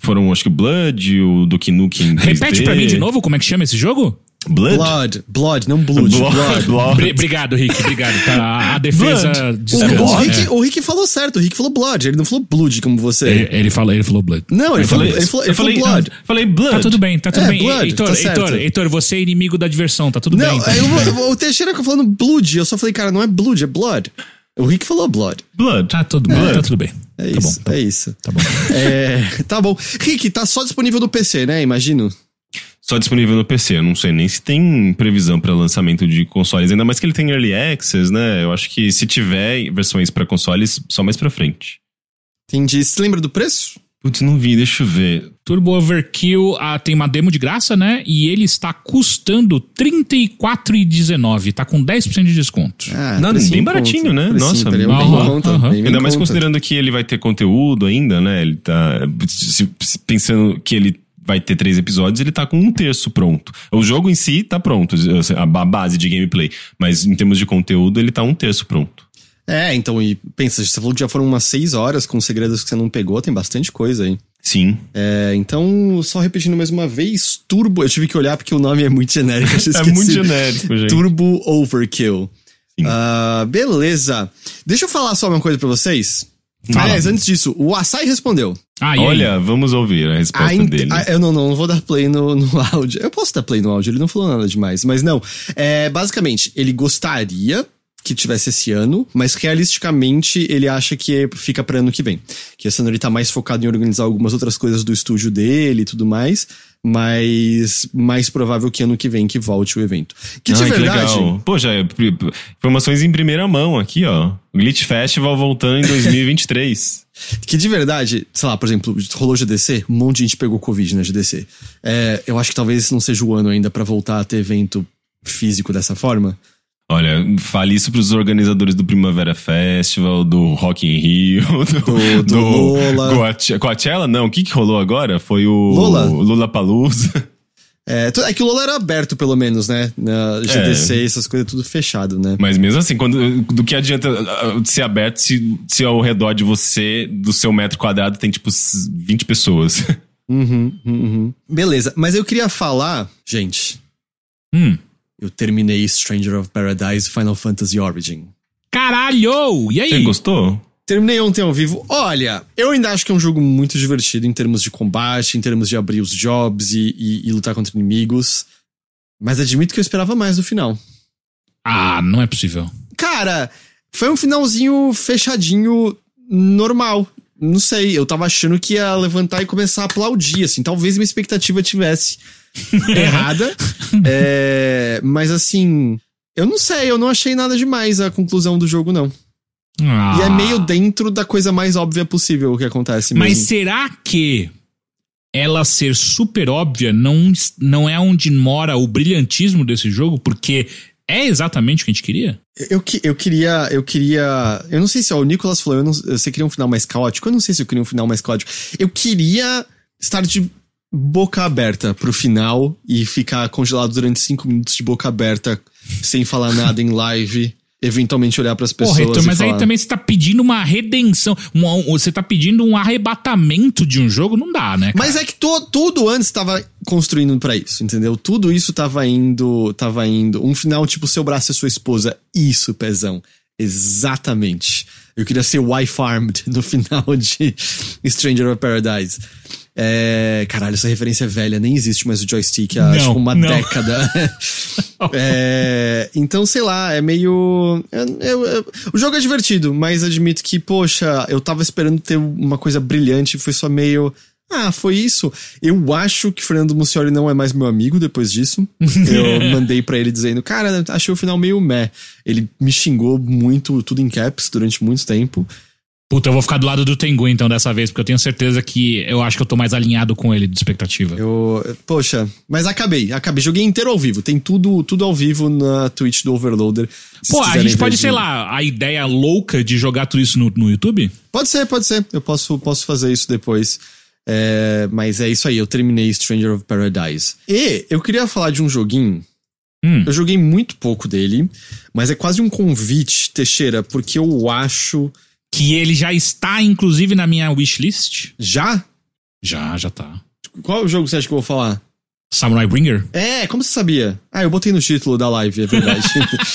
foram, acho que Blood, o Duke Nukem 3D. Repete pra mim de novo como é que chama esse jogo? Blood? Blood, Blood, não Blood. Blood. blood. blood. Obrigado, Rick, obrigado. Tá, a defesa o, o, Rick, é. o Rick falou certo, o Rick falou Blood, ele não falou Blood como você. Ele, ele, falou, ele falou Blood. Não, ele, falou, ele falou, ele falou Blood. Falei Blood. Tá tudo bem, tá tudo é, bem. Blood, Heitor, tá Heitor, Heitor, você é inimigo da diversão, tá tudo não, bem. Tá eu, o Teixeira falando Blood, eu só falei, cara, não é Blood, é Blood. O Rick falou Blood. Blood. Tá tudo, é. tá tudo bem. É tá isso, bom, tá é isso. Tá bom. É, tá bom. Rick, tá só disponível no PC, né? Imagino. Só disponível no PC. Eu não sei nem se tem previsão para lançamento de consoles. Ainda mais que ele tem Early Access, né? Eu acho que se tiver versões para consoles, só mais pra frente. Entendi. Você lembra do preço? Putz, não vi, deixa eu ver. Turbo Overkill ah, tem uma demo de graça, né? E ele está custando R$34,19. Tá com 10% de desconto. Ah, não, bem baratinho, né? Nossa, bem, conta, ainda mais considerando que ele vai ter conteúdo ainda, né? Ele tá. Pensando que ele vai ter três episódios, ele tá com um terço pronto. O jogo em si tá pronto, a base de gameplay. Mas em termos de conteúdo, ele tá um terço pronto. É, então, e pensa, você falou que já foram umas seis horas com segredos que você não pegou, tem bastante coisa aí. Sim. É, então, só repetindo mais uma vez, Turbo. Eu tive que olhar porque o nome é muito genérico. é muito genérico, gente. Turbo Overkill. Uh, beleza. Deixa eu falar só uma coisa pra vocês. Fala. Aliás, antes disso, o Asai respondeu. Ah, Olha, vamos ouvir a resposta a dele. A, eu não, não, não vou dar play no, no áudio. Eu posso dar play no áudio, ele não falou nada demais. Mas não. É, basicamente, ele gostaria que tivesse esse ano, mas realisticamente ele acha que fica para ano que vem. Que esse ano ele tá mais focado em organizar algumas outras coisas do estúdio dele e tudo mais, mas mais provável que ano que vem que volte o evento. Que de Ai, verdade. Que legal. Pô, já informações em primeira mão aqui, ó. Glitch Festival voltando em 2023. Que de verdade, sei lá, por exemplo, rolou GDC, um monte de gente pegou Covid na GDC. É, eu acho que talvez não seja o ano ainda pra voltar a ter evento físico dessa forma. Olha, fale isso pros organizadores do Primavera Festival, do Rock in Rio, do, do Lola. Coache- Coachella? Não, o que que rolou agora? Foi o Lola? Lula Palusa. É, é que o Lola era aberto, pelo menos, né? Na GDC, É. essas coisas tudo fechado, né? Mas mesmo assim, quando, do que adianta ah, ser aberto se, se ao redor de você, do seu metro quadrado, tem tipo 20 pessoas? Uhum, uhum. Beleza, mas eu queria falar, gente, Hum. Eu terminei Stranger of Paradise Final Fantasy Origin. Caralho! E aí? Você gostou? Terminei ontem ao vivo. Olha, eu ainda acho que é um jogo muito divertido em termos de combate, em termos de abrir os jobs e, e- e lutar contra inimigos. Mas admito que eu esperava mais do final. Ah, não é possível. Cara, foi um finalzinho fechadinho normal. Não sei, eu tava achando que ia levantar e começar a aplaudir, assim. Talvez minha expectativa tivesse errada. É, mas assim, eu não sei, eu não achei nada demais a conclusão do jogo, não. Ah. E é meio dentro da coisa mais óbvia possível o que acontece Mas mesmo. será que ela ser super óbvia não, não é onde mora o brilhantismo desse jogo? Porque é exatamente o que a gente queria? Eu, eu queria. Eu queria. Eu não sei se ó, o Nicolas falou, eu não, você queria um final mais caótico. Eu não sei se eu queria um final mais caótico. Eu queria estar de boca aberta pro final e ficar congelado durante cinco minutos de boca aberta, sem falar nada em live. Eventualmente olhar pras pessoas. Porra, Heitor, e mas aí falar, também você tá pedindo uma redenção. uma- um- você tá pedindo um arrebatamento de um jogo? Não dá, né? cara? Mas é que to- tudo antes tava construindo pra isso, entendeu? Tudo isso tava indo, tava indo. Um final tipo seu braço e sua esposa. Isso, pezão. Exatamente. Eu queria ser wife armed no final de Stranger of Paradise. É, caralho, essa referência é velha, nem existe mais o joystick há Não, tipo uma não. década. É, então, sei lá, é meio. eu- o jogo é divertido, mas admito que, poxa, eu tava esperando ter uma coisa brilhante e foi só meio. Ah, foi isso. Eu acho que Fernando Muccioli não é mais meu amigo depois disso. Eu mandei pra ele dizendo, cara, achei o final meio meh. Ele me xingou muito, tudo em caps, durante muito tempo. Puta, eu vou ficar do lado do Tengu então dessa vez, porque eu tenho certeza que eu acho que eu tô mais alinhado com ele de expectativa. Eu. Poxa, mas acabei, acabei. Joguei inteiro ao vivo. Tem tudo, tudo ao vivo na Twitch do Overloader. Pô, a gente pode, de- sei lá, a ideia louca de jogar tudo isso no, no YouTube? Pode ser, pode ser. Eu posso, posso fazer isso depois. É, mas é isso aí, eu terminei Stranger of Paradise. E eu queria falar de um joguinho. Hum. Eu joguei muito pouco dele, mas é quase um convite, Teixeira, porque eu acho. Que ele já está, inclusive, na minha wishlist. Já? Já, já tá. Qual jogo você acha que eu vou falar? Samurai Bringer? É, como você sabia? Ah, eu botei no título da live, é verdade.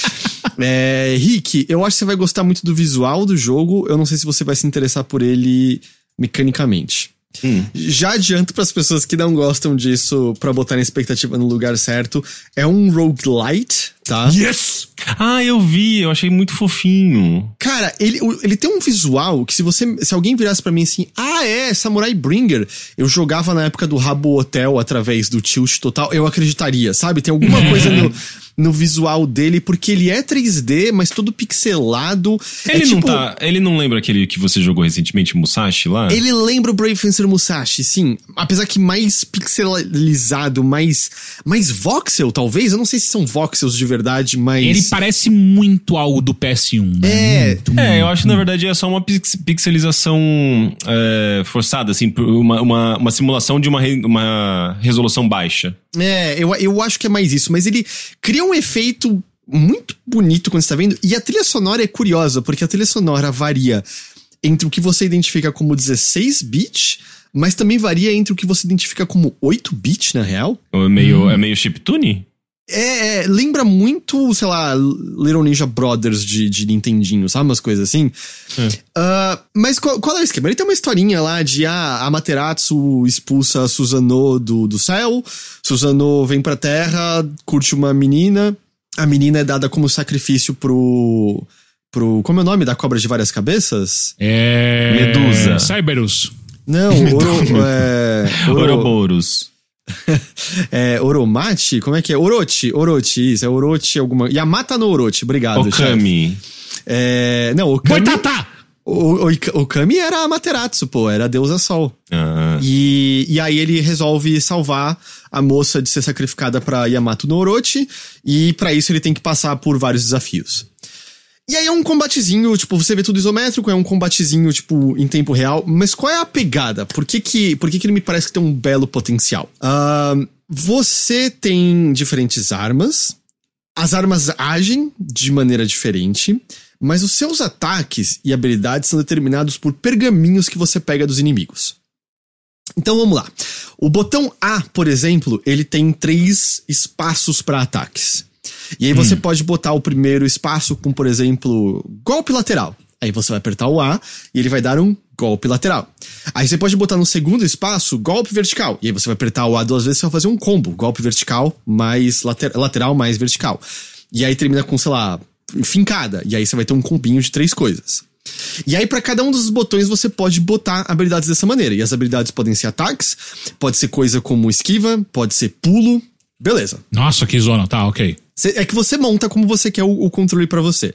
é, Rick, eu acho que você vai gostar muito do visual do jogo. Eu não sei se você vai se interessar por ele mecanicamente. Hum. Já adianto para as pessoas que não gostam disso pra botar a expectativa no lugar certo. É um roguelite, tá? Yes! Ah, eu vi, eu achei muito fofinho. Cara, ele, ele tem um visual que se você. Se alguém virasse pra mim assim, ah, é, Samurai Bringer, eu jogava na época do Rabo Hotel através do tilt total, eu acreditaria, sabe? Tem alguma coisa no, no visual dele, porque ele é 3D, mas todo pixelado. é Ele, não tipo- tá, ele não lembra aquele que você jogou recentemente, Musashi, lá? Ele lembra o Brave Fencer Musashi, sim. Apesar que mais pixelizado, mais, mais voxel, talvez. Eu não sei se são voxels de verdade, mas. Ele parece muito algo do PS1, né? É. Muito, É, eu muito. acho que na verdade é só uma pix- pixelização é, forçada, assim, uma, uma, uma simulação de uma, re- uma resolução baixa. É, eu, eu acho que é mais isso, mas ele cria um efeito muito bonito quando você tá vendo, e a trilha sonora é curiosa, porque a trilha sonora varia entre o que você identifica como 16-bit, mas também varia entre o que você identifica como 8-bit, na real. É meio, é meio chiptune? É, é, lembra muito, sei lá, Little Ninja Brothers de, de Nintendinho, sabe? Umas coisas assim. Ah, mas qual, qual é o esquema? Ele tem uma historinha lá de ah, Amaterasu expulsa Susanoo do, do céu, Susanoo vem pra terra, curte uma menina, a menina é dada como sacrifício pro. pro como é o nome da cobra de várias cabeças? É... Medusa. Cyberus. Não, Oro, é, Oro- Ouroboros. é, Oromate? Como é que é? Orochi, Orochi, isso, é Orochi alguma. Yamata no Orochi, obrigado. Okami. É, não, Okami. Boitatá! O, o, o Kami era a Amaterasu, pô, era a deusa Sol. Ah. E, e aí ele resolve salvar a moça de ser sacrificada pra Yamato no Orochi, e pra isso ele tem que passar por vários desafios. E aí é um combatezinho, tipo, você vê tudo isométrico, é um combatezinho, tipo, em tempo real, mas qual é a pegada? Por que que, por que, que ele me parece que tem um belo potencial? Ahn, você tem diferentes armas, as armas agem de maneira diferente, mas os seus ataques e habilidades são determinados por pergaminhos que você pega dos inimigos. Então vamos lá. O botão A, por exemplo, ele tem três espaços para ataques. E aí você pode botar o primeiro espaço com, por exemplo, golpe lateral. Aí você vai apertar o A e ele vai dar um golpe lateral. Aí você pode botar no segundo espaço golpe vertical. E aí você vai apertar o A duas vezes e vai fazer um combo. Golpe vertical mais later lateral mais vertical. E aí termina com, sei lá, fincada. E aí você vai ter um combinho de três coisas. E aí, para cada um dos botões, você pode botar habilidades dessa maneira. E as habilidades podem ser ataques, pode ser coisa como esquiva, pode ser pulo. Beleza. Nossa, que zona. Tá, ok. Cê- é que você monta como você quer o, o controle pra você.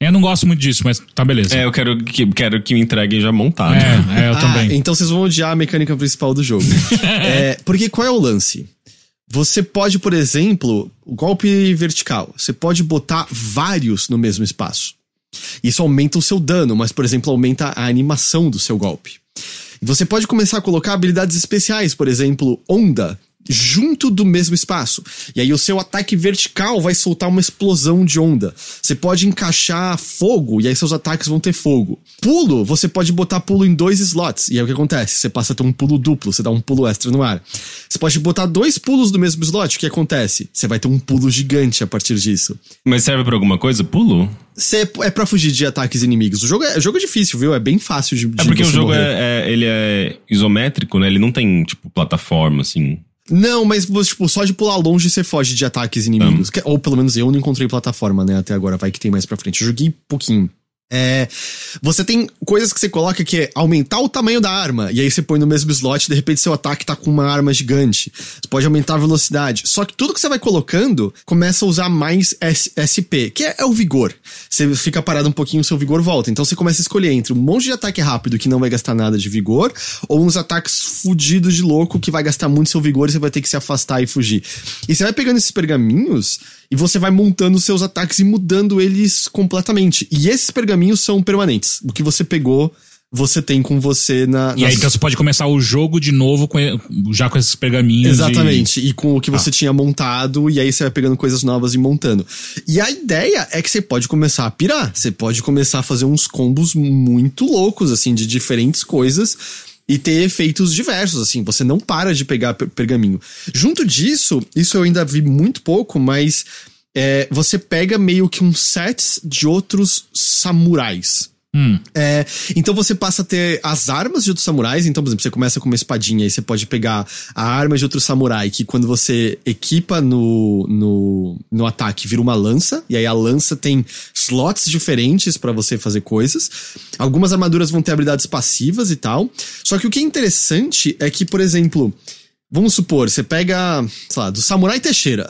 Eu não gosto muito disso, mas tá beleza. É, eu quero que, quero que me entreguem já montado. É, é, eu ah, também. então vocês vão odiar a mecânica principal do jogo. é, porque qual é o lance? Você pode, por exemplo, o golpe vertical. Você pode botar vários no mesmo espaço. Isso aumenta o seu dano, mas, por exemplo, aumenta a animação do seu golpe. Você pode começar a colocar habilidades especiais, por exemplo, onda, junto do mesmo espaço. E aí o seu ataque vertical vai soltar uma explosão de onda. Você pode encaixar fogo, e aí seus ataques vão ter fogo. Pulo, você pode botar pulo em dois slots. E aí o que acontece? Você passa a ter um pulo duplo, você dá um pulo extra no ar. Você pode botar dois pulos do mesmo slot, o que acontece? Você vai ter um pulo gigante a partir disso. Mas serve pra alguma coisa? Pulo? Você é pra fugir de ataques inimigos. O jogo é, o jogo é difícil, viu? É bem fácil de. É de porque o jogo é, é- ele é isométrico, né? Ele não tem, tipo, plataforma, assim. Não, mas você, tipo, só de pular longe você foge de ataques inimigos. Ou pelo menos eu não encontrei plataforma, né, até agora. Vai que tem mais pra frente. Eu joguei pouquinho. É, você tem coisas que você coloca que é aumentar o tamanho da arma, e aí você põe no mesmo slot, de repente seu ataque tá com uma arma gigante. Você pode aumentar a velocidade. Só que tudo que você vai colocando começa a usar mais SP, que é, é o vigor. Você fica parado um pouquinho, seu vigor volta. Então você começa a escolher entre um monte de ataque rápido que não vai gastar nada de vigor, ou uns ataques fudidos de louco que vai gastar muito seu vigor e você vai ter que se afastar e fugir. E você vai pegando esses pergaminhos e você vai montando os seus ataques e mudando eles completamente. E esses pergaminhos são permanentes. O que você pegou, você tem com você na. E aí nas- então você pode começar o jogo de novo com, já com esses pergaminhos. Exatamente. E com o que você tinha montado, e aí você vai pegando coisas novas e montando. E a ideia é que você pode começar a pirar. Você pode começar a fazer uns combos muito loucos, assim, de diferentes coisas. E ter efeitos diversos, assim, você não para de pegar per- pergaminho. Junto disso, isso eu ainda vi muito pouco, mas é, você pega meio que um set de outros samurais. Hum. É, então você passa a ter as armas de outros samurais. Então, por exemplo, você começa com uma espadinha e você pode pegar a arma de outro samurai, que quando você equipa no, no, no ataque vira uma lança. E aí a lança tem slots diferentes pra você fazer coisas. Algumas armaduras vão ter habilidades passivas e tal. Só que o que é interessante é que, por exemplo, vamos supor, você pega, sei lá, do Samurai Teixeira.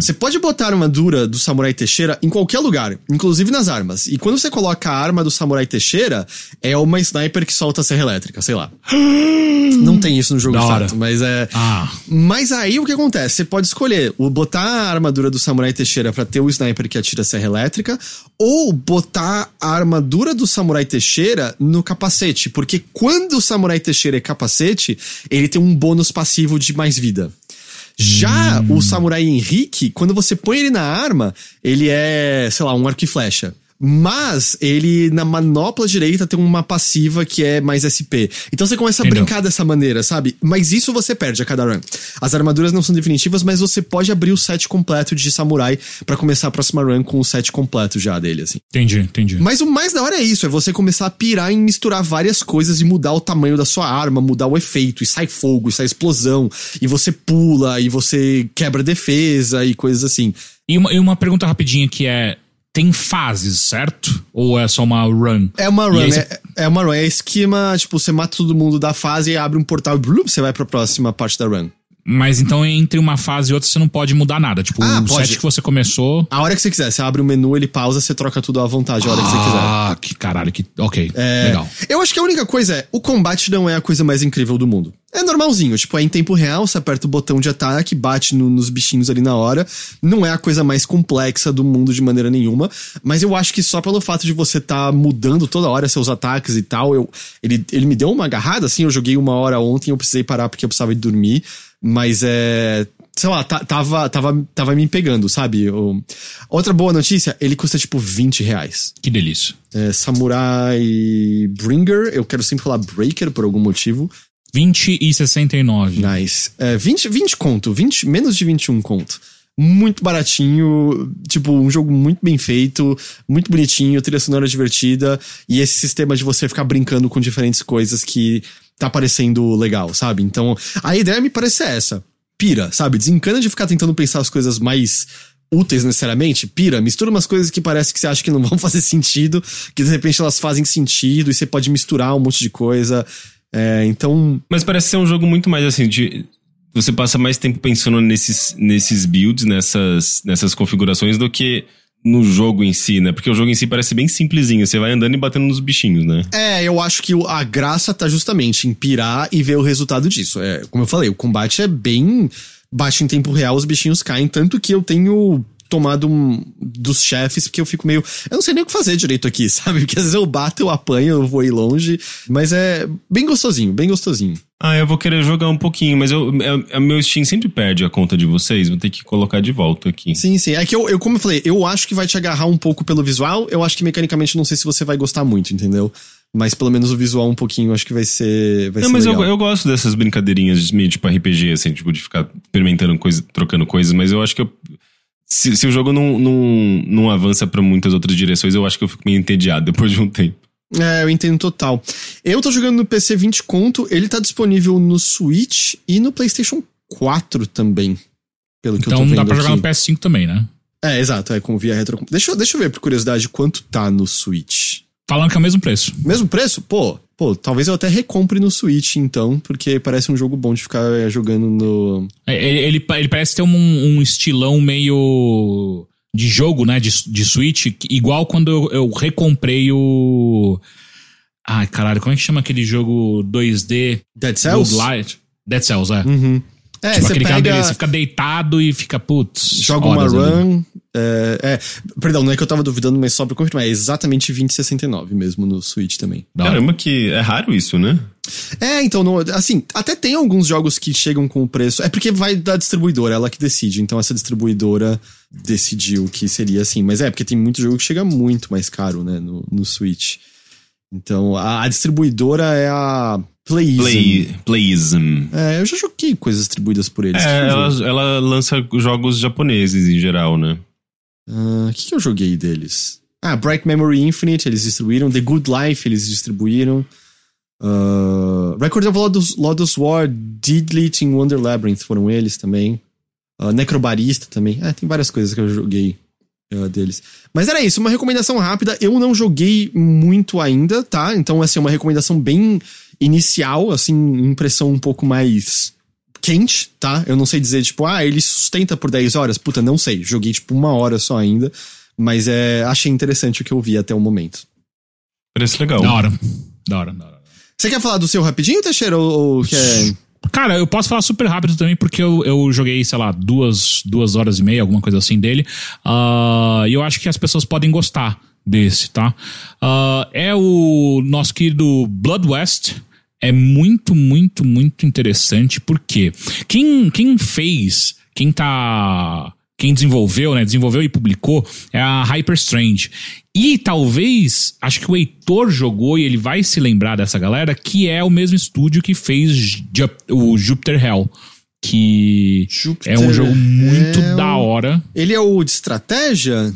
Você pode botar a armadura do Samurai Teixeira em qualquer lugar, inclusive nas armas. E quando você coloca a arma do Samurai Teixeira, é uma sniper que solta a serra elétrica, sei lá. Não tem isso no jogo de fato, mas é. Ah. Mas aí o que acontece? Você pode escolher o botar a armadura do Samurai Teixeira pra ter o sniper que atira a serra elétrica, ou botar a armadura do Samurai Teixeira no capacete, porque quando o Samurai Teixeira é capacete, ele tem um bônus passivo de mais vida. Já o Samurai Henrique, quando você põe ele na arma, ele é, sei lá, um arco e flecha. Mas ele, na manopla direita, tem uma passiva que é mais SP. Então você começa a Entendeu. brincar dessa maneira, sabe? Mas isso você perde a cada run. As armaduras não são definitivas, mas você pode abrir o set completo de samurai pra começar a próxima run com o set completo já dele, assim. Entendi, entendi. Mas o mais da hora é isso, é você começar a pirar em misturar várias coisas e mudar o tamanho da sua arma, mudar o efeito, e sai fogo, e sai explosão, e você pula, e você quebra defesa e coisas assim. E uma, e uma pergunta rapidinha que é: tem fases, certo? Ou é só uma run? É uma run, aí você- é, é uma run, é esquema, tipo, você mata todo mundo da fase e abre um portal e blum, você vai pra próxima parte da run. Mas então entre uma fase e outra você não pode mudar nada. Tipo, Ah, o pode. set que você começou. A hora que você quiser, você abre o menu, ele pausa, você troca tudo à vontade a hora que você quiser. Ah, que caralho, que. Ok, É, legal. Eu acho que a única coisa é, o combate não é a coisa mais incrível do mundo. É normalzinho, tipo, é em tempo real, você aperta o botão de ataque, bate no- nos bichinhos ali na hora. Não é a coisa mais complexa do mundo de maneira nenhuma. Mas eu acho que só pelo fato de você tá mudando toda hora seus ataques e tal, eu, ele, ele me deu uma agarrada, assim, eu joguei uma hora ontem, eu precisei parar porque eu precisava de dormir. Mas é. Sei lá, ta- tava, tava, tava me pegando, sabe? Outra boa notícia, ele custa tipo 20 reais. Que delícia. É, Samurai Bringer, eu quero sempre falar Breaker por algum motivo. 20 e 69. Nice. É, 20, 20 conto, 20, menos de 21 conto. Muito baratinho, tipo, um jogo muito bem feito, muito bonitinho, trilha sonora divertida, e esse sistema de você ficar brincando com diferentes coisas que tá parecendo legal, sabe? Então, a ideia me parece essa. Pira, sabe? Desencana de ficar tentando pensar as coisas mais úteis necessariamente, pira, mistura umas coisas que parece que você acha que não vão fazer sentido, que de repente elas fazem sentido, e você pode misturar um monte de coisa. É, então, Mas parece ser um jogo muito mais assim, de. Você passa mais tempo pensando nesses, nesses builds, nessas, nessas configurações, do que no jogo em si, né? Porque o jogo em si parece bem simplesinho. Você vai andando e batendo nos bichinhos, né? É, eu acho que a graça tá justamente em pirar e ver o resultado disso. É, como eu falei, o combate é bem baixo em tempo real, os bichinhos caem, tanto que eu tenho tomado um dos chefes, porque eu fico meio. Eu não sei nem o que fazer direito aqui, sabe? Porque às vezes eu bato, eu apanho, eu vou ir longe. Mas é bem gostosinho, bem gostosinho. Ah, eu vou querer jogar um pouquinho, mas eu, é- é- meu Steam sempre perde a conta de vocês. Vou ter que colocar de volta aqui. Sim, sim. É que eu, eu, como eu falei, eu acho que vai te agarrar um pouco pelo visual. Eu acho que mecanicamente não sei se você vai gostar muito, entendeu? Mas pelo menos o visual um pouquinho, eu acho que vai ser. Vai Não, ser mas eu, legal. eu gosto dessas brincadeirinhas de meio tipo RPG, assim, tipo, de ficar experimentando coisa, trocando coisas, mas eu acho que eu- se, se o jogo não, não, não avança pra muitas outras direções, eu acho que eu fico meio entediado depois de um tempo. É, eu entendo total. Eu tô jogando no PC 20 conto, ele tá disponível no Switch e no PlayStation 4 também. Pelo que eu tô Então vendo dá pra jogar no aqui. PS5 também, né? É, exato, é com via retro. Deixa, deixa eu ver, por curiosidade, quanto tá no Switch. Falando que é o mesmo preço. Mesmo preço? Pô, pô, talvez eu até recompre no Switch, então, porque parece um jogo bom de ficar é, jogando no. É, Ele, ele, ele parece ter um, um estilão meio de jogo, né? De, de Switch, igual quando eu, eu recomprei o. Ai, caralho, como é que chama aquele jogo 2D? Dead Cells? Roguelite? Dead Cells, é. Uhum. É, tipo você aquele pega. dele, você fica deitado e fica, putz. Joga uma ali. run. É, é, perdão, não é que eu tava duvidando, mas só pra confirmar, é exatamente 2069 mesmo no Switch também. Caramba, que é raro isso, né? É, então, não- assim, até tem alguns jogos que chegam com o preço. É porque vai da distribuidora, ela que decide. Então, essa distribuidora decidiu que seria assim. Mas é, porque tem muito jogo que chega muito mais caro, né, no, no Switch. Então, a, a distribuidora é a Playism. Play, playism. É, eu já joguei coisas distribuídas por eles. É, ela, ela lança jogos japoneses em geral, né? Ah, O que, que eu joguei deles? Ah, Bright Memory Infinite, eles distribuíram. The Good Life, eles distribuíram. Ah, Record of Lodos, Lodos War, Didlit in Wonder Labyrinth foram eles também. Ah, Necrobarista também. Ah, tem várias coisas que eu joguei ah, deles. Mas era isso, uma recomendação rápida. Eu não joguei muito ainda, tá? Então, assim, uma recomendação bem inicial, assim, impressão um pouco mais quente, tá? Eu não sei dizer, tipo, ah, ele sustenta por 10 horas. Puta, não sei. Joguei, tipo, uma hora só ainda. Mas é, achei interessante o que eu vi até o momento. Parece legal. Da hora. Da hora, da hora. Você quer falar do seu rapidinho, Teixeira? Ou, ou quer. Cara, eu posso falar super rápido também, porque eu, eu joguei, sei lá, duas, duas horas e meia, alguma coisa assim dele. Ah, E eu acho que as pessoas podem gostar desse, tá? Ah, é o nosso querido Blood West. É muito, muito, muito interessante, porque quem, quem fez, quem tá. Quem desenvolveu, né? Desenvolveu e publicou é a Hyper Strange. E talvez, acho que o Heitor jogou e ele vai se lembrar dessa galera, que é o mesmo estúdio que fez o Jupiter Hell. Que Jupiter é um jogo muito da hora. Ele é o de estratégia?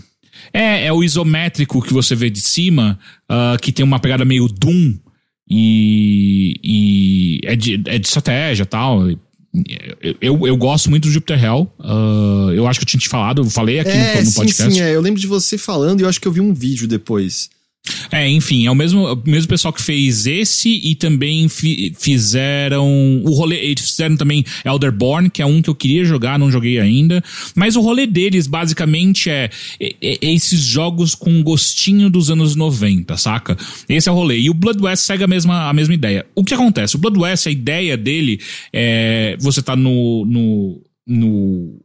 É, é o isométrico que você vê de cima, ah, que tem uma pegada meio Doom. E, e é, de, é de estratégia e tal. Eu, eu, gosto muito do Jupiter Hell. Ah, eu acho que eu tinha te falado, eu falei aqui no, é, no sim, podcast. sim, é. Eu lembro de você falando e eu acho que eu vi um vídeo depois. É, enfim, é o mesmo, o mesmo pessoal que fez esse e também fi, fizeram o rolê, eles fizeram também Elderborn, que é um que eu queria jogar, não joguei ainda, mas o rolê deles basicamente é, é, é esses jogos com gostinho dos anos 90, saca? Esse é o rolê. E o Blood West segue a mesma, a mesma ideia. O que acontece? O Blood West, a ideia dele é você tá no, no, no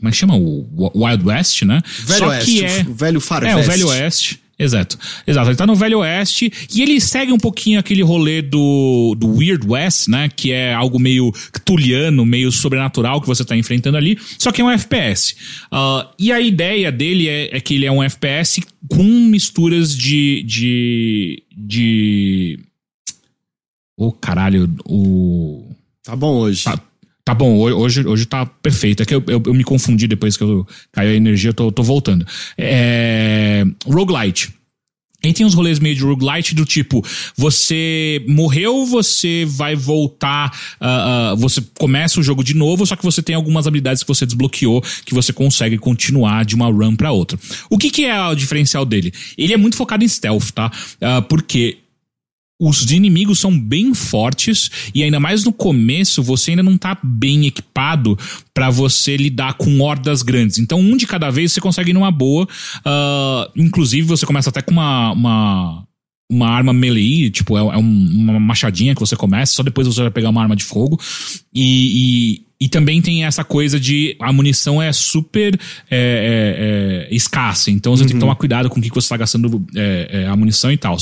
como é que chama? O Wild West, né? Velho Só Oeste, que é, o velho Far é, o West. Velho Oeste. Exato. Exato. Ele tá no Velho Oeste e ele segue um pouquinho aquele rolê do, do Weird West, né? Que é algo meio ctuliano, meio sobrenatural que você tá enfrentando ali. Só que é um FPS. Uh, e a ideia dele é, é que ele é um FPS com misturas de. de. de. Ô, caralho, o. Tá bom hoje. Tá, tá bom, ho- hoje, hoje tá perfeito. É que eu, eu, eu me confundi depois que eu caiu a energia, eu tô, tô voltando. É. Roguelite. E tem uns rolês meio de roguelite do tipo, você morreu, você vai voltar, ah, ah, você começa o jogo de novo, só que você tem algumas habilidades que você desbloqueou que você consegue continuar de uma run pra outra. O que, que é o diferencial dele? Ele é muito focado em stealth, tá? Ah, porque os inimigos são bem fortes e ainda mais no começo você ainda não tá bem equipado pra você lidar com hordas grandes. Então um de cada vez você consegue ir numa boa. ah, inclusive você começa até com uma, uma uma arma melee, tipo, é, é um- uma machadinha que você começa, só depois você vai pegar uma arma de fogo. E, e, também tem essa coisa de a munição é super é, é, é, escassa, então você tem que tomar cuidado com o que você está gastando é, é, a munição e tal.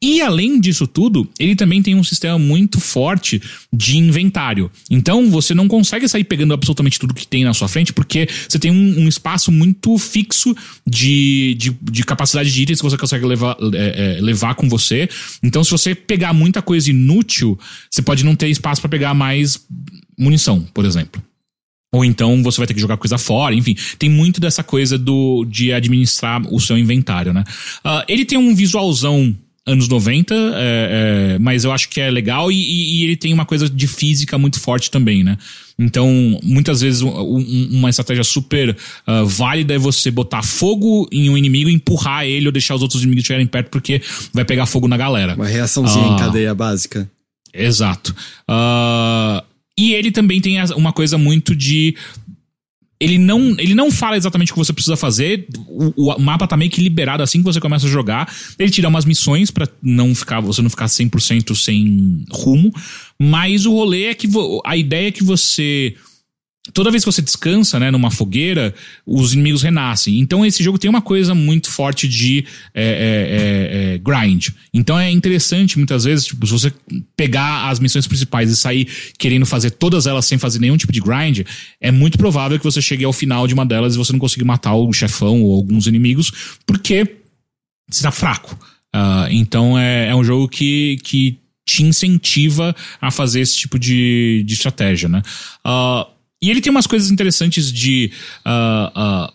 E além disso tudo, ele também tem um sistema muito forte de inventário. Então você não consegue sair pegando absolutamente tudo que tem na sua frente, porque você tem um, um espaço muito fixo de, de, de capacidade de itens que você consegue levar, é, é, levar com você. Então, se você pegar muita coisa inútil, você pode não ter espaço para pegar mais munição, por exemplo. Ou então você vai ter que jogar coisa fora, enfim. Tem muito dessa coisa do de administrar o seu inventário, né? Ah, ele tem um visualzão anos 90, é, é, mas eu acho que é legal e, e- e ele tem uma coisa de física muito forte também, né? Então, muitas vezes, um- um- uma estratégia super ah, válida é você botar fogo em um inimigo, empurrar ele ou deixar os outros inimigos estiverem perto, porque vai pegar fogo na galera. Uma reaçãozinha em Ah. cadeia básica. Exato. Ah, e ele também tem uma coisa muito de. Ele não, ele não fala exatamente o que você precisa fazer. O, o mapa tá meio que liberado assim que você começa a jogar. Ele te dá umas missões pra não ficar, você não ficar 100% sem rumo. Mas o rolê é que a ideia é que você toda vez que você descansa, né, numa fogueira, os inimigos renascem. Então esse jogo tem uma coisa muito forte de é, é, é, é, grind. Então é interessante muitas vezes, tipo, se você pegar as missões principais e sair querendo fazer todas elas sem fazer nenhum tipo de grind, é muito provável que você chegue ao final de uma delas e você não consiga matar o chefão ou alguns inimigos, porque você tá fraco. Ah, então é, é um jogo que, que te incentiva a fazer esse tipo de, de estratégia, né? Ah, e ele tem umas coisas interessantes de ah, ah,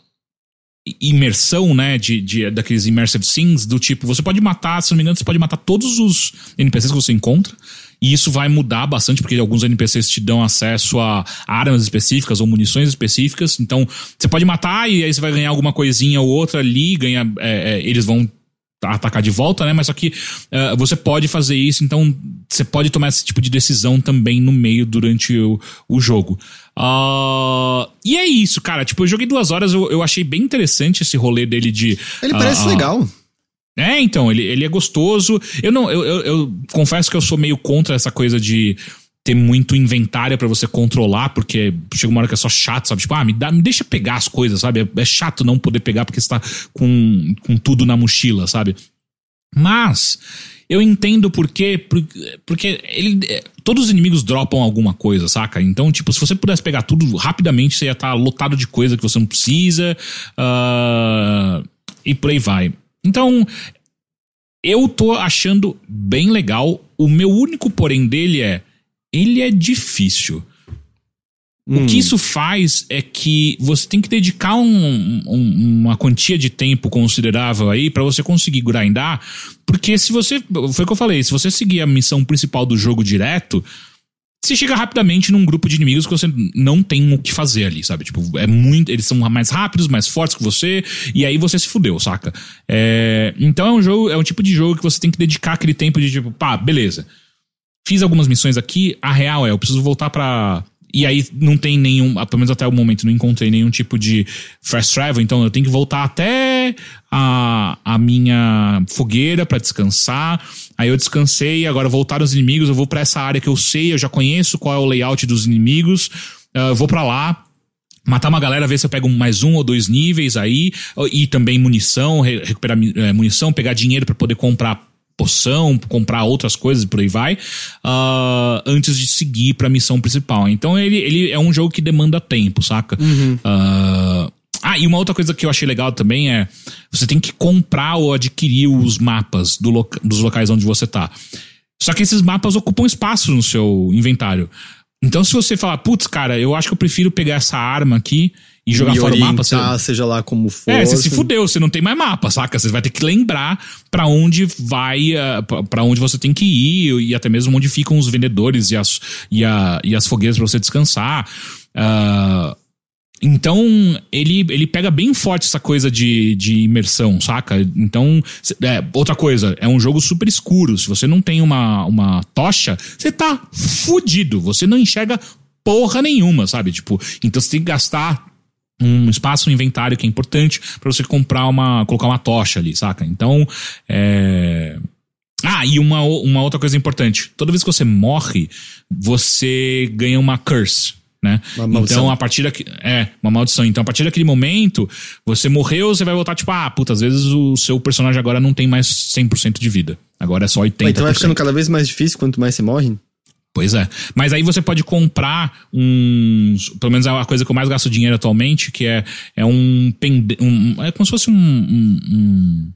imersão, né? De, de, daqueles immersive scenes, do tipo, você pode matar, se não me engano, você pode matar todos os NPCs que você encontra. E isso vai mudar bastante, porque alguns NPCs te dão acesso a armas específicas ou munições específicas. Então, você pode matar e aí você vai ganhar alguma coisinha ou outra ali, ganha, é, é, eles vão atacar de volta, né? Mas só que eh, você pode fazer isso, então você pode tomar esse tipo de decisão também no meio durante o, o jogo. Ah, e é isso, cara. Tipo, eu joguei duas horas, eu, eu achei bem interessante esse rolê dele de. Ele ah, parece ah, legal. é, então, ele, ele é gostoso. Eu não, eu, eu, eu confesso que eu sou meio contra essa coisa de ter muito inventário pra você controlar, porque chega uma hora que é só chato, sabe? Tipo, ah, me, dá, me deixa pegar as coisas, sabe? É, é chato não poder pegar porque você tá com, com tudo na mochila, sabe? Mas eu entendo por quê, por- porque ele, é, todos os inimigos dropam alguma coisa, saca? Então, tipo, se você pudesse pegar tudo rapidamente, você ia estar lotado de coisa que você não precisa, ah, e por aí vai. Então, eu tô achando bem legal. O meu único porém dele é, ele é difícil. O que isso faz é que você tem que dedicar um- um- uma quantia de tempo considerável aí pra você conseguir grindar, porque se você, foi o que eu falei, se você seguir a missão principal do jogo direto, você chega rapidamente num grupo de inimigos que você não tem o que fazer ali, sabe? Tipo, é muito. Eles são mais rápidos, mais fortes que você, e aí você se fudeu, saca? É, então é um jogo, é um tipo de jogo que você tem que dedicar aquele tempo de tipo, pá, beleza. Fiz algumas missões aqui, a real é, eu preciso voltar pra. E aí não tem nenhum, pelo menos até o momento, não encontrei nenhum tipo de fast travel, então eu tenho que voltar até a, a minha fogueira para descansar. Aí eu descansei, agora voltaram os inimigos, eu vou para essa área que eu sei, eu já conheço qual é o layout dos inimigos, uh, eu vou para lá, matar uma galera, ver se eu pego mais um ou dois níveis aí, e também munição, recuperar é, munição, pegar dinheiro para poder comprar poção, comprar outras coisas e por aí vai, uh, antes de seguir pra missão principal. Então ele, ele é um jogo que demanda tempo, saca? Uhum. Uh, ah, e uma outra coisa que eu achei legal também é você tem que comprar ou adquirir os mapas do loca dos locais onde você tá. Só que esses mapas ocupam espaço no seu inventário. Então, se você falar, putz, cara, eu acho que eu prefiro pegar essa arma aqui e jogar fora o mapa. Você... seja lá como for. É, você se fudeu, você não tem mais mapa, saca? Você vai ter que lembrar para onde vai, uh, para onde você tem que ir e até mesmo onde ficam os vendedores e as, e, a, e as fogueiras pra você descansar. Uh, então, ele, ele pega bem forte essa coisa de, de imersão, saca? Então, é, outra coisa, é um jogo super escuro. Se você não tem uma, uma tocha, você tá fudido. Você não enxerga porra nenhuma, sabe? Tipo, então você tem que gastar um espaço no inventário que é importante para você comprar uma colocar uma tocha ali, saca? Então, é ah, e uma, uma outra coisa importante. Toda vez que você morre, você ganha uma curse, né? Então, a partir daqui. É, uma maldição. Então, a partir daquele momento, você morreu, você vai voltar, tipo, ah, puta, às vezes o seu personagem agora não tem mais 100% de vida. Agora é só 80%. Então vai ficando cada vez mais difícil quanto mais você morre? Pois é. Mas aí você pode comprar uns. Pelo menos é a coisa que eu mais gasto dinheiro atualmente, que é, é um, um É como se fosse um, um, um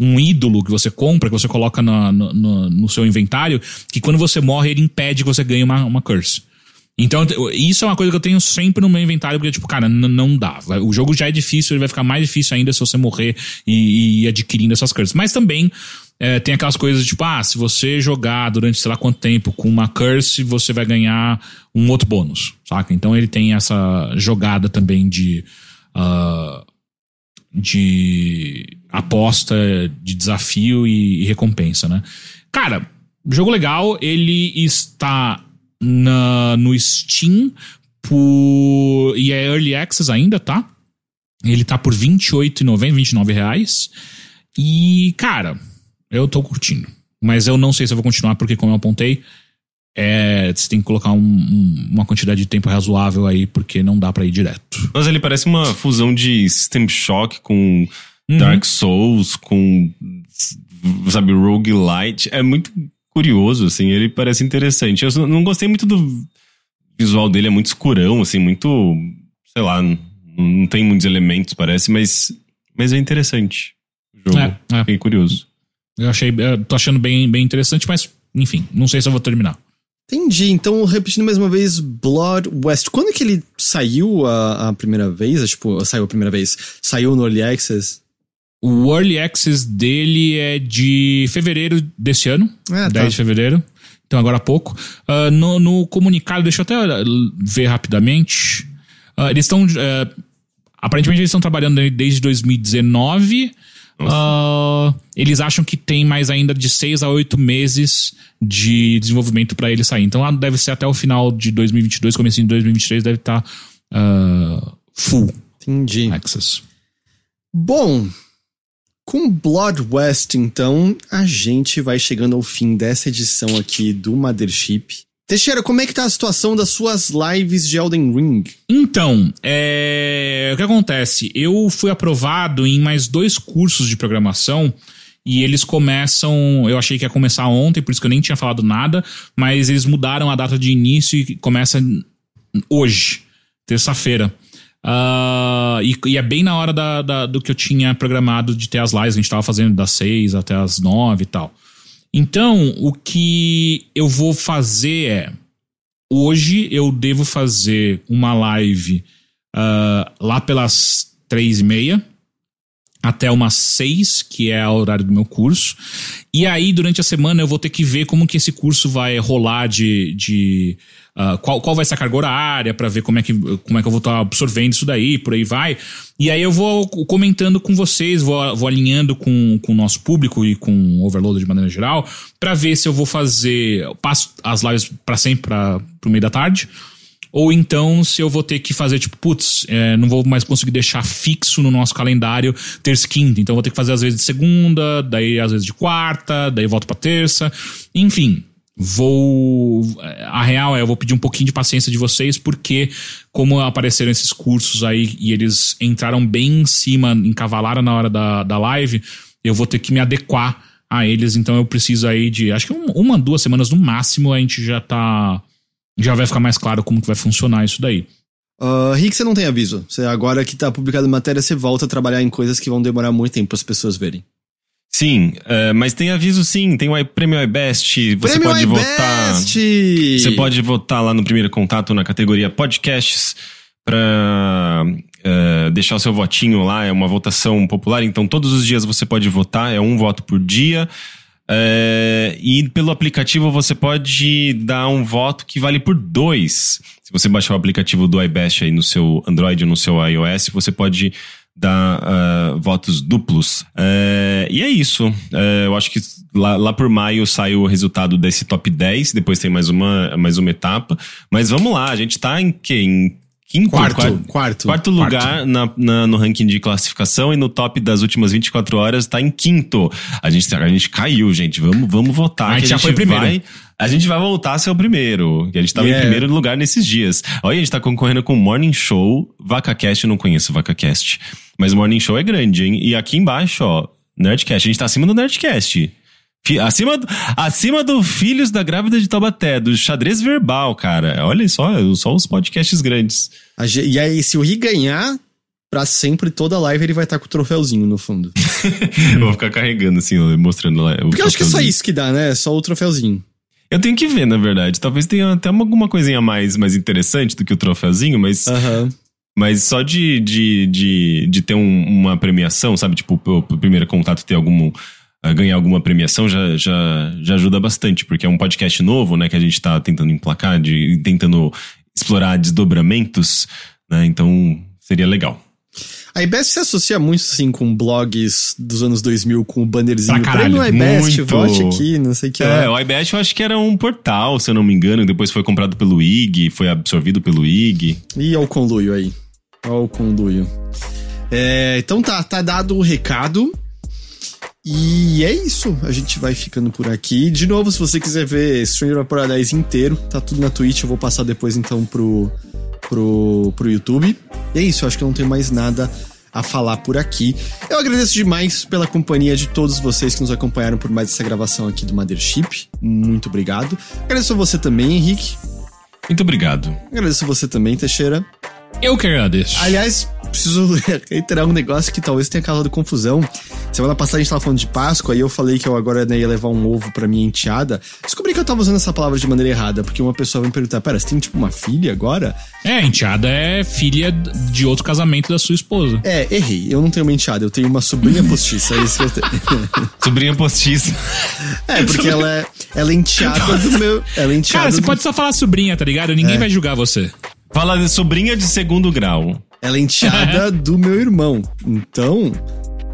um ídolo que você compra, que você coloca no, no, no, seu inventário, que quando você morre, ele impede que você ganhe uma, uma curse. Então, isso é uma coisa que eu tenho sempre no meu inventário, porque, tipo, cara, não dá. O jogo já é difícil, ele vai ficar mais difícil ainda se você morrer e, e ir adquirindo essas curses. Mas também é, tem aquelas coisas tipo, ah, se você jogar durante sei lá quanto tempo com uma curse, você vai ganhar um outro bônus, saca? Então ele tem essa jogada também de. Uh, de aposta, de desafio e, e recompensa, né? Cara, jogo legal, ele está na, no Steam por. E é Early Access ainda, tá? Ele tá por R$28,90, 29 reais. E, cara, eu tô curtindo. Mas eu não sei se eu vou continuar, porque, como eu apontei, é, você tem que colocar um, um, uma quantidade de tempo razoável aí, porque não dá para ir direto. Mas ele parece uma fusão de System Shock com uhum. Dark Souls, com, sabe, Roguelite. É muito curioso, assim, ele parece interessante. Eu não gostei muito do visual dele, é muito escurão, assim, muito, sei lá, não, tem muitos elementos, parece, mas, mas é interessante. O jogo, é, é. fiquei curioso. Eu achei, eu tô achando bem, bem interessante, mas, enfim, não sei se eu vou terminar. Entendi. Então, repetindo mais uma vez, Blood West. Quando é que ele saiu a, a primeira vez? Tipo, saiu a primeira vez? Saiu no Early Access? O Early Access dele é de fevereiro desse ano. É, tá. 10 de fevereiro. Então, agora há pouco. Uh, no, no, comunicado, deixa eu até ver rapidamente. Uh, eles estão. Uh, aparentemente, eles estão trabalhando desde 2019. Uh, eles acham que tem mais ainda de 6 a 8 meses de desenvolvimento para ele sair. Então deve ser até o final de 2022, começo de 2023, deve estar tá, uh, full Entendi. access. Bom, com Blood West, então, a gente vai chegando ao fim dessa edição aqui do Mothership. Teixeira, como é que tá a situação das suas lives de Elden Ring? Então, é... o que acontece? Eu fui aprovado em mais dois cursos de programação e eles começam. Eu achei que ia começar ontem, por isso que eu nem tinha falado nada, mas eles mudaram a data de início e começa hoje, terça-feira. Uh, e, e, é bem na hora da, da, do que eu tinha programado de ter as lives, a gente tava fazendo das seis até as nove e tal. Então, o que eu vou fazer é. Hoje eu devo fazer uma live uh, lá pelas três e meia. até umas seis, que é o horário do meu curso. E aí, durante a semana, eu vou ter que ver como que esse curso vai rolar de. de uh, qual, qual vai ser a carga horária, para ver como é, que, como é que eu vou estar absorvendo isso daí, por aí vai. E aí eu vou comentando com vocês, vou, vou alinhando com, com o nosso público e com o Overload de maneira geral, para ver se eu vou fazer. Eu passo as lives para sempre para pro meio da tarde ou então, se eu vou ter que fazer, tipo, putz, é, não vou mais conseguir deixar fixo no nosso calendário terça e quinta. Então, vou ter que fazer às vezes de segunda, daí às vezes de quarta, daí volto pra terça. Enfim, vou. A real é, eu vou pedir um pouquinho de paciência de vocês, porque, como apareceram esses cursos aí e eles entraram bem em cima, encavalaram na hora da, da live, eu vou ter que me adequar a eles. Então, eu preciso aí de. Acho que uma, duas semanas no máximo a gente já tá já vai ficar mais claro como que vai funcionar isso daí. Uh, Rick, você não tem aviso. Você, agora que tá publicado matéria, você volta a trabalhar em coisas que vão demorar muito tempo para as pessoas verem. Sim, uh, mas tem aviso sim, tem o prêmio iBest, você prêmio pode votar. Você pode votar lá no primeiro contato na categoria podcasts para uh, eh, deixar o seu votinho lá, é uma votação popular, então todos os dias você pode votar, é um voto por dia. É, e pelo aplicativo você pode dar um voto que vale por dois. Se você baixar o aplicativo do iBest aí no seu Android ou no seu iOS, você pode dar uh, votos duplos. É, e é isso. É, eu acho que lá, lá por maio sai o resultado desse top 10, depois tem mais uma, mais uma etapa. Mas vamos lá, a gente tá em que? Em quinto, quarto, quarto, quarto, quarto lugar Na, na, no ranking de classificação e no top das últimas 24 horas está em quinto. A gente, a gente caiu, gente. Vamos, vamos votar. A gente, a gente já foi primeiro. A gente vai voltar a ser o primeiro. Que a gente estava yeah. em primeiro lugar nesses dias. Olha, a gente tá concorrendo com Morning Show, VacaCast, eu não conheço VacaCast. Mas Morning Show é grande, hein? E aqui embaixo, ó, Nerdcast. A gente tá acima do Nerdcast. Acima, do, acima do Filhos da Grávida de Taubaté, do xadrez verbal, cara. Olha só, só os podcasts grandes. E aí, se o Ri ganhar, pra sempre, toda live ele vai estar tá com o troféuzinho no fundo. Vou ficar carregando assim, mostrando lá. Porque eu acho que é só isso que dá, né? Só o troféuzinho. Eu tenho que ver, na verdade. Talvez tenha até alguma coisinha mais, mais interessante do que o troféuzinho, mas. Uhum. Mas só de, de, de, de ter um, uma premiação, sabe? Tipo, o primeiro contato ter algum ganhar alguma premiação já, já, já ajuda bastante, porque é um podcast novo, né, que a gente está tentando emplacar, de, tentando explorar desdobramentos, né, então seria legal. A IBEST se associa muito, assim, com blogs dos anos 2000, com o bannerzinho. Pra caralho, Prêmio IBEST, vote aqui, não sei o que É, lá. o IBEST eu acho que era um portal, se eu não me engano, depois foi comprado pelo IG, foi absorvido pelo IG. E olha o conluio aí. Olha o conluio. É, então tá, tá dado o recado. E é isso. A gente vai ficando por aqui. De novo, se você quiser ver Stranger of Paradise inteiro, tá tudo na Twitch. Eu vou passar depois então pro, pro, pro YouTube. E é isso. Acho que eu não tenho mais nada a falar por aqui. Eu agradeço demais pela companhia de todos vocês que nos acompanharam por mais essa gravação aqui do Mothership. Muito obrigado. Agradeço a você também, Henrique. Muito obrigado. Agradeço a você também, Teixeira. Eu que agradeço. Aliás, preciso reiterar um negócio que talvez tenha causado confusão. Semana passada a gente tava falando de Páscoa e eu falei que eu agora né, ia levar um ovo pra minha enteada. Descobri que eu tava usando essa palavra de maneira errada, porque uma pessoa vai me perguntar: pera, você tem tipo uma filha agora? É, enteada é filha de outro casamento da sua esposa. É, errei. Eu não tenho uma enteada, eu tenho uma sobrinha postiça. É isso que eu tenho. sobrinha postiça. É, porque ela é, ela é enteada do meu. Ela é enteada Cara, você do... pode só falar sobrinha, tá ligado? Ninguém é. vai julgar você. Fala de sobrinha de segundo grau. Ela é enteada do meu irmão. Então,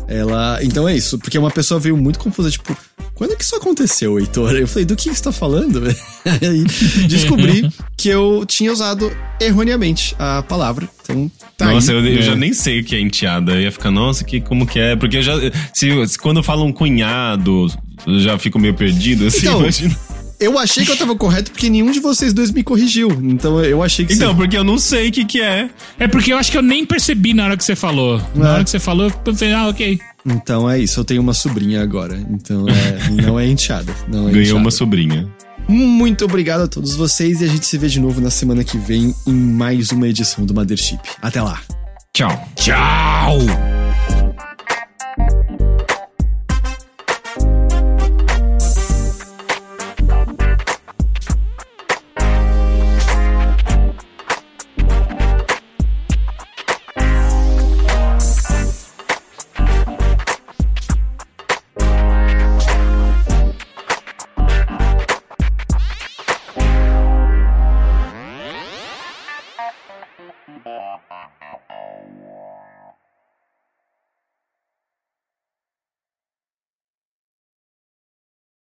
ela. Então é isso. Porque uma pessoa veio muito confusa, tipo, quando é que isso aconteceu, Heitor? Eu falei, do que você tá falando? Aí descobri que eu tinha usado erroneamente a palavra. Então, tá Nossa, aí. eu, eu, já nem sei o que é enteada. Eu ia ficar, nossa, que, como que é? Porque eu já. Se, se quando falam um cunhado, eu já fico meio perdido, assim, então, imagina. Eu achei que eu tava correto porque nenhum de vocês dois me corrigiu. Então eu achei que Então, você... porque eu não sei o que que é. É porque eu acho que eu nem percebi na hora que você falou. Na é. hora que você falou, eu falei, ah, ok. Então é isso, eu tenho uma sobrinha agora. Então é, não é enteada. Não é Ganhou enteada. uma sobrinha. Muito obrigado a todos vocês e a gente se vê de novo na semana que vem em mais uma edição do Mothership. Até lá. Tchau. Tchau!